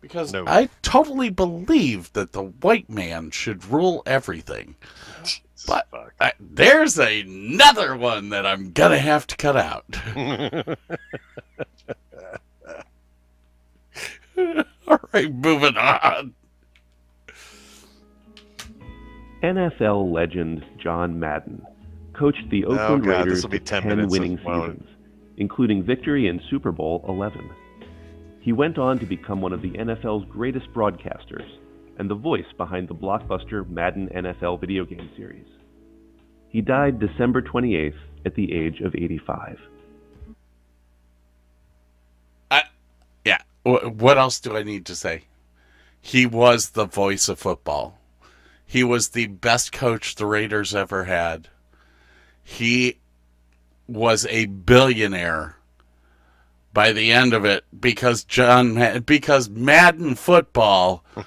because
No.
I totally believe that the white man should rule everything. But. I, there's another one that I'm going to have to cut out. All right, moving on.
NFL legend John Madden coached the oh, Oakland
Oh, God,
Raiders to
10
10
minutes of
winning
wow.
seasons, including victory in Super Bowl 11. He went on to become one of the NFL's greatest broadcasters and the voice behind the blockbuster Madden NFL video game series. He died December 28th at the age of 85.
Yeah. What else do I need to say? He was the voice of football. He was the best coach the Raiders ever had. He was a billionaire by the end of it because John because Madden football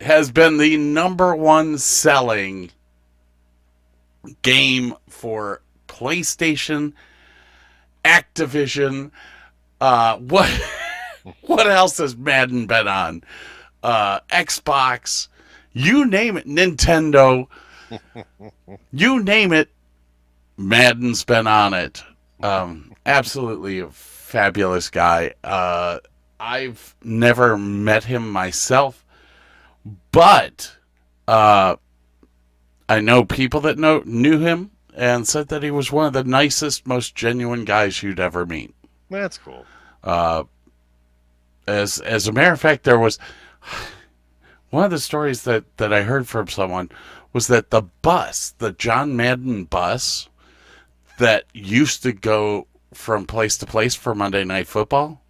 has been the number one selling game for PlayStation, Activision. Uh, what what else has Madden been on? Uh, Xbox, you name it, Nintendo, you name it. Madden's been on it. Um, absolutely a fabulous guy. Uh, I've never met him myself, but uh, I know people that know knew him and said that he was one of the nicest, most genuine guys you'd ever meet.
That's cool.
Uh, as as a matter of fact, there was one of the stories that that I heard from someone was that the bus, the John Madden bus, that used to go from place to place for Monday Night Football,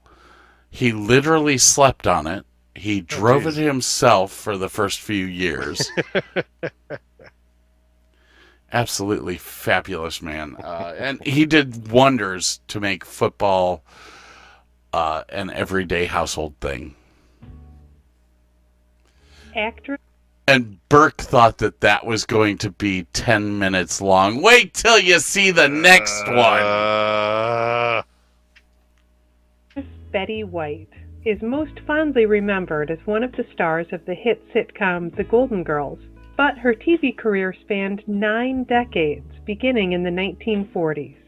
he literally slept on it. He drove it himself for the first few years. Absolutely fabulous man, uh, and he did wonders to make football uh, an everyday household thing.
Actress
And Burke thought that that was going to be 10 minutes long. Wait till you see the next one.
Uh,
Betty White is most fondly remembered as one of the stars of the hit sitcom The Golden Girls, but her TV career spanned nine decades, beginning in the 1940s.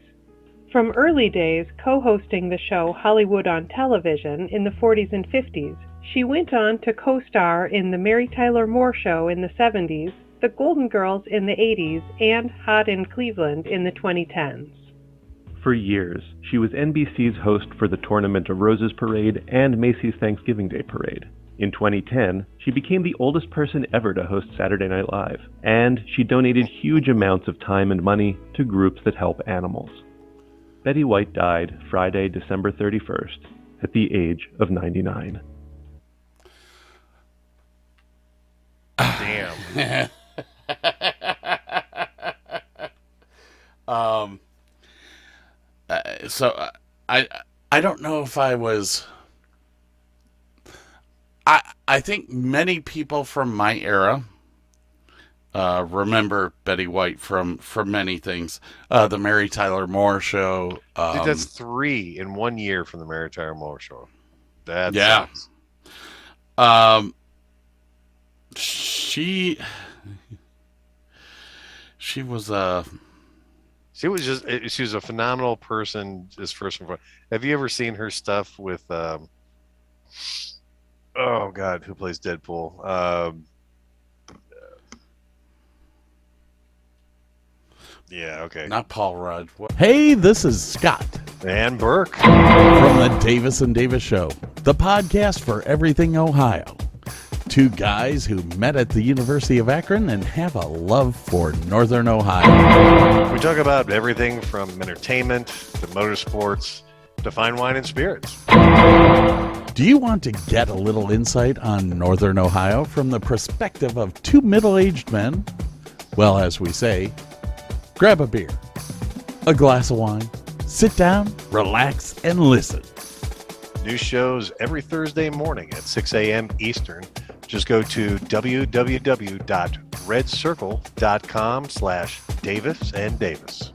From early days co hosting the show Hollywood on Television in the 40s and 50s, she went on to co star in The Mary Tyler Moore Show in the 70s, The Golden Girls in the 80s, and Hot in Cleveland in the 2010s.
For years, she was NBC's host for the Tournament of Roses Parade and Macy's Thanksgiving Day Parade. In 2010, she became the oldest person ever to host Saturday Night Live, and she donated huge amounts of time and money to groups that help animals. Betty White died Friday, December 31st, at the age of 99.
um, uh, so uh, I I don't know if I was. I I think many people from my era uh, remember Betty White from from many things. Uh, the Mary Tyler Moore Show. Um,
Dude, that's three in one year from the Mary Tyler Moore show. That
Yeah.
sucks.
Um, she she was uh
She was just she was a phenomenal person just first and foremost. Have you ever seen her stuff with um oh god, who plays Deadpool? Um Yeah, okay.
not Paul Rudd. What? Hey, this is Scott
And Burke.
from the Davis and Davis Show, the podcast for everything Ohio. Two guys who met at the University of Akron and have a love for Northern Ohio.
We talk about everything from entertainment to motorsports to fine wine and spirits.
Do you want to get a little insight on Northern Ohio from the perspective of two middle aged men? Well, as we say, grab a beer, a glass of wine, sit down, relax, and listen.
New shows every Thursday morning at 6 a.m. Eastern. Just go to www.redcircle.com slash Davis and Davis.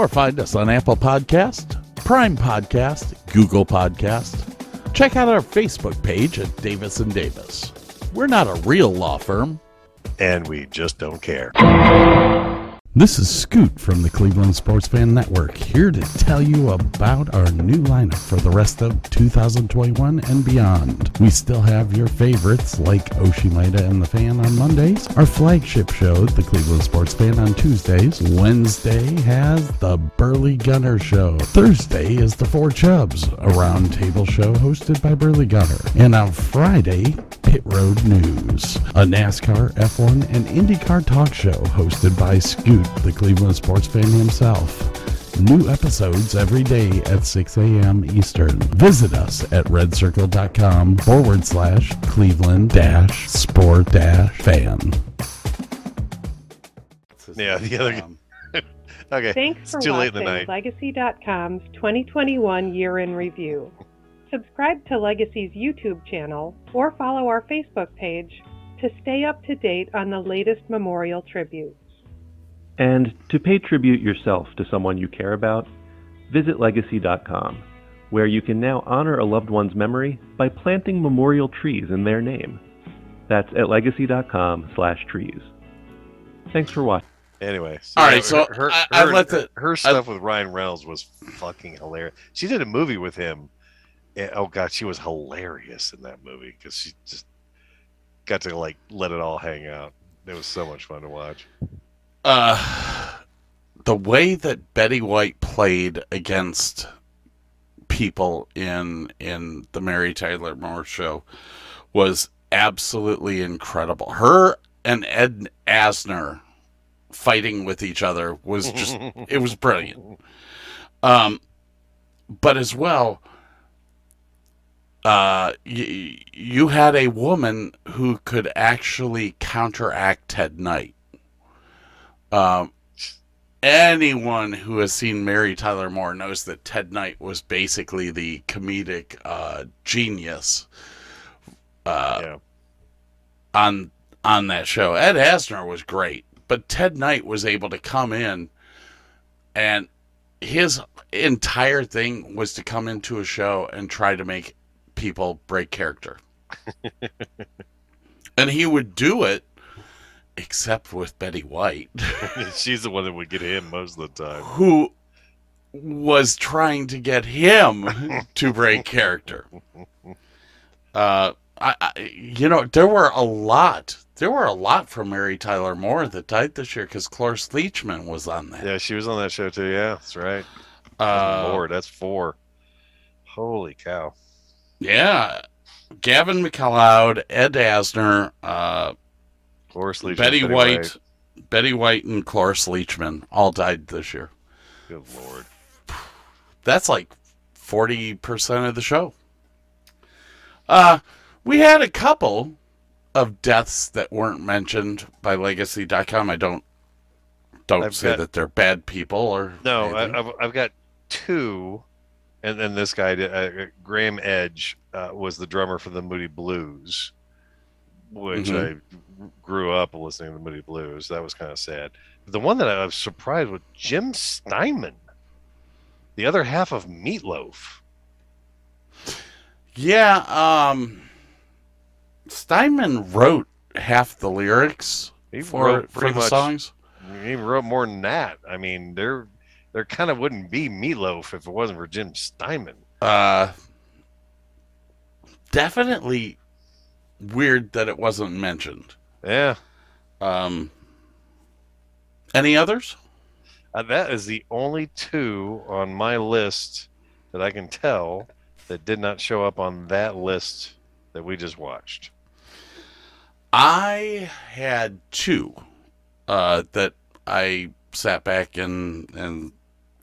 Or find us on Apple Podcast, Prime Podcast, Google Podcast. Check out our Facebook page at Davis and Davis. We're not a real law firm.
And we just don't care.
This is Scoot from the Cleveland Sports Fan Network, here to tell you about our new lineup for the rest of 2021 and beyond. We still have your favorites like Oshimida and the Fan on Mondays, our flagship show, the Cleveland Sports Fan, on Tuesdays. Wednesday has the Burley Gunner Show. Thursday is the Four Chubs, a roundtable show hosted by Burley Gunner. And on Friday, Pit Road News, a NASCAR, F1, and IndyCar talk show hosted by Scoot, the Cleveland sports fan himself. New episodes every day at 6 a.m. Eastern. Visit us at redcircle.com forward slash Cleveland dash sport dash fan.
Yeah, the other guy.
Um,
Okay.
Thanks
It's
for
too late in the night.
Legacy.com's 2021 Year in Review. Subscribe to Legacy's YouTube channel or follow our Facebook page to stay up to date on the latest memorial tributes.
And to pay tribute yourself to someone you care about, visit legacy.com, where you can now honor a loved one's memory by planting memorial trees in their name. That's at legacy.com slash trees. Thanks for watching.
Anyway.
All right,
yeah,
so
her,
I- I
her,
let the-
her stuff with Ryan Reynolds was fucking hilarious. She did a movie with him. and- oh god, she was hilarious in that movie because she just got to like let it all hang out. It was so much fun to watch.
Uh, the way that Betty White played against people in in the Mary Tyler Moore show was absolutely incredible. Her and Ed Asner fighting with each other was just it was brilliant. Um, but as well, uh, y- you had a woman who could actually counteract Ted Knight. Um, anyone who has seen Mary Tyler Moore knows that Ted Knight was basically the comedic uh, genius uh,
yeah.
on on that show. Ed Asner was great, but Ted Knight was able to come in and his entire thing was to come into a show and try to make people break character. and he would do it except with Betty White,
She's the one that would get him most of the time.
who was trying to get him to break character. Uh, I, I, you know, there were a lot. There were a lot from Mary Tyler Moore that died this year because Cloris Leachman was on that.
Yeah, she was on that show too. Yeah, that's right.
Uh,
Lord, that's four. Holy cow.
yeah, Gavin MacLeod, Ed Asner, uh,
Cloris Leachman,
Betty, White, Betty White, and Cloris Leachman all died this year.
Good lord.
That's like forty percent of the show. Uh, we had a couple of deaths that weren't mentioned by Legacy.com. I don't don't
I've
say
got-
that they're bad people or
No. I, I've, I've got two, and then this guy, uh, Graeme Edge, uh, was the drummer for the Moody Blues, which
Mhm.
I grew up listening to Moody Blues. That was kind of sad. The one that I was surprised with, Jim Steinman, the other half of Meatloaf.
yeah. Um, Steinman wrote half the lyrics
He
for
wrote
for
pretty
the
much.
songs.
He wrote more than that. I mean, there, there kind of wouldn't be Meatloaf if it wasn't for Jim Steinman.
Uh, definitely weird that it wasn't mentioned.
Yeah,
Um, any others?
Uh, that is the only two on my list that I can tell that did not show up on that list that we just watched.
I had two uh, that I sat back and and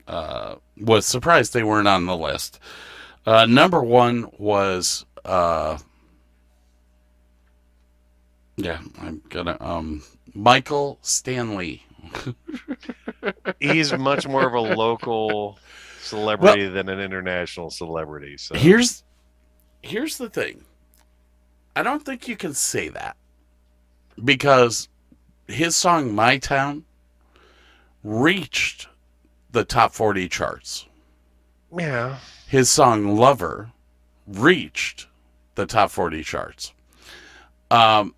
uh, was surprised they weren't on the list. Uh, number one was uh, yeah, I'm gonna um, Michael Stanley.
He's much more of a local celebrity than an international celebrity. So
Here's here's the thing. I don't think you can say that because his song "My Town" reached the top forty charts.
yeah,
His song "Lover" reached the top forty charts. Um.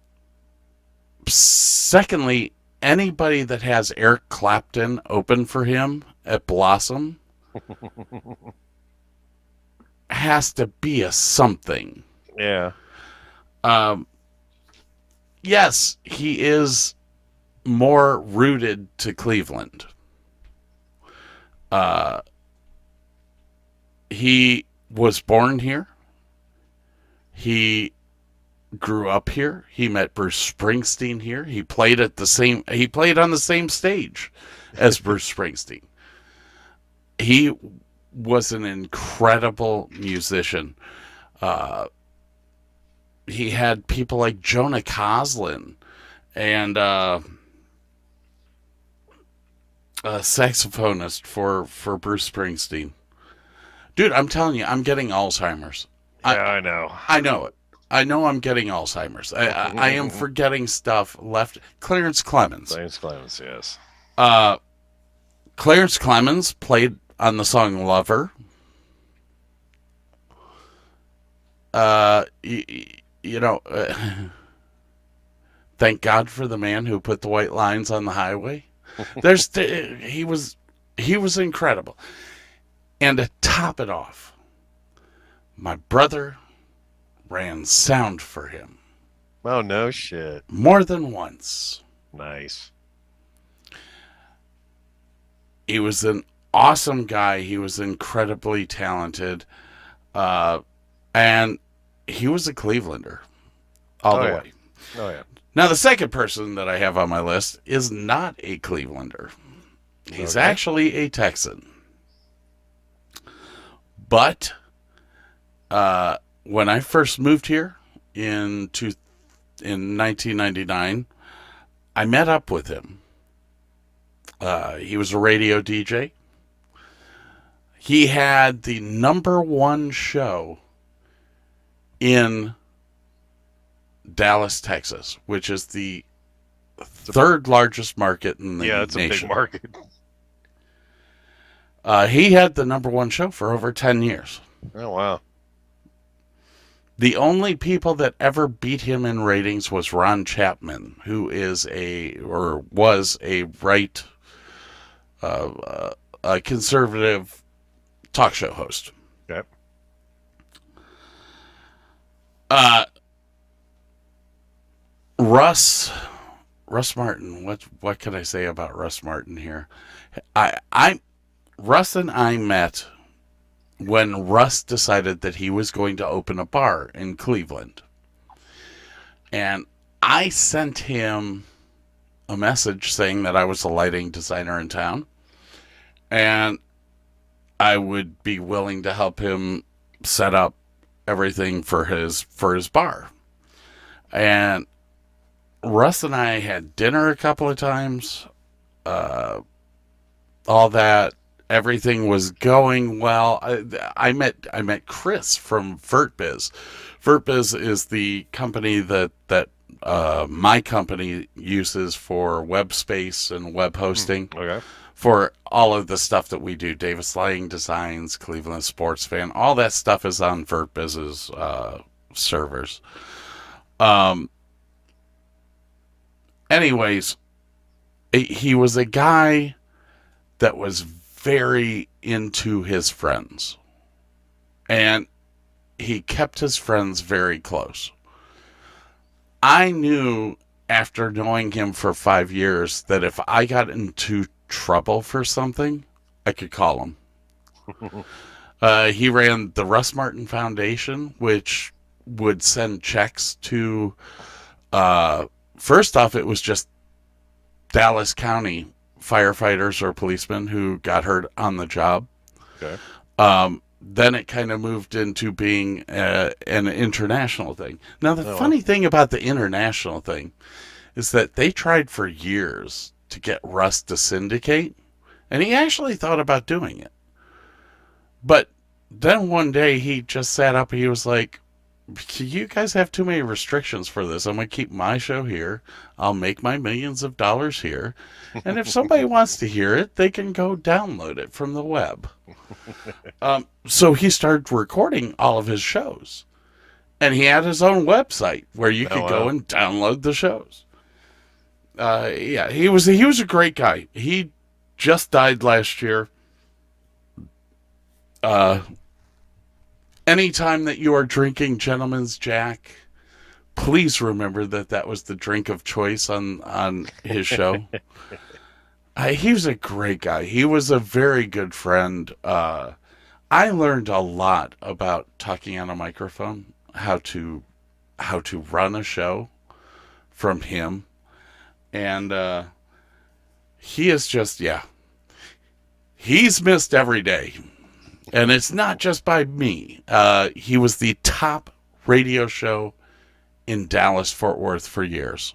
Secondly, anybody that has Eric Clapton open for him at Blossom has to be a something.
yeah,
Um, yes, he is more rooted to Cleveland. Uh, he was born here. He grew up here. He met Bruce Springsteen here. He played at the same. He played on the same stage as Bruce Springsteen. He was an incredible musician. Uh, he had people like Jonah Koslen and uh, a saxophonist for for Bruce Springsteen. Dude, I'm telling you, I'm getting Alzheimer's.
Yeah,
I-
I, know.
I know it. I know I'm getting Alzheimer's. I, I, I am forgetting stuff left. Clarence Clemons.
James Clemens, yes.
Uh, Clarence Clemons played on the song "Lover." Uh, y- y- you know, uh, thank God for the man who put the white lines on the highway. There's he was he was incredible, and to top it off, my brother ran sound for him
Oh no shit.
more than once.
Nice.
he was an awesome guy. He was incredibly talented, uh, and he was a Clevelander all
Oh,
the
yeah.
way.
Oh yeah.
Now, the second person that I have on my list is not a Clevelander. He's
Okay.
actually a Texan. But uh, when I first moved here in two, in 1999, I met up with him. Uh, he was a radio DJ. He had the number one show in Dallas, Texas, which is the third largest market in the
yeah, it's a big market.
Uh, he had the number one show for over 10 years.
Oh wow.
The only people that ever beat him in ratings was Ron Chapman, who is a, or was a right, uh, uh, a conservative talk show host.
Okay.
Uh, Russ, Russ Martin. What what can I say about Russ Martin here? I I Russ and I met when Russ decided that he was going to open a bar in Cleveland, and I sent him a message saying that I was a lighting designer in town, and I would be willing to help him set up everything for his for his bar. And Russ and I had dinner a couple of times. Uh, all that everything was going well. I, I met I met Chris from VertBiz. VertBiz is the company that that uh, my company uses for web space and web hosting
Okay.
for all of the stuff that we do. Davis Lighting Designs, Cleveland Sports Fan, all that stuff is on VertBiz's uh, servers. Um. Anyways, he- he was a guy that was very into his friends, and he kept his friends very close. I knew after knowing him for five years that if I got into trouble for something, I could call him. uh, he ran the Russ Martin Foundation, which would send checks to. Uh, first off, it was just Dallas County firefighters or policemen who got hurt on the job.
Okay.
Um, then it kind of moved into being uh, an international thing. Now, the
Oh,
funny thing about the international thing is that they tried for years to get Russ to syndicate, and he actually thought about doing it. But then one day he just sat up and he was like, You guys have too many restrictions for this. I'm going to keep my show here. I'll make my millions of dollars here. And if somebody wants to hear it, they can go download it from the web. Um, so he started recording all of his shows. And he had his own website where you
Oh,
could go
wow.
and download the shows. Uh, yeah, he was he was a great guy. He just died last year. Uh, anytime that you are drinking Gentleman's Jack, please remember that that was the drink of choice on on his show. uh, he was a great guy. He was a very good friend. Uh, I learned a lot about talking on a microphone, how to how to run a show from him, and uh, he is just yeah. He's missed every day, and it's not just by me. Uh, he was the top radio show in Dallas Fort Worth for years.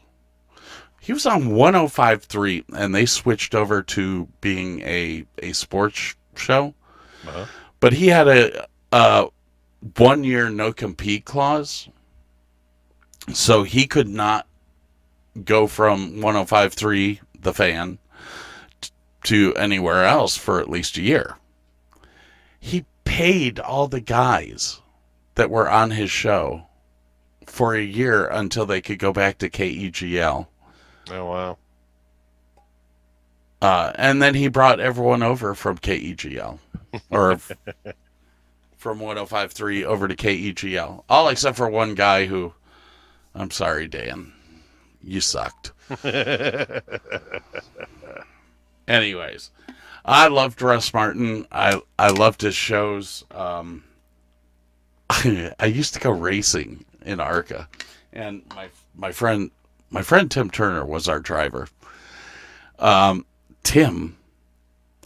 He was on 105.3, and they switched over to being a a sports show.
Uh-huh.
But he had a, a one year no compete clause, so he could not go from 105.3, the fan, t- to anywhere else for at least a year. He paid all the guys that were on his show for a year until they could go back to KEGL.
Oh wow.
Uh, and then he brought everyone over from KEGL or from 105.3 over to KEGL. All except for one guy who, I'm sorry, Dan, you sucked. Anyways, I loved Russ Martin. I I loved his shows. Um, I used to go racing in ARCA, and my my friend my friend Tim Turner was our driver. Um, Tim,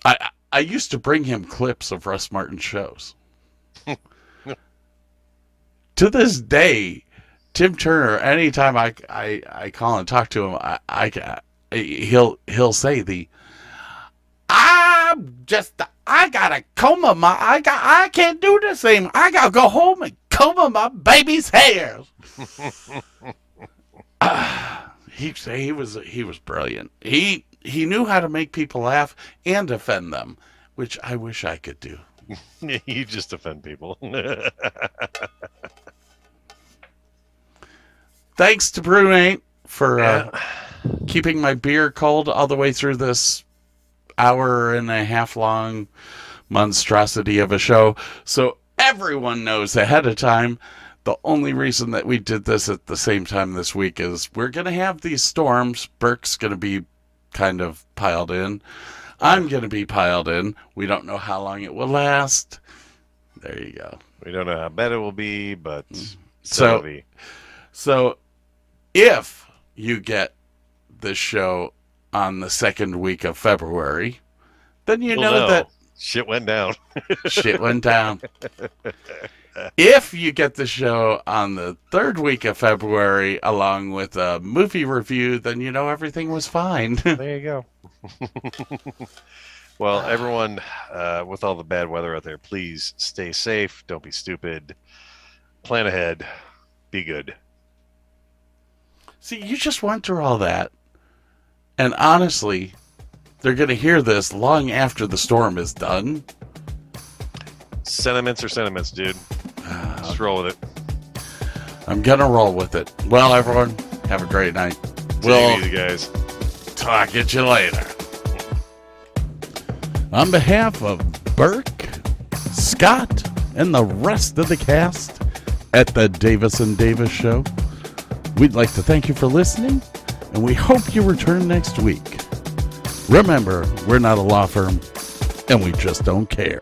I I- I used to bring him clips of Russ Martin shows. to this day, Tim Turner, anytime I, I, I call and talk to him, I, I he'll he'll say the I'm just I gotta comb my I got I can't do the same. I gotta go home and comb my baby's hair. Ah, he he was he was brilliant. He he knew how to make people laugh and offend them, which I wish I could do.
you just offend people.
Thanks to BruMate for uh,
Yeah.
keeping my beer cold all the way through this hour and a half long monstrosity of a show. So everyone knows ahead of time. The only reason that we did this at the same time this week is we're going to have these storms. Burke's going to be kind of piled in. I'm going to be piled in. We don't know how long it will last. There you go.
we don't know how bad it will be, but
mm.
So- so.
So, if you get this show on the second week of February, then you
We'll
know, that
shit went down.
shit went down. if you get the show on the third week of February along with a movie review, then you know everything was fine.
There you go. well, everyone, uh, with all the bad weather out there, please stay safe. Don't be stupid. Plan ahead. Be good.
See, you just went through all that. And honestly, they're going to hear this long after the storm is done.
Sentiments are sentiments, dude. Uh, Just roll with it.
I'm going to roll with it. Well, everyone, have a great night.
Take
We'll
it easy, guys.
talk at you later. On behalf of Burke, Scott, and the rest of the cast at the Davis and Davis Show, we'd like to thank you for listening, and we hope you return next week. Remember, we're not a law firm, and we just don't care.